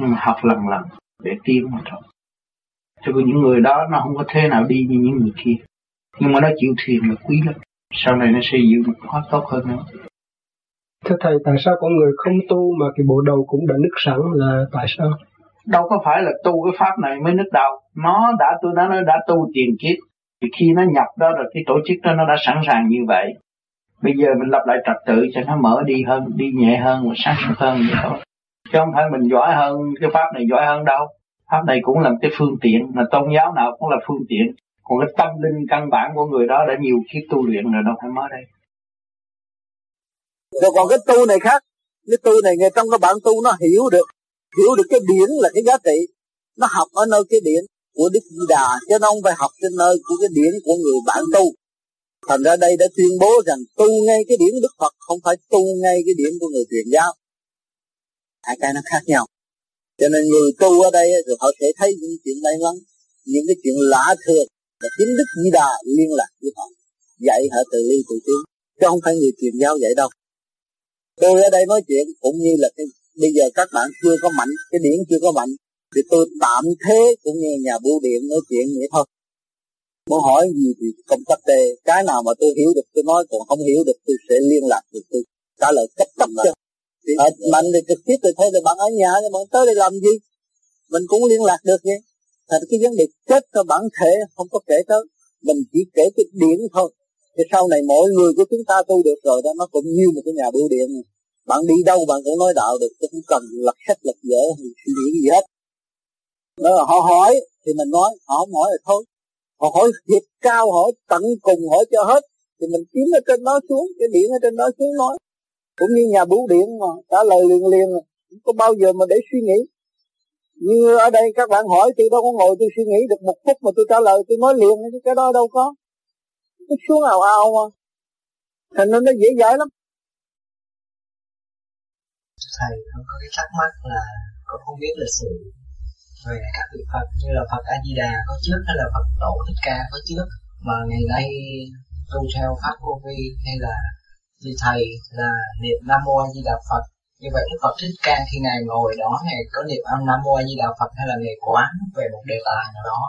nhưng mà học lần lần để tiên mà thôi. Cho nên những người đó nó không có thế nào đi như những người kia. Nhưng mà nó chịu thiền là quý lắm. Sau này nó sẽ giữ một khóa tốt hơn nữa. Thưa Thầy, tại sao con người không tu mà cái bộ đầu cũng đã nứt sẵn là tại sao? Đâu có phải là tu cái pháp này mới nứt đầu. Nó đã, tôi đã nói đã tu tiền kiếp. Thì khi nó nhập đó rồi cái tổ chức đó nó đã sẵn sàng như vậy. Bây giờ mình lập lại trật tự cho nó mở đi hơn, đi nhẹ hơn và sáng suốt hơn vậy thôi. Chứ không phải mình giỏi hơn, cái pháp này giỏi hơn đâu. Pháp này cũng là cái phương tiện, là tôn giáo nào cũng là phương tiện. Còn cái tâm linh căn bản của người đó đã nhiều kiếp tu luyện rồi đâu phải mới đây rồi còn cái tu này khác. Cái tu này người trong cái bạn tu nó hiểu được. Hiểu được cái điển là cái giá trị. Nó học ở nơi cái điển của đức di đà, chứ nó không phải học trên nơi của cái điển của người bạn tu. Thành ra đây đã tuyên bố rằng tu ngay cái điển đức phật, không phải tu ngay cái điển của người truyền giáo. Hai cái nó khác nhau. Cho nên người tu ở đây thì họ sẽ thấy những chuyện may mắn, những cái chuyện lạ thường là chính đức di đà liên lạc với họ, dạy họ từ ly từ tiến chứ không phải người truyền giáo dạy đâu tôi ở đây nói chuyện cũng như là cái bây giờ các bạn chưa có mạnh cái điển chưa có mạnh thì tôi tạm thế cũng như nhà bưu điện nói chuyện vậy thôi. Muốn hỏi gì thì công tác đề cái nào mà tôi hiểu được tôi nói còn không hiểu được tôi sẽ liên lạc được tôi trả lời cấp tốc cho à, mạnh thì trực tiếp thì thôi thì bạn ở nhà thì bạn tới đây làm gì? Mình cũng liên lạc được vậy. Thành cái vấn đề chết cho bản thể không có kể tới mình chỉ kể cái điển thôi thì sau này mỗi người của chúng ta tu được rồi đó, nó cũng như một cái nhà bưu điện. Này. bạn đi đâu bạn cũng nói đạo được, chứ không cần lật sách, lật dở suy nghĩ gì hết. Đó là họ hỏi, thì mình nói, họ không hỏi là thôi. Họ hỏi thiệt cao hỏi tận cùng, hỏi cho hết. Thì mình kiếm ở trên đó xuống, cái điện ở trên đó xuống nói. Cũng như nhà bưu điện mà, trả lời liền liền à. không có bao giờ mà để suy nghĩ. Như ở đây các bạn hỏi, tôi đâu có ngồi tôi suy nghĩ được một phút mà tôi trả lời, tôi nói liền, cái đó đâu có cứ xuống ào ào mà. Thành nên nó dễ dãi lắm. Thầy không có cái thắc mắc là con không biết lịch sử về các vị Phật như là Phật A Di Đà có trước hay là Phật Tổ Thích Ca có trước, mà ngày nay tu theo pháp cô vi hay là như thầy là niệm Nam Mô A Di Đà Phật. Như vậy Đức Phật Thích Ca khi ngài ngồi đó ngài có niệm Nam Mô A Di Đà Phật hay là ngài quán về một đề tài nào đó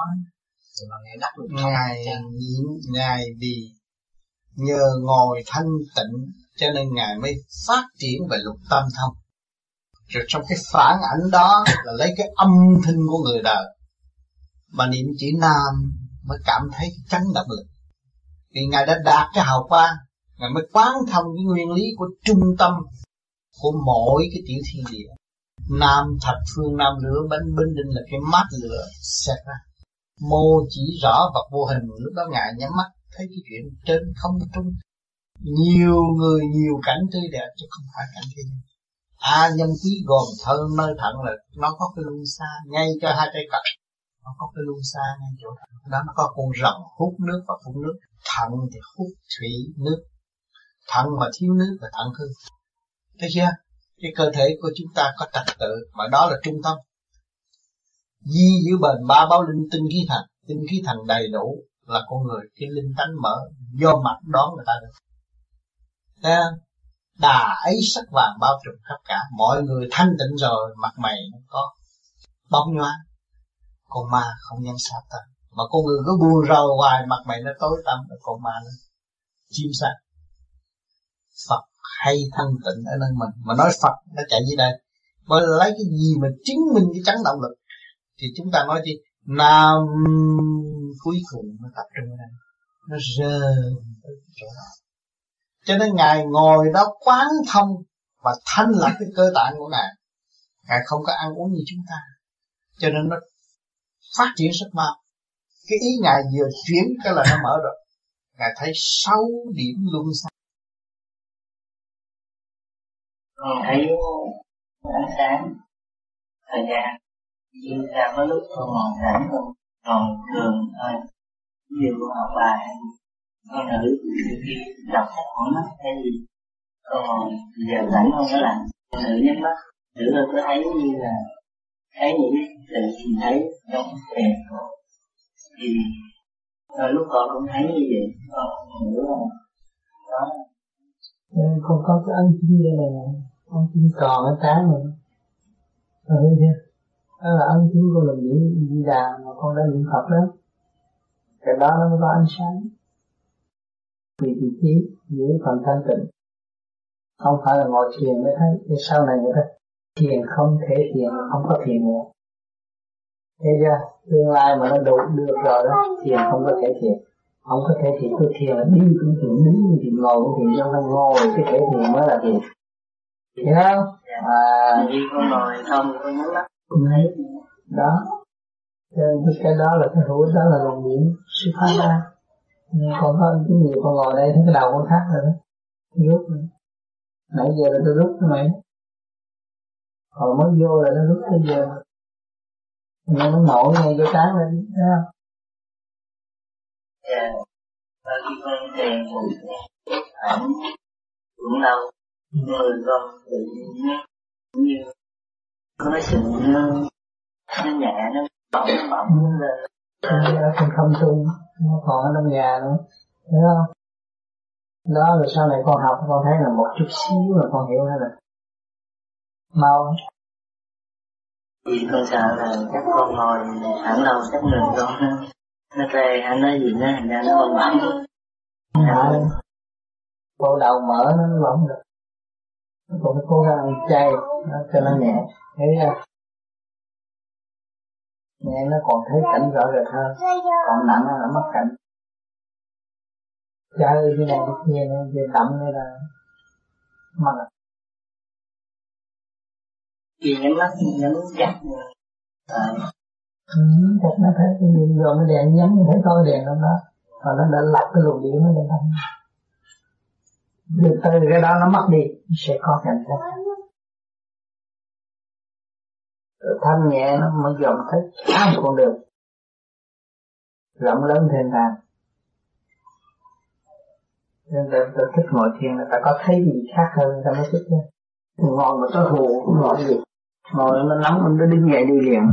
thì mà ngài đắc được ngài nhịn ngài vì nhờ ngồi thanh tịnh cho nên ngài mới phát triển về lục tâm thông. Rồi trong cái phản ảnh đó là lấy cái âm thanh của người đời. Mà niệm chỉ nam mới cảm thấy chấn động lực. Vì ngài đã đạt cái hào quang ngài mới quán thông cái nguyên lý của trung tâm của mỗi cái tiểu thiên địa. Nam thập phương nam lửa bánh binh định là cái mắt lửa xét ra mô chỉ rõ vật vô hình lúc đó ngài nhắm mắt, thấy cái chuyện trên không trung. Nhiều người, nhiều cảnh tươi đẹp, chứ không phải cảnh thiên a A nhân quý gồm thân nơi thận là nó có cái luân xa ngay cho hai tay cật nó có cái luân xa ngay chỗ thận đó, nó có con rồng hút nước và phun nước. Thận thì hút thủy nước. Thận mà thiếu nước là thận hư. Thấy chưa? Cái cơ thể của chúng ta có trật tự, mà đó là trung tâm di giữ bền ba báo linh tinh khí thần tinh khí thần đầy đủ là con người cái linh tánh mở. Do mặt đón người ta được. Thấy đà ấy sắc vàng bao trùm khắp cả. Mọi người thanh tịnh rồi, mặt mày nó có. Bóng nhoáng. Con ma không nhân sát ta. Mà con người cứ buồn rầu hoài, mặt mày nó tối tăm là con ma nó chim sát Phật hay thanh tịnh ở nơi mình. Mà nói Phật nó chạy dưới đây. Bởi lấy cái gì mà chứng minh cái chấn động lực? Thì chúng ta nói gì nam cuối cùng nó tập trung ở đây. Nó rơi chỗ đó. Cho nên ngài ngồi đó quán thông và thanh lọc cái cơ tạng của ngài. Ngài không có ăn uống như chúng ta. Cho nên nó phát triển rất mau. Cái ý ngài vừa chuyển cái là nó mở rồi. Ngài thấy sáu điểm luân xa con thấy ánh sáng thời gian nhưng ra có lúc con ngồi rảnh không còn thường thôi. Ví dụ học bài, con nữ khi đọc sách mỏi mắt hay gì. Con giờ rảnh không có làm, con nữ nhắm mắt. Nữ là có thấy như là, thấy những sự nhìn thấy trong tiền của thì rồi lúc con cũng thấy như vậy, con nữ là đó. Không có cái ăn chính đây này ân chính còn ở trán mình rồi thấy chưa đó là ân chính của lần niệm di đà mà con đã niệm phật đó. Cái đó nó mới có ánh sáng. Vì vị trí giữ phần thanh tịnh. Không phải là ngồi thiền mới thấy. Để sau này người ta thiền không thể thiền không có thiền nữa. Thế ra tương lai mà nó đủ được rồi đó thiền không có thể thiền. Không có thể thiền tôi thiền là đi cũng thiền đứng cũng thiền ngồi cũng thiền trong không ngồi cái thể thiền mới là thiền. Hiểu không? À. Đi con ngồi không con nhắm mắt thấy đó. Cái đó là cái hữu đó là lòng niệm xuất phát ra. Còn có cái nhiều con ngồi đây thấy cái đầu con khác rồi đó. Rút nữa. nãy giờ là tôi rút cho mày. Còn mới vô là nó rút bây giờ. Nó nổi ngay cái sáng lên, thấy không? Dạ. Và khi con tiền một ảnh cũng lâu người con tự nhiên như nó sự nó, nó nhẹ nó bỗng nó bỗng lên trên không trung nó còn ở trong nhà nữa hiểu không đó rồi sau này con học con thấy là một chút xíu là con hiểu hết rồi. Mau. Vì con sợ là chắc con ngồi sẵn lâu chắc người con nó tê hay nói gì nữa? Thành ra nó bẩm Đấy. bộ đầu mở nó lỏng được còn phải cố gắng chay nó cho nó nhẹ. Thấy chưa à, nhẹ nó còn thấy cảnh rõ rệt hơn. Còn nặng là mất cảnh. Chơi thế này cái kia nó về đậm đây là mất rồi. Vì nhắm mắt nhắm chặt. À. ừ, chặt nó thấy cái điện rồi nó đèn nhắm thấy coi đèn trong đó. Và nó đã lọc cái luồng điện nó lên thành được từ cái đó nó mất đi sẽ có cảnh giác. Thanh nhẹ nó mới dòng thấy hai con đường rộng lớn thiên đàng nên ta, ta thích ngồi thiền là ta có thấy gì khác hơn ta mới thích nha ngồi mà có hù cũng ngồi gì? Ngồi nó nóng nó đứng dậy đi liền.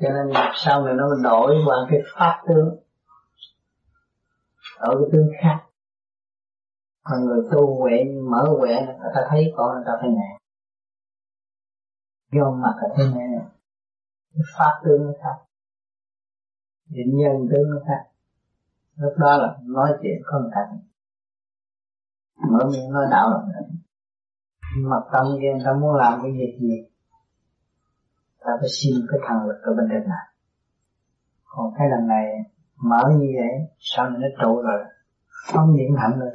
Cho nên sau này nó đổi qua cái pháp tướng đổi cái tướng khác còn người tu huệ, mở huệ, người ta thấy con người ta phải nè do mặt ở thế này. Nè pháp tướng nó khác. Định nhân tướng nó khác. Lúc đó là nói chuyện không thành. Mở miệng nói đạo là mặt tâm kia người ta muốn làm cái việc gì? Ta phải xin cái thần lực ở bên trên này. Còn cái lần này, mở như vậy, sau này nó trụ rồi không điện hạnh rồi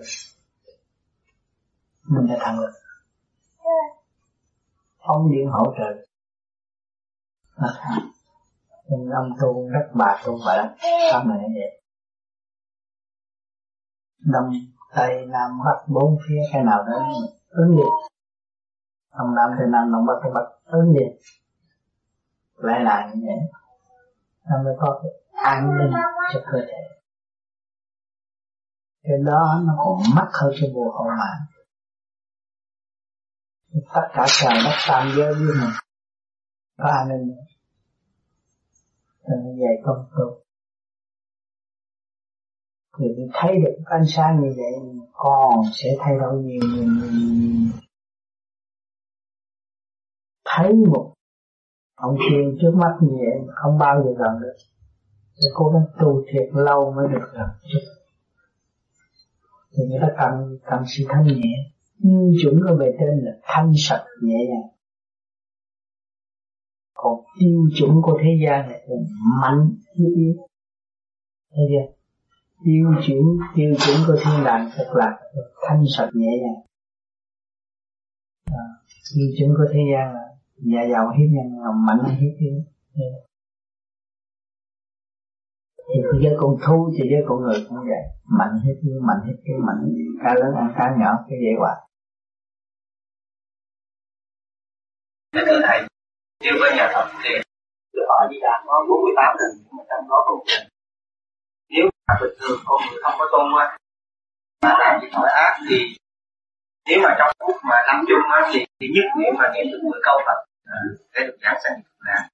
mình đã thẳng lực. Ông điện hỗ trợ. Nhưng ông tu rất bà tu bà lắm. Sao này như vậy đông tây nam bắc bốn phía cái nào đó. Ứng gì đông nam tây nam, đông bắc tây bắc. Ứng gì lại là như vậy. Nó mới có cái an ninh cho cơ thể. Cái đó nó còn mắc hơn cho bộ hậu mạng tất cả trời đất tam giới với mình. Ba nên nữa nên công tu thì mình thấy được ánh sáng như vậy còn sẽ thay đổi nhiều nhiều nhiều, nhiều. thấy một ông tiên trước mắt như vậy không bao giờ gần được. Để cố gắng tu thiệt lâu mới được gần chút thì người ta cần cần sự thanh nhẹ tiêu chuẩn ở về trên là thanh sạch nhẹ nhàng. Còn tiêu chuẩn của thế gian này là mạnh như yếu thấy chưa? Tiêu chuẩn tiêu chuẩn của thiên đàng thật là thanh sạch nhẹ nhàng. À, tiêu chuẩn của thế gian là nhà giàu hiếp nhân là mạnh hiếp yếu thì giới con thu thì giới con người cũng vậy. Mạnh hết yếu mạnh hết cái mạnh cá lớn ăn cá nhỏ cái dễ quả. Thưa thầy nếu bên nhà Phật thì được hỏi đi đạt có 48 lần mà trong đó có một lần. Nếu mà bình thường con người không có tôn qua mà làm những tội ác thì nếu mà trong phút mà lâm chung á thì, thì nhất niệm mà niệm được 10 câu Phật à, để được giảng sanh cực lạc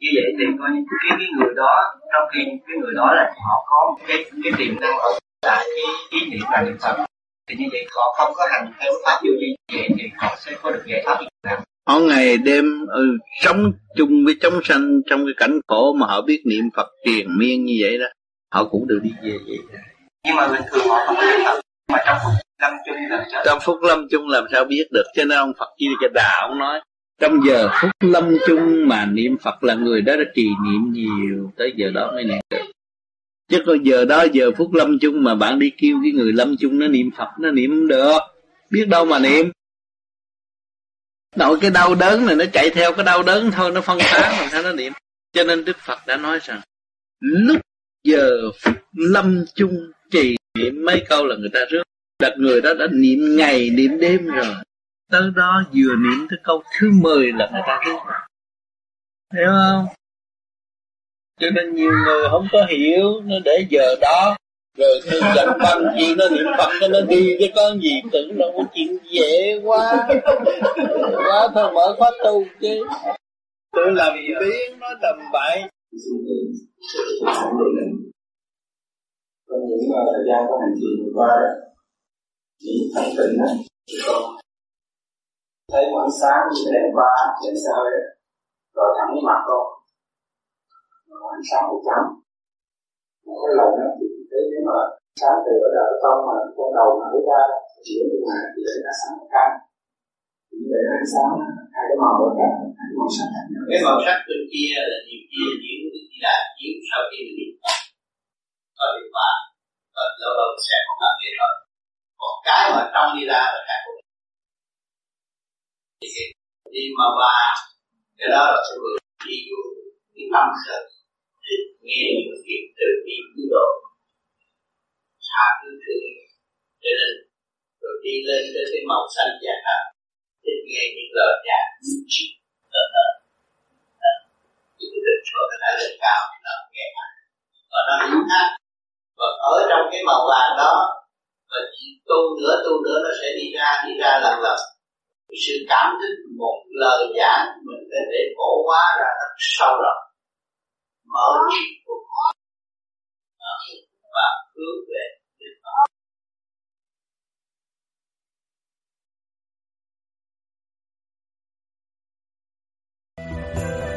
như vậy thì coi như cái, cái người đó trong khi cái người đó là họ có một cái cái tiềm năng ở tại cái ý niệm là niệm Phật thì như vậy họ không có hành theo pháp vô vi. Vậy thì họ sẽ có được giải thoát họ ngày đêm ừ, sống chung với chúng sanh trong cái cảnh khổ mà họ biết niệm Phật triền miên như vậy đó họ cũng được đi về vậy. Nhưng mà bình thường họ không có niệm Phật mà trong phút lâm chung là trong phút lâm chung làm sao biết được cho nên ông Phật Di Đà Đà ông nói trong giờ phút lâm chung mà niệm Phật là người đó đã trì niệm nhiều tới giờ đó mới niệm được. Chứ có giờ đó, giờ phút lâm chung mà bạn đi kêu cái người lâm chung nó niệm Phật, nó niệm được. Biết đâu mà niệm. Nội cái đau đớn này nó chạy theo cái đau đớn thôi, nó phân tán làm sao nó niệm. Cho nên đức phật đã nói rằng, lúc giờ phút lâm chung trì niệm, mấy câu là người ta rước. Đặt người đó đã niệm ngày, niệm đêm rồi tới đó vừa niệm tới câu thứ 10 là người ta rước hiểu không? Cho nên nhiều người không có hiểu, nó để giờ đó. Rồi tôi dành băng chuyện nó niệm phật cho nó đi, chứ có gì tưởng đâu, có chuyện dễ quá. Quá thôi, mở khóa tu chứ. Tự làm biến nó tầm bậy trong những thời gian có hành trình vừa qua đó chỉ thanh tình đó thấy một ánh sáng như cái đèn ba đèn xe hơi rồi thẳng cái mặt con một ánh sáng màu trắng một cái lần đó thì thấy nếu mà sáng từ ở đời tâm mà con đầu mà lấy ra chỉ có một ngày thì lấy là sáng một cái. Như vậy ánh sáng, hai cái màu đó cả hai màu sắc khác nhau. Cái màu sắc bên kia là nhiều kia nhiễm bên kia là chiếu sau khi mình niệm có hiệu quả và ờ, lâu lâu sẽ không làm việc thôi. Còn cái mà trong đi ra là khác. một đi mà bà cái đó là sự đi vô cái tâm khởi thì nghe những việc từ bi cứu độ tha thứ thương cho nên rồi đi lên tới cái màu xanh già, hạt. Thì nghe những lời dạ lớn đó thì cái định số nó đã lên cao thì nó nghe lại và nó yếu hát và ở trong cái màu vàng đó và chỉ tu nữa tu nữa nó sẽ đi ra đi ra lần lần sự cảm thức một lời giảng mình phải để cổ hóa ra thật sâu rộng. Mở nhịp của nó và hướng về thank you